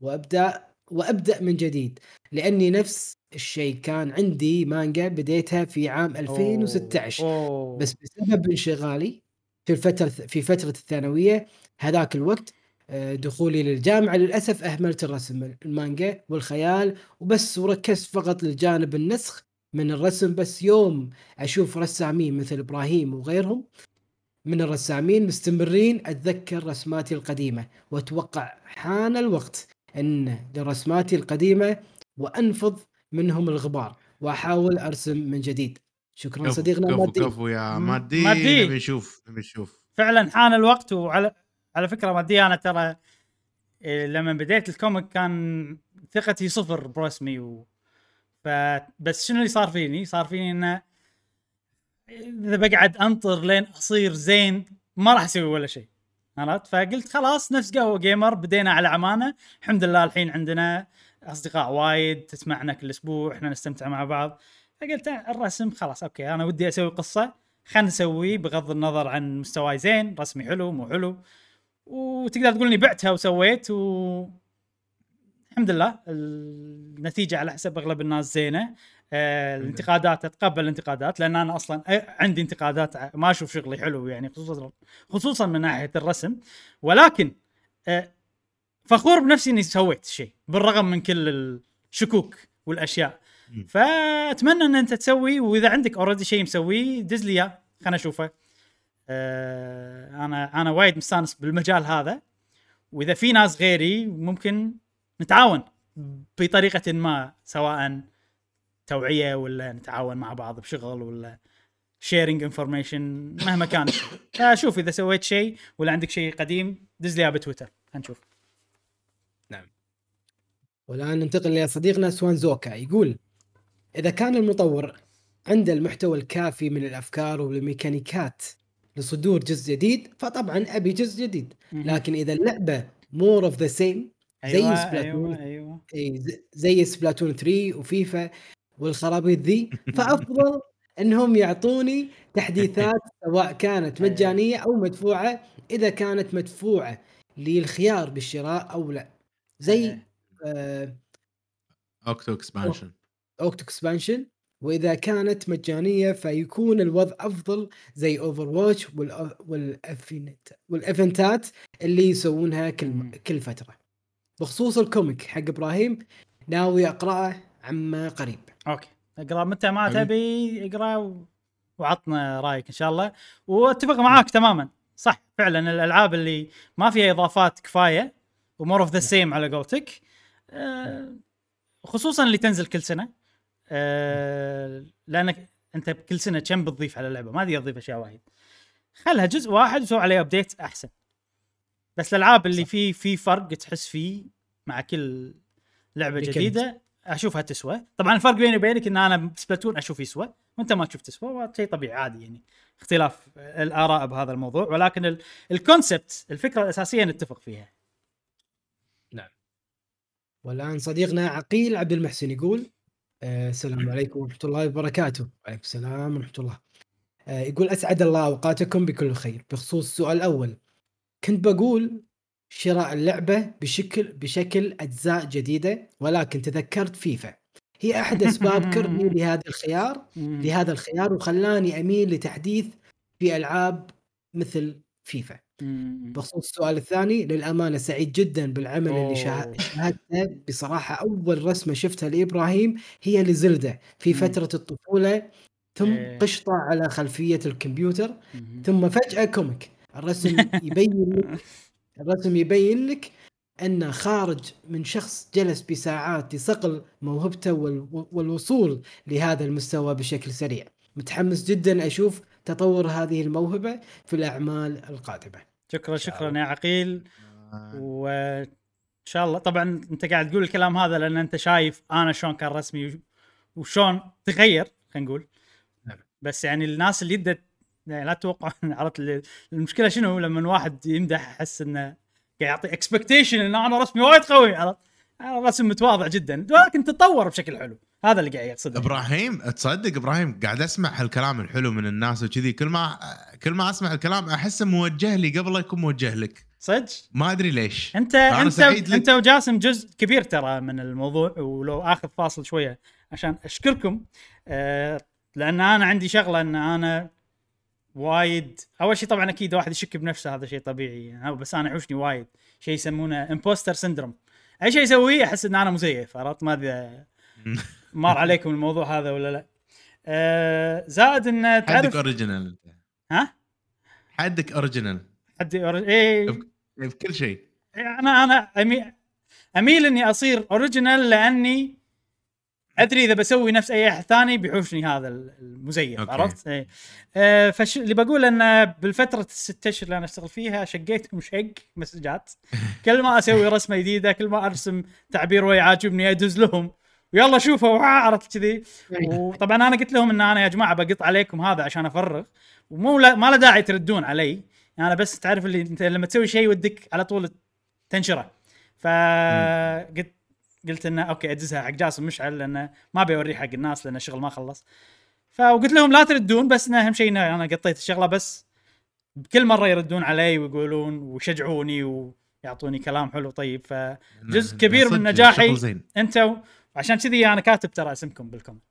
وأبدأ وأبدأ من جديد لأني نفس الشيء كان عندي مانجا بديتها في عام 2016 أوه. بس بسبب انشغالي في الفترة في فترة الثانوية هذاك الوقت دخولي للجامعة. للأسف أهملت الرسم المانجا والخيال وبس وركزت فقط للجانب النسخ من الرسم. بس يوم أشوف رسامين مثل إبراهيم وغيرهم من الرسامين مستمرين أتذكر رسماتي القديمة. وأتوقع حان الوقت أن لرسماتي القديمة وأنفض منهم الغبار وأحاول أرسم من جديد. شكرا كفو صديقنا كفو مادي. كفو يا مادي. مادي. نبي نشوف نبي نشوف. فعلا حان الوقت وعلى على فكرة مادي أنا ترى إيه، لما بديت الكوميك كان ثقتي صفر برسمي و... ف بس شنو اللي صار فيني؟ صار فيني انه إذا بقعد أنطر لين أصير زين ما راح أسوي ولا شيء عرفت؟ فقلت خلاص نفس قهوة جيمرز بدينا على عمانا الحمد لله الحين عندنا أصدقاء وايد تسمعنا كل أسبوع إحنا نستمتع مع بعض فقلت الرسم خلاص أوكي أنا ودي أسوي قصة خلينا نسويه بغض النظر عن مستواي زين رسمي حلو مو حلو وتقدر تقول إني بعتها وسويت و الحمد لله النتيجة على حسب أغلب الناس زينة. آه الانتقادات أتقبل الانتقادات لأن أنا أصلا عندي انتقادات ما أشوف شغلي حلو يعني خصوصا خصوصا من ناحية الرسم. ولكن آه فخور بنفسي إني سويت شيء بالرغم من كل الشكوك والأشياء. فأتمنى إن أنت تسوي وإذا عندك already شيء مسويه دز لي إياه خلنا اشوفه أنا أنا وايد مستانس بالمجال هذا. وإذا في ناس غيري ممكن نتعاون بطريقة ما سواء توعية ولا نتعاون مع بعض بشغل ولا sharing information مهما كان. *coughs* فشوف إذا سويت شيء ولا عندك شيء قديم دز لي بتويتر. هنشوف نعم. والآن ننتقل لصديقنا سوان زوكا. يقول إذا كان المطور عنده المحتوى الكافي من الأفكار والميكانيكات لصدور جزء جديد فطبعا أبي جزء جديد. لكن إذا اللعبة more of the same زي أيوة سبلاتون أيوه أيوه. إي ز- زي سبلاتون 3 وفيفا والخرابيط ذي. *laughs* فأفضل إنهم يعطوني تحديثات *laughs* سواء كانت مجانية أو مدفوعة إذا كانت مدفوعة لي الخيار بالشراء أو لا. زي اوكتو اكسبانشن اوكتو اكسبانشن وإذا كانت مجانية فيكون الوضع أفضل زي Overwatch وال events ات اللي يسوونها كل. كل فترة. بخصوص الكوميك حق إبراهيم ناوي أقرأه عما قريب. أوكي. أقرأ متى ما. تبي اقرأ و... وعطنا رأيك إن شاء الله. وأتفق معاك تماما. صح فعلا الألعاب اللي ما فيها إضافات كفاية و more of the same على قولتك آه، خصوصا اللي تنزل كل سنة. آه، لأنك أنت كل سنة كم بتضيف على اللعبة؟ ما تقدر تضيف أشياء وايد. خلها جزء واحد وسوي عليه update أحسن. بس الألعاب اللي فيه في فرق تحس فيه مع كل لعبة. جديدة أشوفها تسوى. طبعا الفرق بيني وبينك إن أنا بسبلاتون أشوف يسوى. وأنت ما تشوف تسوى شيء طبيعي عادي يعني. اختلاف الآراء بهذا الموضوع. ولكن ال- ال concept الفكرة الأساسية نتفق فيها. والآن صديقنا عقيل عبد المحسن يقول السلام عليكم ورحمة الله وبركاته. وعليكم السلام ورحمة الله. آه، يقول أسعد الله أوقاتكم بكل خير. بخصوص السؤال الأول كنت بقول شراء اللعبة بشكل بشكل أجزاء جديدة ولكن تذكرت فيفا. هي أحد أسباب كرهي *laughs* لهذا الخيار لهذا الخيار وخلاني أميل لتحديث في ألعاب مثل فيفا. بخصوص السؤال الثاني للأمانة سعيد جدا بالعمل اللي أوه. شاه- شاهدته بصراحة أول رسمة شفتها لإبراهيم هي لزلدة في مم. فترة الطفولة ثم إيه. قشطة على خلفية الكمبيوتر مم. ثم فجأة كوميك الرسم يبين لك *laughs* الرسم يبين لك أنه خارج من شخص جلس بساعات لصقل موهبته وال- والوصول لهذا المستوى بشكل سريع متحمس جدا أشوف تطور هذه الموهبة في الأعمال القادمة شكرا شكرا. يا عقيل. وإن شاء الله. طبعا أنت قاعد تقول الكلام هذا لأن أنت شايف أنا شلون كان رسمي وش- وشلون تغير خلينا نقول. نعم. بس يعني الناس اللي يدت يعني لا تتوقع *laughs* عرفت ال- المشكلة شنو؟ لما واحد يمدح احس إنه قاعد يعطي اكسبكتيشن إن أنا رسمي وايد قوي عرفت؟ رسم متواضع جدا. ولكن تطور بشكل حلو. هذا اللي قاعد يقصده. إبراهيم تصدق إبراهيم قاعد أسمع هالكلام الحلو من الناس وكذي كل ما كل ما أسمع الكلام احسه موجه لي قبل لا يكون موجه لك. صدق؟ ما أدري ليش. أنت أنت. أنت وجاسم جزء كبير ترى من الموضوع ولو آخذ فاصل شوية عشان أشكركم. آه لأن أنا عندي شغلة إن أنا وايد أول شيء طبعا أكيد واحد يشك بنفسه هذا شيء طبيعي يعني بس أنا يحوشني وايد. شيء يسمونه imposter syndrome أي شيء اسويه أحس إن أنا مزيف عرفت؟ ما *laughs* مر عليكم الموضوع هذا ولا لا؟ آه زائد إن حدك تعرف original انت ها؟ حدك original حد إيه. بكل شيء. أنا أنا اميل أميل إني أصير original لأني أدري إذا بسوي نفس أي أحد ثاني بيحوشني هذا المزيف أوكي. عرفت؟ إيه. آه فش اللي بقول إن بالفترة الست اشهر اللي أنا أشتغل فيها شقيتكم شق مسجات. *laughs* كل ما أسوي رسمة جديدة كل ما أرسم تعبير وي عاجبني أدز لهم. ويلا شوفوا عرفت كذي. وطبعا أنا قلت لهم إن أنا يا جماعة بقط عليكم هذا عشان أفرغ. ومو لا ما له داعي تردون علي. أنا بس تعرف اللي أنت لما تسوي شيء ودك على طول تنشره. فقلت قلت إنه أوكي أدزها حق جاسم مشعل لأنه ما بيوريه حق الناس لأن الشغل ما خلص. فقلت لهم لا تردون بس انه أهم شيء إن أنا قطيت الشغلة بس كل مرة يردون علي ويقولون ويشجعوني ويعطوني كلام حلو طيب. فجزء كبير من نجاحي أنتوا عشان كذي أنا كاتب ترى اسمكم بال comment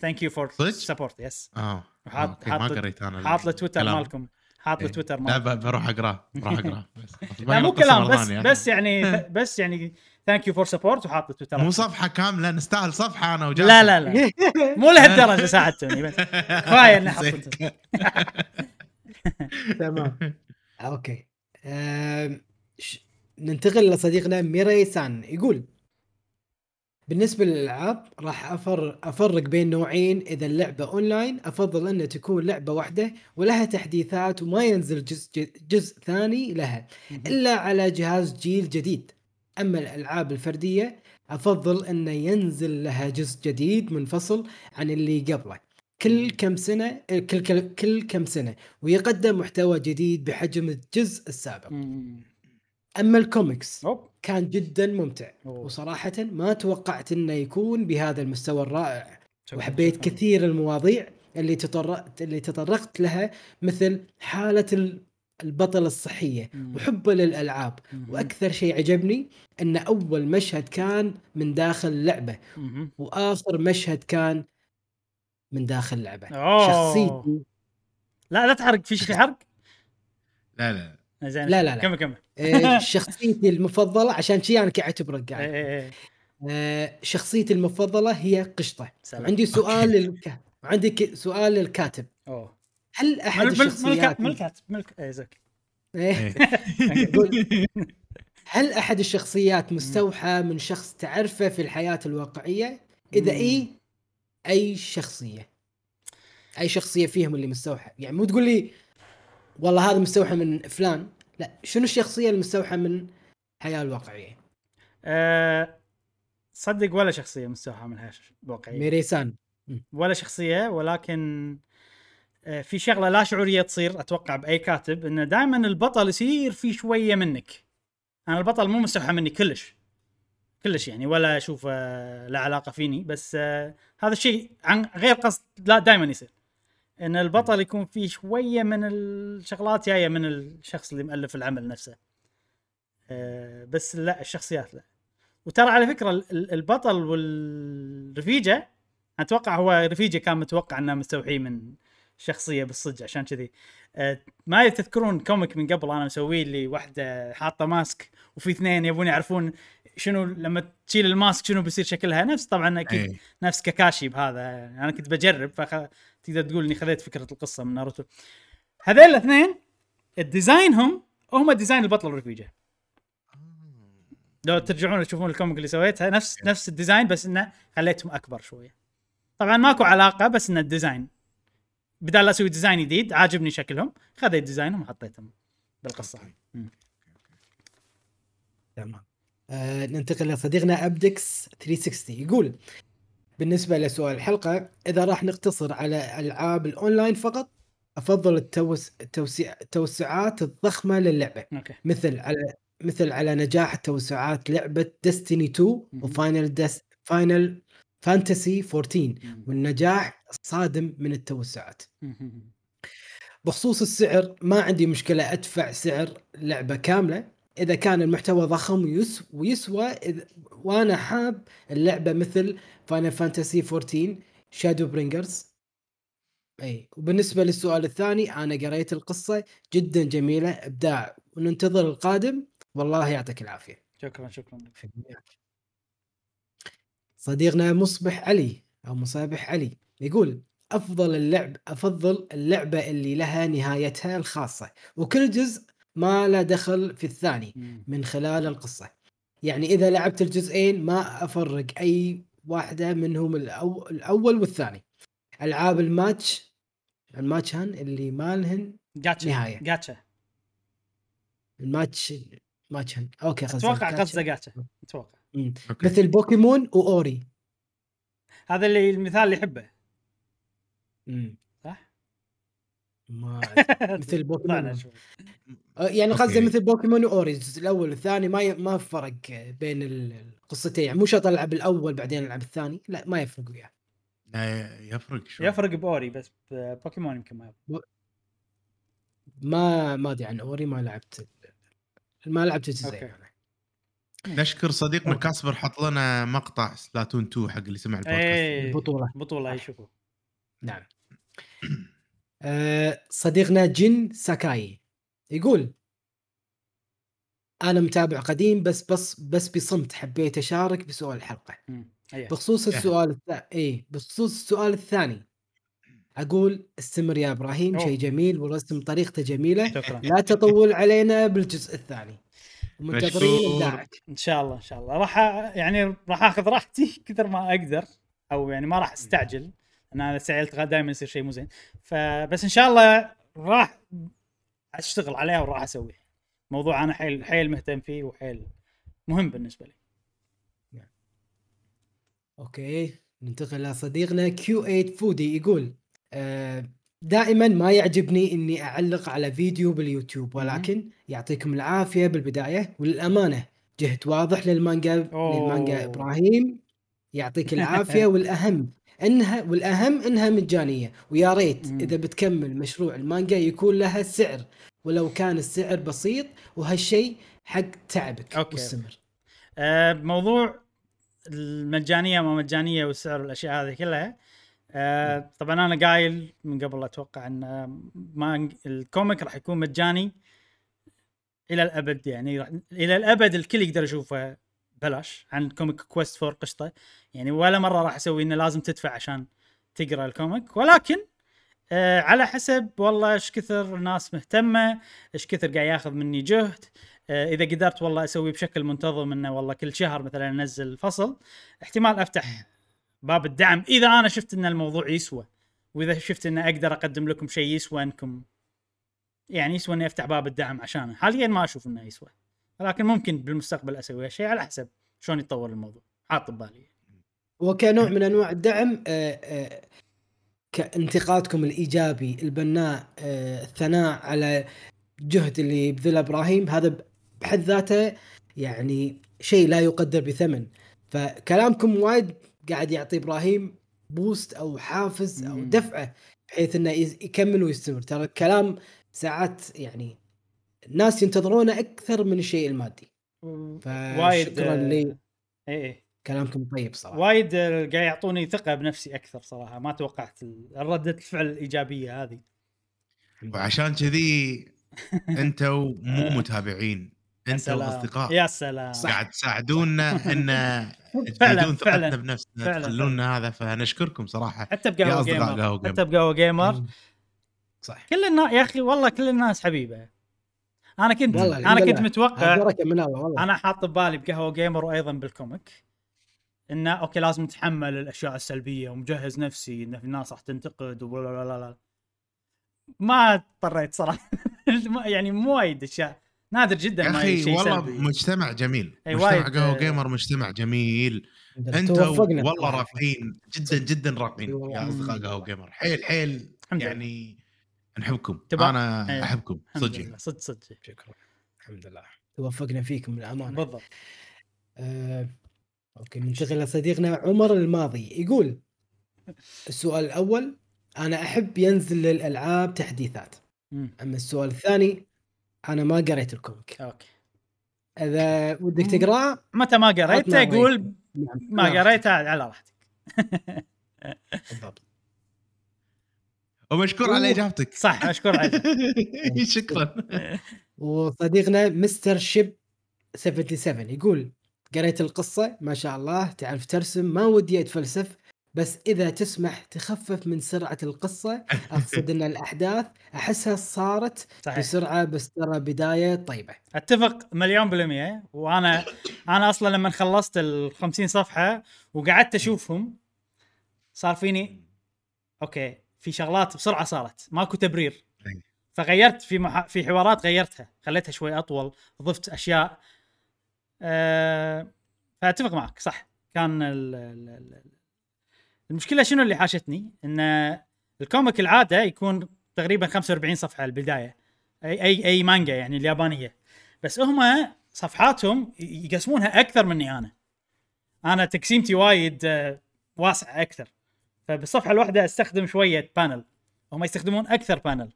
thank you for؟ support yes آه. أوكي، ما حاط- قريت أنا حاط التويتر الكلام. مالكم. حاط إيه. التويتر لا مالكم. ب- بروح اقراه بروح اقراه *laughs* بس. لا مو كلام بس. بس يعني *laughs* بس يعني thank you for support وحاط التويتر مو صفحة كاملة نستاهل صفحة أنا وجاسم. لا لا لا. *laughs* مو لهالدرجة ساعدتوني بس. كفاية إني. حطيت تمام. أوكي. ننتقل لصديقنا ميري سان. يقول بالنسبة للألعاب راح أفر أفرق بين نوعين إذا اللعبة أونلاين أفضل أن تكون لعبة واحدة ولها تحديثات وما ينزل جزء جزء ثاني لها إلا على جهاز جيل جديد. أما الألعاب الفردية أفضل أن ينزل لها جزء جديد منفصل عن اللي قبله. كل كم سنة كل كل, كل كم سنة ويقدم محتوى جديد بحجم الجزء السابق. أما الكوميكس. كان جدا ممتع أوه. وصراحة ما توقعت إنه يكون بهذا المستوى الرائع شكراً، وحبيت شكراً. كثير المواضيع اللي تطرقت اللي تطرقت لها مثل حالة ال- البطل الصحية مم. وحبه للألعاب مم. وأكثر شيء عجبني أن أول مشهد كان من داخل اللعبة مم. وآخر مشهد كان من داخل أوه. شخصيتي لا لا تحرق في شيء في حرق لا لا زين لا، لا، لا. كمل كمل آه، *laughs* شخصيتي المفضلة عشان شي أنا كأعتبرك إيه، قاعد إيه، إيه. شخصيتي المفضلة هي قشطة سلام. عندي سؤال للك... عندي ك... سؤال للكاتب أوه هل أحد مل- الشخصيات ملكات ملكات ملك زك إيه؟ إيه. يقول، *laughs* هل أحد الشخصيات مستوحى من شخص تعرفه في الحياة الواقعية إذا مم. إي أي شخصية أي شخصية فيهم اللي مستوحى يعني مو تقول لي والله هذا مستوحى من فلان. لا شنو الشخصية المستوحى من الحياة الواقعية؟ أه صدق ولا شخصية مستوحاه من الحياة الواقعية. ميريسان. ولا شخصية ولكن آه، في شغلة لا شعورية تصير أتوقع بأي كاتب إنه دائما البطل يصير في شوية منك. أنا البطل مو مستوحى مني كلش. كلش يعني ولا أشوف له علاقة فيني بس آه، هذا الشيء عن غير قصد لا دائما يصير. إن البطل يكون فيه شوية من الشغلات جاية من الشخص اللي مؤلف العمل نفسه. آه، بس لا الشخصيات لا. وترى على فكرة ال- ال- البطل والرفيجة أتوقع هو رفيجة كان متوقع إنه مستوحي من شخصية بالصدق عشان كذي. آه، ما تذكرون comic من قبل أنا مسويه اللي واحدة حاطة mask وفي اثنين يبون يعرفون شنو لما تشيل ال mask شنو بيصير شكلها؟ نفس طبعا أكيد إيه. نفس كاكاشي بهذا. أنا كنت بجرب فتقدر تقول إني خذيت فكرة القصة من ناروتو. هذيل الاثنين ال design هم هم design البطل الرفيجه لو ترجعون تشوفون ال comic اللي سويتها نفس نفس ال design بس إنه خليتهم أكبر شوية. طبعا ماكو علاقة بس ان ال design. بدال لا أسوي design جديد عاجبني شكلهم خذيت design هم وحطيتهم بالقصة. تمام. آه ننتقل لصديقنا أبدكس 360 يقول بالنسبة لسؤال الحلقة إذا راح نقتصر على ألعاب الأونلاين فقط أفضل التوس... التوسع... التوسعات الضخمة للعبة أوكي مثل على مثل على نجاح توسعات لعبة Destiny 2 مهم. و Final دس... Final Fantasy 14 مم. والنجاح الصادم من التوسعات. بخصوص السعر ما عندي مشكلة أدفع سعر لعبة كاملة إذا كان المحتوى ضخم ويس ويسوى إذ وأنا حاب اللعبة مثل Final Fantasy 14 Shadowbringers أي وبالنسبة للسؤال الثاني أنا قريت القصة جدا جميلة إبداع. وننتظر القادم. والله يعطيك العافية. شكرا شكرا. لك. صديقنا مصبح علي أو مصابح علي يقول أفضل اللعب أفضل اللعبة اللي لها نهايتها الخاصة. وكل جزء ما له دخل في الثاني. من خلال القصة يعني إذا لعبت الجزئين ما أفرق أي واحدة منهم الأو... الأول والثاني ألعاب الماتش الماتش هان اللي ما لهن جاتشا نهاية. جاتشا الماتش ماتش هان أوكي قصدي أتوقع. قصده جاتشا أتوقع. أوكي. مثل بوكيمون وأوري هذا اللي المثال اللي يحبه مم. صح؟ ما *laughs* مثل بوكيمون يعني أوكي. قصدي مثل بوكيمون واوري الجزء الأول والثاني ما ي... ما فرق بين ال- القصتين يعني مو شرط ألعب الأول بعدين ألعب الثاني لا ما يفرق وياه لا يفرق شو يفرق بأوري بس بوكيمون يمكن ما يفرق. ما ما أدري عن Ori ما لعبت ما لعبت الجزئين. أنا. نشكر صديقنا. كاسبر حط لنا مقطع Splatoon 2 حق اللي سمع البودكاست. إيه البطولة. بطوله يشوفوا نعم. آه، صديقنا جين ساكاي. يقول أنا متابع قديم بس بس بس بصمت حبيت أشارك بسؤال الحلقة مم. أيه. بخصوص إيه. السؤال الثاني اي بخصوص السؤال الثاني أقول استمر يا إبراهيم. شيء جميل والرسم طريقته جميلة شكرا لا تطول علينا بالجزء الثاني ومنتظرين مشكور. إبداعك إن شاء الله إن شاء الله راح يعني راح آخذ راحتي *laughs* كثر ما أقدر أو يعني ما راح أستعجل أنا سعيلت دائما يصير شيء مو زين فبس إن شاء الله راح أشتغل عليها وراح أسويها. موضوع أنا حيل حيل مهتم فيه وحيل مهم بالنسبة لي. okay ننتقل لصديقنا Q8 Foodie يقول آه، دائما ما يعجبني إني أعلق على فيديو باليوتيوب ولكن يعطيكم العافية بالبداية وللأمانة. جهد واضح للمانجا أوه. للمانجا إبراهيم يعطيك العافية *laughs* والأهم. إنها والأهم إنها مجانية ويا ريت. إذا بتكمل مشروع المانجا يكون لها سعر ولو كان السعر بسيط وهالشيء حق تعبك okay. واستمر آه، موضوع المجانية ما مجانية والسعر والأشياء هذه كلها آه، طبعا أنا قايل من قبل أتوقع إن آه، ما ال comic راح يكون مجاني إلى الأبد يعني راح- إلى الأبد الكل يقدر يشوفه بلاش عن comic Quest for قشطة. يعني ولا مرة راح أسوي إنه لازم تدفع عشان تقرأ ال comic ولكن آه على حسب والله إيش كثر الناس مهتمة إيش كثر قاعد ياخذ مني جهد. آه إذا قدرت والله أسوي بشكل منتظم إنه والله كل شهر مثلا أنزل فصل احتمال أفتح باب الدعم إذا أنا شفت إن الموضوع يسوى. وإذا شفت إن أقدر أقدم لكم شيء يسوى إنكم يعني يسوى إني أفتح باب الدعم عشانه. حاليا ما أشوف إنه يسوى. ولكن ممكن بالمستقبل أسوي هالشيء على حسب شلون يتطور الموضوع. حاط ببالي. وكنوع من أنواع الدعم آه، آه، كانتقادكم الإيجابي البناء آه، الثناء على الجهد اللي يبذله إبراهيم هذا بحد ذاته يعني شيء لا يقدر بثمن. فكلامكم وايد قاعد يعطي إبراهيم boost أو حافز أو. دفعة بحيث إنه يكمل ويستمر. ترى الكلام ساعات يعني الناس ينتظرونه أكثر من الشيء المادي. وايد فشكرا آه، لي. اي اي كلامكم طيب صراحة. وايد آه، قاعد يعطوني ثقة بنفسي أكثر صراحة ما توقعت ردة الفعل الإيجابية هذه. وعشان كذي *laughs* أنتوا مو متابعين يا أنتوا سلام. اصدقاء يا سلام. صح. قاعد تساعدونا إن *laughs* تزيدون. ثقتنا بنفسنا تخلونا هذا فنشكركم صراحة. حتى بقهوه Gamer. حتى بقهوه Gamer. صح كل الناس يا أخي والله كل الناس حبيبة. أنا كنت أنا كنت. متوقع من الله والله. أنا حاط ببالي بقهوة Gamer وأيضا بال comic. إنه okay لازم نتحمل الأشياء السلبية ومجهز نفسي إن في ناس راح تنتقد ولا لا لا لا ما اضطريت صراحة. *laughs* يعني مو وايد أشياء. نادر جدا يا ما أخي والله سلبي. مجتمع جميل. أي مجتمع وايد، قهوة آه، Gamer مجتمع جميل. توفقنا. والله. راقيين جدا جدا والله. يا أصدقاء قهوة Gamer حيل حيل. يعني نحبكم. تبع- أنا إيه. أحبكم. صدق. صدق صدق. شكرا. الحمد لله. توفقنا فيكم للأمانة. بالضبط. آه، okay ننتقل لصديقنا عمر الماضي. يقول السؤال الأول أنا أحب ينزل للألعاب تحديثات. مم. أما السؤال الثاني أنا ما قريت ال comic. okay. إذا ودك تقراه متى ما قريته أقول نعم. ما نعم. قريته على راحتك. بالضبط. ومشكور على. إجابتك. صح اشكر عليك *laughs* شكرا. وصديقنا مستر شيب 77 يقول قريت القصة ما شاء الله تعرف ترسم ما ودي أتفلسف بس إذا تسمح تخفف من سرعة القصة أقصد أن الأحداث أحسها صارت صحيح. بسرعة بس ترى بداية طيبة. أتفق مليون بالمية. وأنا أنا أصلا لما خلصت ال 50 صفحة وقعدت أشوفهم صار فيني okay في شغلات بسرعة صارت. ماكو تبرير. فغيرت في مح... في حوارات غيرتها. خليتها شوي أطول ضفت أشياء. أه... فأتفق معك صح. كان ال... ال... ال- المشكلة شنو اللي حاشتني؟ إن ال comic العادة يكون تقريبا 45 صفحة البداية. أي أي أي مانجا يعني اليابانية. بس هم صفحاتهم يقسمونها أكثر مني أنا. أنا تقسيمتي وايد آه، واسعة أكثر. فبالصفحة الواحدة أستخدم شوية panel هم يستخدمون أكثر panel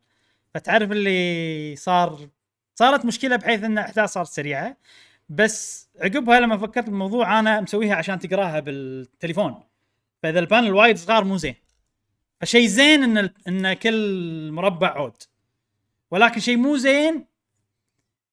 فتعرف اللي صار صارت مشكلة بحيث إن الاحداث صارت سريعة. بس عقبها لما فكرت بالموضوع أنا مسويها عشان تقراها بالتليفون. فإذا ال panel وايد صغار مو زين. فشيء زين إن إن كل مربع عود. ولكن شيء مو زين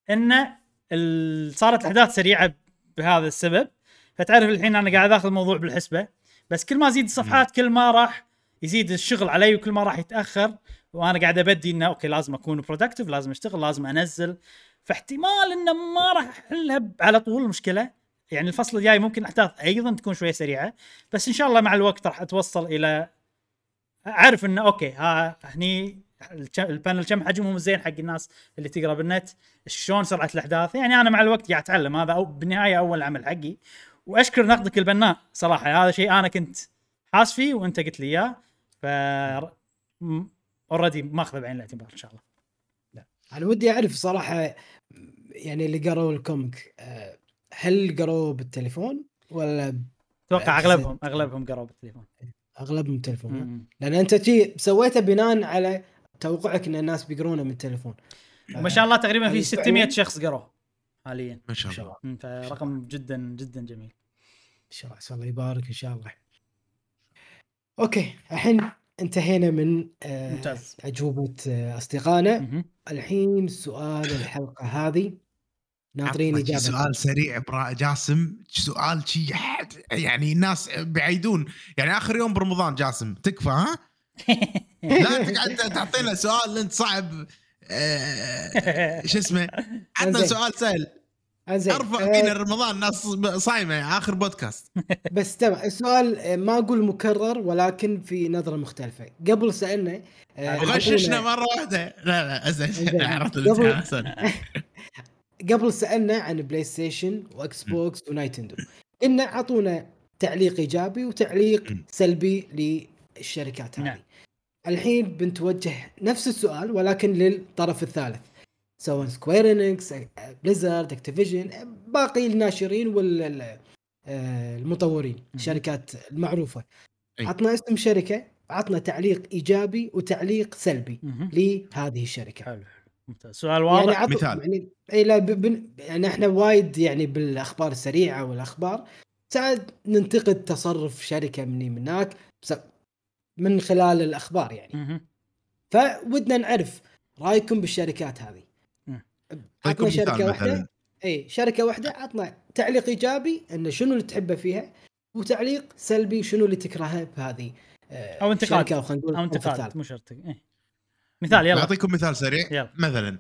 إن صارت الأحداث سريعة بهذا السبب. فتعرف الحين أنا قاعد آخذ الموضوع بالحسبة. بس كل ما أزيد الصفحات كل ما راح يزيد الشغل علي وكل ما راح يتأخر وأنا قاعد أبدي إنه okay لازم أكون productive لازم أشتغل لازم أنزل. فاحتمال إنه ما راح أحلها على طول المشكلة يعني الفصل الجاي ممكن الاحداث أيضا تكون شوية سريعة بس إن شاء الله مع الوقت راح أتوصل إلى أعرف إنه okay ها هني ال panel كم حجمهم زين حق الناس اللي تقرأ بالنت شلون سرعة الأحداث؟ يعني أنا مع الوقت قاعد أتعلم هذا أو بالنهاية أول عمل حقي. واشكر نقدك البناء صراحة. هذا شيء أنا كنت حاس فيه وأنت قلت لي إياه. ف already ماخذه بعين الاعتبار إن شاء الله. أنا ودي أعرف صراحة يعني اللي قروا ال comic آه، هل قروه بالتليفون ولا أتوقع اغلبهم أغلبهم قروا بالتليفون. أغلبهم بالتليفون. مم. لأن أنت تي سويته بناء على توقعك إن الناس بيقرونه من التليفون. وما شاء الله تقريبا في هذه 600 فعلاً. شخص قروه حاليا ما شاء الله. فرقم جدا جدا جميل. إن شاء الله. الله يبارك إن شاء الله. okay. الحين انتهينا من آه ممتاز. أجوبة آه أصدقائنا. الحين سؤال الحلقة هذه. ناطرين إجابة. سؤال سريع برا جاسم. سؤال شي حد يعني الناس بعيدون. يعني آخر يوم برمضان جاسم تكفى ها؟ *laughs* لا تقعد تعطينا سؤال أنت صعب. آه، شو اسمه؟ عطنا إنزين. سؤال سهل. انزين أرفع آه، فينا رمضان الناس صايمة آخر بودكاست *laughs* بس تمام السؤال آه، ما أقول مكرر ولكن في نظرة مختلفة قبل سألنا آه، غششنا مرة واحدة لا لا. أزين. *laughs* عرفت قبل-. *laughs* قبل سألنا عن بلاي ستيشن و اكس بوكس ونايتندو قلنا اعطونا تعليق إيجابي وتعليق. سلبي للشركات هذه نعم. الحين بنتوجه نفس السؤال ولكن للطرف الثالث سواء سكوير انكس بليزرد اكتيفيجن باقي الناشرين والمطورين الشركات المعروفة. عطنا اسم شركة عطنا تعليق إيجابي وتعليق سلبي. لهذه الشركة حلو ممتاز سؤال يعني واضح عطوا مثال. يعني إي لا ب... بن... يعني إحنا وايد يعني بالأخبار السريعة والأخبار ساعات ننتقد تصرف شركة مني من هناك بس- من خلال الأخبار يعني. فودنا نعرف رأيكم بالشركات هذه عطنا شركة واحدة إي شركة واحدة عطنا تعليق إيجابي انه شنو اللي تحبه فيها وتعليق سلبي شنو اللي تكرهه بهذه آه، أو انتقاد. أو خلينا نقول أو. انتقاد مو شرط إيه. مثال يلا اعطيكم مثال سريع يلا. مثلا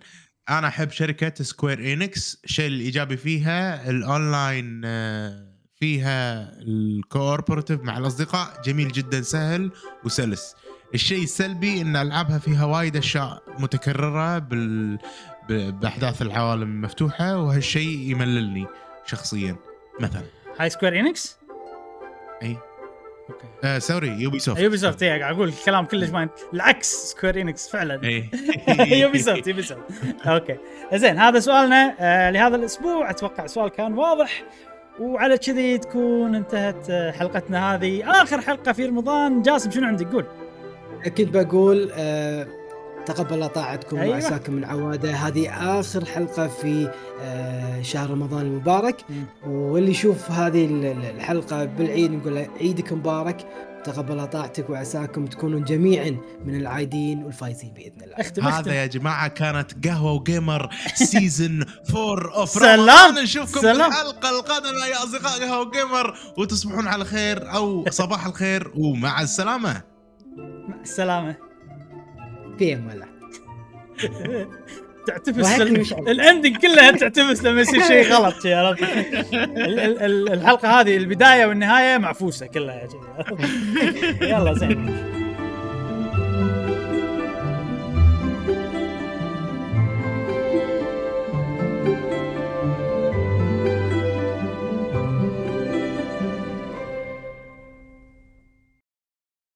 أنا أحب شركة سكوير انكس الشيء الإيجابي فيها الأونلاين آه، فيها ال cooperative مع الأصدقاء جميل جدا سهل وسلس الشيء السلبي إن ألعابها فيها وايد أشياء متكررة بال... ب- بأحداث العوالم المفتوحه وهالشيء يمللني شخصيا مثلا. هاي سكوير إنكس؟ إي. okay. آه sorry يوبي سوفت يوبي سوفت إيه، قاعد أقول الكلام كلش ما العكس سكوير إنكس فعلا. إي. يوبي سوفت يوبي سوفت okay. زين هذا سؤالنا آه لهذا الأسبوع. أتوقع السؤال كان واضح وعلى كذي تكون انتهت آه، حلقتنا هذه. آخر حلقة في رمضان. جاسم شنو عندك؟ قول. كنت بقول آه تقبل الله طاعتكم أيوة. وعساكم من عوادة. هذه آخر حلقة في آه شهر رمضان المبارك. مم. واللي يشوف هذه ال- ال- الحلقة بالعيد نقول له عيدك مبارك. تقبل الله طاعتك وعساكم تكونون جميعا من العايدين والفايزين بإذن الله. اختم هذا يا جماعة كانت قهوة وجيمر season 4 اوف سلام. نشوفكم سلام. بالحلقة القادمة يا أصدقاء قهوة وجيمر وتصبحون على خير أو صباح الخير ومع السلامة. مع السلامه أمان الله تعتبس. الاندنج كلها تعتبس لما يصير شيء *laughs* غلط عرفت؟ ال- ال- الحلقة هذه البداية والنهاية معفوسة كلها؟ *laughs* يلا زين